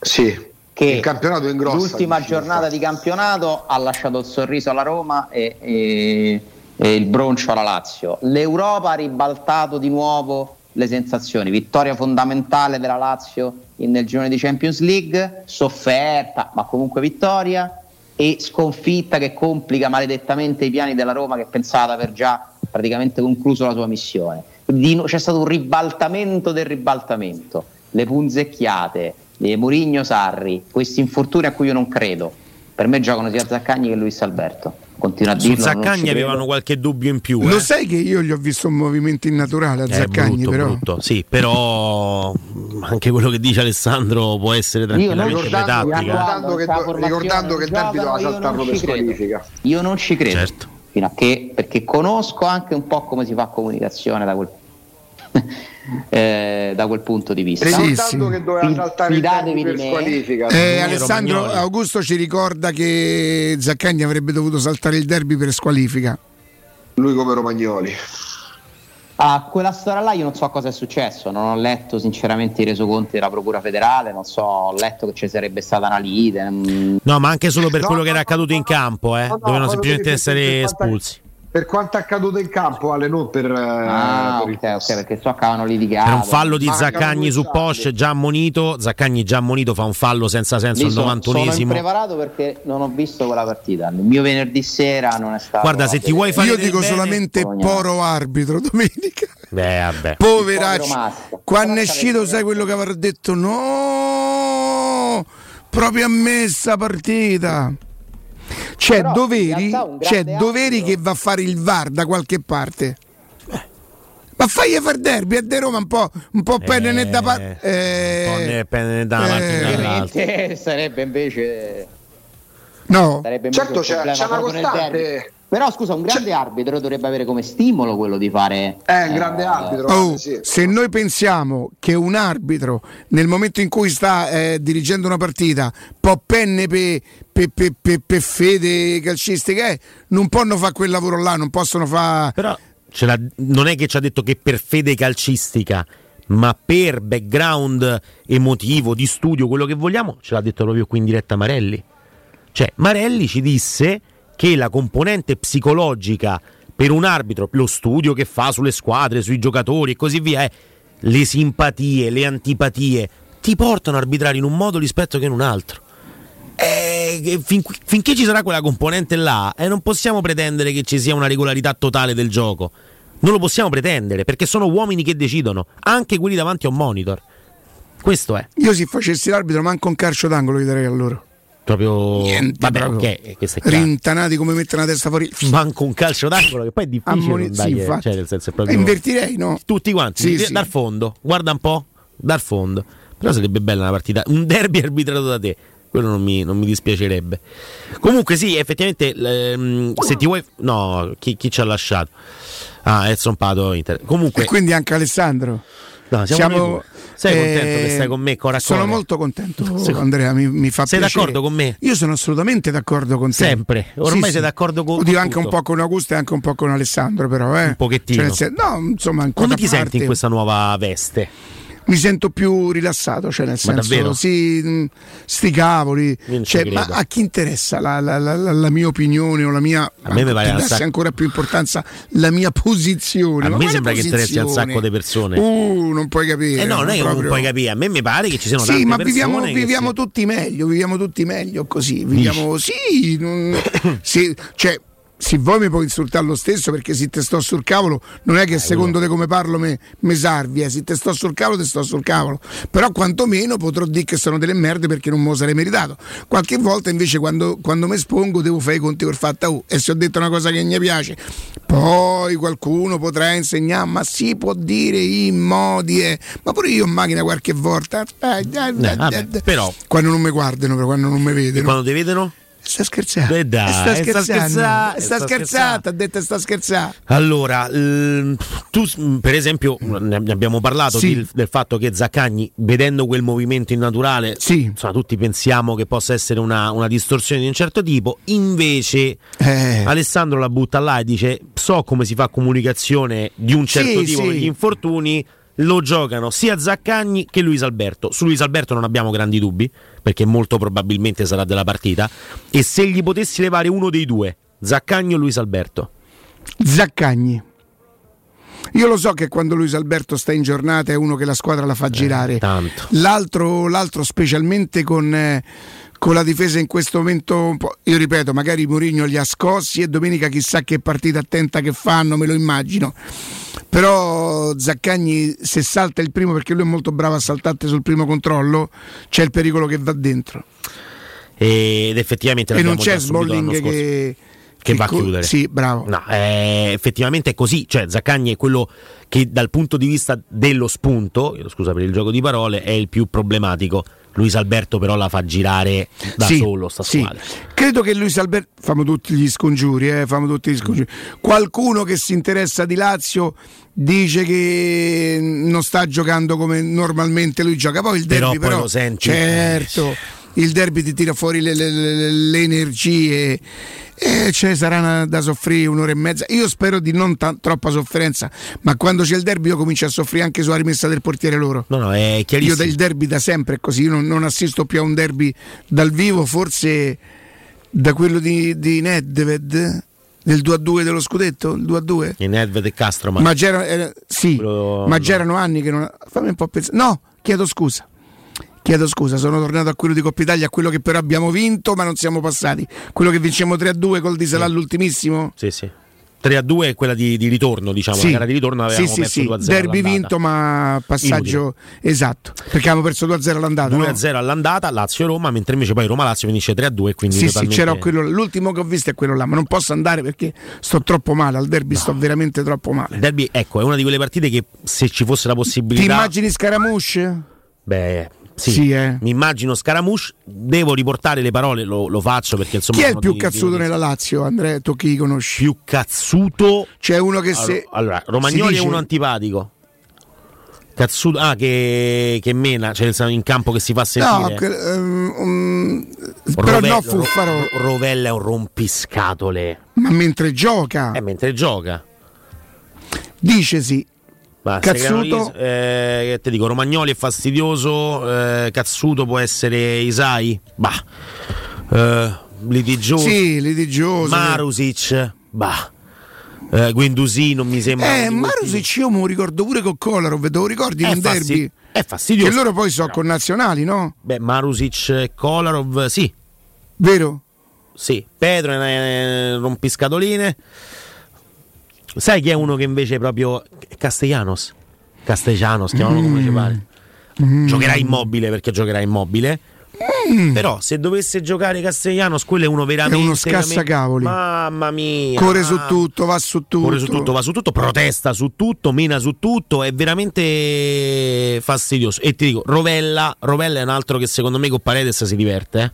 Sì, Che il campionato è in grossa l'ultima difficoltà. giornata di campionato ha lasciato il sorriso alla Roma e, e- e il broncio alla Lazio. L'Europa ha ribaltato di nuovo le sensazioni. Vittoria fondamentale della Lazio nel girone di Champions League, sofferta, ma comunque vittoria e sconfitta che complica maledettamente i piani della Roma che pensava di aver già praticamente concluso la sua missione. Di nu- c'è stato un ribaltamento del ribaltamento, le punzecchiate, Murigno Sarri, questi infortuni a cui io non credo. Per me giocano sia Zaccagni che Luis Alberto. Continua a Su dirlo. non ci Zaccagni avevano qualche dubbio in più. Lo eh. sai che io gli ho visto un movimento innaturale a È Zaccagni, brutto, però. brutto. Sì, però anche quello che dice Alessandro può essere tranquillamente ricordando, ricordando che, ricordando che il derby doveva io non saltarlo per ci credo. squalifica. Io non ci credo. Certo. Fino a che, perché conosco anche un po' come si fa comunicazione da quel, eh, da quel punto di vista. Che doveva saltare il derby fidatevi di me. Eh, Romagnoli. Alessandro Augusto ci ricorda che Zaccagni avrebbe dovuto saltare il derby per squalifica. Lui come Romagnoli. A quella storia là io non so cosa è successo, non ho letto sinceramente i resoconti della Procura federale, non so, ho letto che ci sarebbe stata una lite. mm, No, ma anche solo per No, quello che no, era no, accaduto no, in campo, eh. no, no, Dovevano semplicemente che- essere espulsi. Per quanto è accaduto in campo, Ale, non per, eh, Ah, per il ok, ok, perché so che avevano litigato. Per un fallo di Zaccagni su. Porsche già ammonito, Zaccagni già ammonito fa un fallo senza senso Lì al sono, sono 91esimo. impreparato perché non ho visto quella partita. Il mio venerdì sera non è stato. Guarda, se ti vuoi fare Io dico bene- solamente poro arbitro domenica. Beh, vabbè. Poveracci. Quando è uscito, sai quello che avrà detto? No, proprio a me sta partita. C'è Però, doveri, c'è doveri che va a fare il VAR da qualche parte. Ma fagli far derby a De Roma un po', un po' penne né da parte. Un po' ne penne da parte eh, sarebbe invece. No, Sarebbe invece Certo, un c'è, problema c'è una costante. Però scusa, un grande arbitro dovrebbe avere come stimolo quello di fare. È un grande arbitro. Oh, sì. se noi pensiamo che un arbitro nel momento in cui sta eh, dirigendo una partita può penne per fede calcistica, eh, non possono fare quel lavoro là, non possono fare... Però non è che ci ha detto che per fede calcistica, ma per background emotivo, di studio, quello che vogliamo, ce l'ha detto proprio qui in diretta Marelli. Cioè, Marelli ci disse che la componente psicologica per un arbitro, lo studio che fa sulle squadre, sui giocatori e così via, è le simpatie, le antipatie, ti portano a arbitrare in un modo rispetto che in un altro. Eh, fin- finché ci sarà quella componente là, eh, non possiamo pretendere che ci sia una regolarità totale del gioco. Non lo possiamo pretendere perché sono uomini che decidono, anche quelli davanti a un monitor. Questo è Io se facessi l'arbitro manco un calcio d'angolo gli darei a loro. proprio. Niente, Vabbè, proprio. ok, questo è chiaro. Rintanati come mettere la testa fuori. Manco un calcio d'angolo, che poi è difficile. Ammoni- sì, infatti. cioè, nel senso è proprio. invertirei, no? Tutti quanti, Sì, sì. dal fondo, guarda un po', dal fondo. Però sarebbe bella una partita, un derby arbitrato da te. Quello non mi, non mi dispiacerebbe. Comunque, sì, effettivamente, ehm, se ti vuoi. No, chi, chi ci ha lasciato? Ah, Edson Pato Inter. Comunque, E quindi anche Alessandro. No, siamo due. Sei contento che stai con me, Cora Sono molto contento, Sì. Andrea. Mi, mi fa Sei piacere. d'accordo con me? Io sono assolutamente d'accordo con te. Sempre. Ormai sei d'accordo con- Oddio, con anche un po' con Augusto e anche un po' con Alessandro, però. Eh. Un pochettino. Cioè, no, insomma, Come ti parte, senti in questa nuova veste? Mi sento più rilassato, cioè nel Ma senso, sì, mh, sti cavoli. non ci Cioè, ma a chi interessa la, la- la- la- mia opinione o la mia. A me mi pare che un dassi sacco- ancora più importanza la mia posizione. A Ma me sembra che interessi un posizione? sacco di persone. Uh, non puoi capire. Eh no, non è che non proprio- puoi capire. A me mi pare che ci siano Sì, tante ma persone viviamo, che viviamo si- tutti meglio, viviamo tutti meglio così. Viviamo, sì, non- sì, cioè. Se voi mi puoi insultare lo stesso perché se te sto sul cavolo, non è che secondo te come parlo me, me sarvi, eh. se te sto sul cavolo, te sto sul cavolo. Però quantomeno potrò dire che sono delle merde perché non me lo sarei meritato. Qualche volta invece quando, quando mi espongo devo fare i conti per fatta uh, e se ho detto una cosa che mi piace, poi qualcuno potrà insegnare, ma si può dire in modi, eh. ma pure io in macchina qualche volta. eh, però quando non mi guardano, però, quando non mi vedono. quando ti vedono? Sta scherzando. Eh dai, sta sta scherzando. scherzando, Eh, sta sta scherzando. Ha detto sta scherzando. Allora, l- tu s- per esempio ne ne abbiamo parlato Sì. del, del fatto che Zaccagni, vedendo quel movimento innaturale, insomma, tutti pensiamo che possa essere una, una distorsione di un certo tipo, invece Eh. Alessandro la butta là e dice so come si fa comunicazione di un certo Sì, tipo sì. negli infortuni, lo giocano sia Zaccagni che Luis Alberto. Su Luis Alberto non abbiamo grandi dubbi, perché molto probabilmente sarà della partita, e se gli potessi levare uno dei due, Zaccagni o Luis Alberto? Zaccagni. Io lo so che quando Luis Alberto sta in giornata è uno che la squadra la fa Eh, girare. L'altro, l'altro specialmente con, eh, con la difesa in questo momento, un po', io ripeto, magari Mourinho li ha scossi e domenica chissà che partita attenta che fanno, me lo immagino. Però Zaccagni se salta il primo perché lui è molto bravo a saltare sul primo controllo, c'è il pericolo che va dentro. ed effettivamente E non c'è Smalling che, che va a chiudere. Sì, bravo. No, eh, effettivamente è così. Cioè, Zaccagni è quello che dal punto di vista dello spunto, scusa per il gioco di parole, è il più problematico. Luis Alberto però la fa girare da Sì, solo sta sì. squadra. Credo che Luis Alberto, famo tutti gli scongiuri, eh, famo tutti gli scongiuri. Qualcuno che si interessa di Lazio dice che non sta giocando come normalmente lui gioca. Poi il Però derby poi però, lo senti. certo, il derby ti tira fuori le, le- le- le energie e ce ne sarà una- da soffrire un'ora e mezza. Io spero di non ta- troppa sofferenza, ma quando c'è il derby io comincio a soffrire anche sulla rimessa del portiere loro. No, no, è Io chiarissimo. del derby da sempre è così, io non, non assisto più a un derby dal vivo, forse da quello di, di Nedved del 2-2 dello scudetto, il 2-2. In Nedved e Castro, ma, Ma, c'era, era- sì, Quello- ma c'erano anni che non. Fammi un po' pensare. No, chiedo scusa. Chiedo scusa, sono tornato a quello di Coppa Italia, a quello che però abbiamo vinto, ma non siamo passati. Quello che vincemmo 3-2 col di Salà all'ultimissimo. Sì, sì. 3 a 2 è quella di, di ritorno, diciamo. Sì. La gara di ritorno avevamo sì, sì, perso sì. 2 a 0. Derby vinto, ma passaggio esatto. Perché avevamo perso 2-0 all'andata. 2 no? a 0 all'andata, Lazio-Roma, mentre invece poi Roma-Lazio finisce 3 a 2. Quindi Sì, sì, totalmente... c'era quello. L'ultimo che ho visto è quello là, ma non posso andare perché sto troppo male. Al derby sto veramente troppo male. Il derby, ecco, è una di quelle partite che se ci fosse la Ti possibilità. immagini Scaramouche? Beh, sì, Sì, eh. mi immagino Scaramouche. Devo riportare le parole, lo, lo faccio perché insomma. Chi è il più di- cazzuto di- nella Lazio, Andrea? Tu chi conosci? Più cazzuto? C'è uno che se. Allora, Romagnoli dice- è uno antipatico. Cazzuto, ah, che, che mena, cioè in campo che si fa No, sentire. que- ehm, um, però Rove- no, Fuffaro. Ro- Rovella è un rompiscatole. Ma mentre gioca, Eh, mentre gioca. dice sì. Basta, Cazzuto? eh, te dico, Romagnoli è fastidioso, eh, Cazzuto può essere Isai, bah, eh, litigioso, Sì, litigioso. Marusic, bah, eh, Guendouzi non mi sembra... Eh, Marusic io me lo ricordo pure con Kolarov, te lo ricordi È fasti- derby? è fastidioso. Che loro poi sono connazionali, no? Beh, Marusic e Kolarov, sì, Vero? sì, Pedro è un rompiscatoline. Sai chi è uno che invece è proprio Castellanos? Castellanos, chiamalo come ci pare. Mm. Giocherà immobile perché giocherà immobile. Però se dovesse giocare Castellanos, quello è uno veramente. È uno scassacavoli. Mamma mia. Corre su tutto, va su tutto. Corre su tutto, va su tutto, protesta su tutto, mena su tutto, è veramente fastidioso. E ti dico, Rovella, Rovella è un altro che secondo me con Paredes si diverte. eh.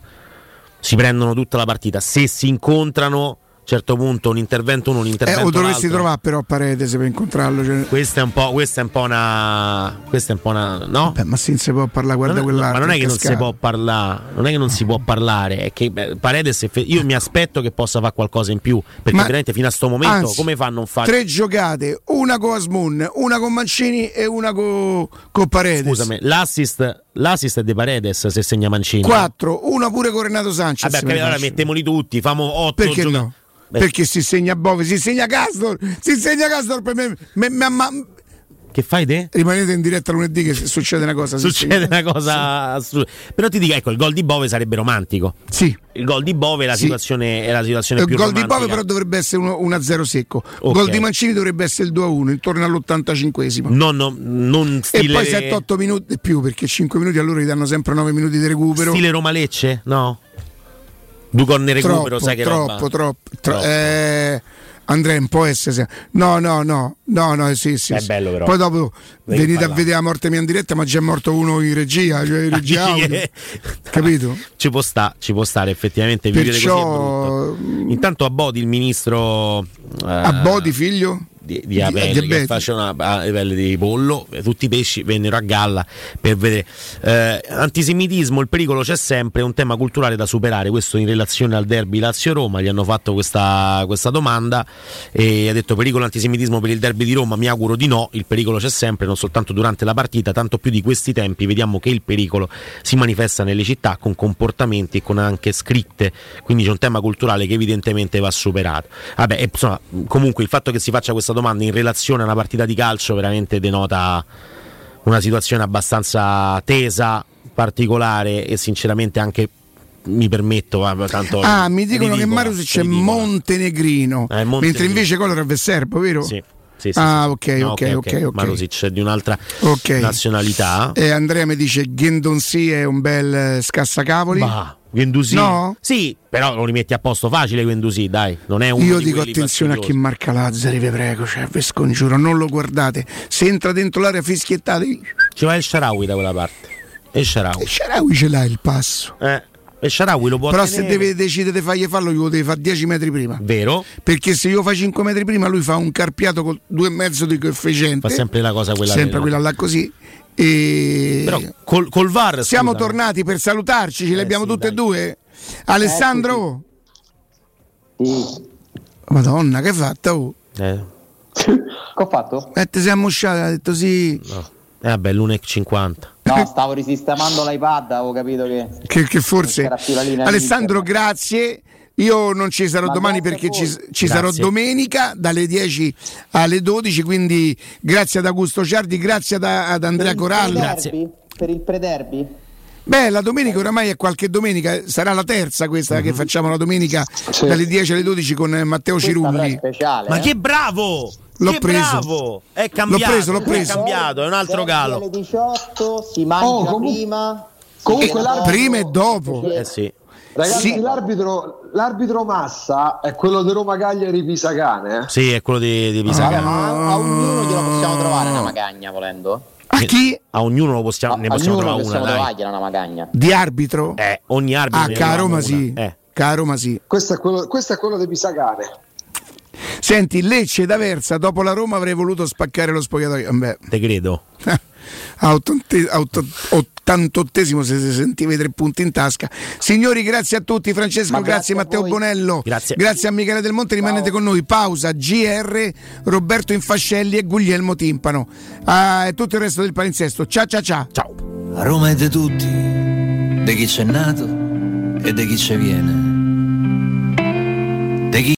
Si prendono tutta la partita. Se si incontrano, certo punto un intervento uno, un Eh, intervento o dovresti l'altro. trovare però Paredes per incontrarlo. Cioè. Questa è un po', questa è un po' una. Questa è un po' una. No? Beh, ma si può parlare, guarda quell'altro. ma non è che non si può parlare, non è che non si può parlare, è che beh, Paredes io mi aspetto che possa fare qualcosa in più, perché Ma- veramente fino a sto momento Anzi, come fa a non fare Tre giocate, una con Asmun, una con Mancini e una con, con Paredes. Scusami, l'assist, l'assist è di Paredes se segna Mancini. Quattro, una pure con Renato Sanchez. Vabbè, allora mettiamoli tutti, famo otto Perché gioca- no? Beh, Perché si segna Bove, si segna Castor, si segna Castor per me. me- me- ma- Che fai te? Rimanete in diretta lunedì che se succede una cosa. Succede una cosa assurda. Però ti dico, ecco, il gol di Bove sarebbe romantico. Sì. Il gol di Bove è la Sì. situazione, è la situazione Il più gol di romantica. Bove però dovrebbe essere uno- 1-0 secco. Ok. Gol di Mancini dovrebbe essere il 2-1 intorno all'85esimo. Non, non, non E stile, poi 7-8 minuti e più perché 5 minuti allora gli danno sempre 9 minuti di recupero. stile Roma Lecce? No. Due gol ne recupero, troppo, sai che troppo, roba? troppo, tro- Troppo. eh, Andrea, un po' essere. No, no, no, no, no, sì, sì. È sì. bello però. Poi dopo Devi venite a parlare. vedere la morte mia in diretta, ma già è morto uno in regia, cioè in regia? Capito? Ci può, sta, ci può stare effettivamente vivere così è Perciò. Intanto a Bodi il ministro eh, a Bodi, figlio? Di, di Apelli che diabete. faceva a livello di pollo, eh, tutti i pesci vennero a galla per vedere. Eh, antisemitismo, il pericolo c'è sempre, è un tema culturale da superare, questo in relazione al derby Lazio-Roma, gli hanno fatto questa, questa domanda e ha detto pericolo antisemitismo per il derby di Roma, mi auguro di no, il pericolo c'è sempre, non soltanto durante la partita, tanto più di questi tempi, vediamo che il pericolo si manifesta nelle città con comportamenti e con anche scritte, quindi c'è un tema culturale che evidentemente va superato. Vabbè, e, insomma, comunque il fatto che si faccia questa domanda in relazione a una partita di calcio veramente denota una situazione abbastanza tesa, particolare e sinceramente anche mi permetto, va, tanto Ah, mi dicono che ridicola, Marius c'è ridicola. montenegrino, Eh, Montenegrino. mentre invece quello era Serbo, vero? Sì. Sì, sì, ah, ok. No, ok, ok, ok. Marusic è di un'altra Ok. nazionalità. E Andrea mi dice Gendonsi è un bel eh, scassacavoli. Bah, Guendouzi. No? Sì, però lo rimetti a posto facile Guendouzi, dai, non è uno Io di dico attenzione a chi marca Lazzari, vi prego, cioè, vi scongiuro, non lo guardate. Se entra dentro l'area fischiettate, Ci va il Sharawi da quella parte. E il Sharawi. Sharawi ce l'ha il passo. Eh, e Sharawi lo può Però se tenere. deve decidere di fargli farlo, glielo deve fare 10 metri prima. Vero? Perché se io faccio 5 metri prima, lui fa un carpiato con due e mezzo di coefficiente. Fa sempre la cosa quella Sempre quella là così. E Però col, col VAR siamo scusa. tornati per salutarci, ce le Eh, abbiamo sì, tutte e dai. due. Alessandro? Madonna, che hai fatto? Oh? Eh, Che ho fatto? Eh, ti sei ammosciato, ha detto sì. no. Eh, vabbè, l'1,50. No, stavo risistemando l'iPad, avevo capito che... Che, che forse. Alessandro, grazie. Io non ci sarò Ma domani grazie perché ci, ci sarò Grazie. domenica dalle 10 alle 12. Quindi grazie ad Augusto Ciardi, grazie ad, ad Andrea Corallo. Derby? Per il pre-derby? Beh, la domenica oramai è qualche domenica, sarà la terza questa Mhm. che facciamo la domenica dalle 10 alle 12 con Matteo Questa Cirulli. speciale. Ma eh? che bravo! L'ho che preso. bravo! È cambiato, preso, l'ho è preso. cambiato, è un altro galo. alle 18, si mangia Oh, comu- prima. comunque l'arbitro-. Prima e dopo. Eh sì. Ragazzi, Sì. l'arbitro, l'arbitro Massa è quello di Roma Cagliari Pisacane. Eh? Sì, è quello di, di Pisacane. ma a, a ognuno glielo possiamo trovare una magagna volendo. A chi? A ognuno lo possiamo, A, ne possiamo trovare una, possiamo dai. trovargliela una magagna. Di arbitro? Eh, ogni arbitro. Ah, ne che a troviamo Roma una. sì. Eh. Che a Roma sì. Questo è quello, questo è quello di Pisacane. Senti, Lecce da Versa, dopo la Roma avrei voluto spaccare lo spogliatoio. Beh, Te credo. a ottonte- a otto- 88esimo se si sentiva i tre punti in tasca. Signori, grazie a tutti. Francesco, Ma grazie, grazie a Matteo voi. Bonello. Grazie. a Michele Del Monte. Rimanete con noi. Pausa. GR, Roberto Infascelli e Guglielmo Timpano. Ah, e tutto il resto del palinsesto. Ciao ciao ciao. Ciao. A Roma è di tutti, di chi c'è nato e di chi ci viene.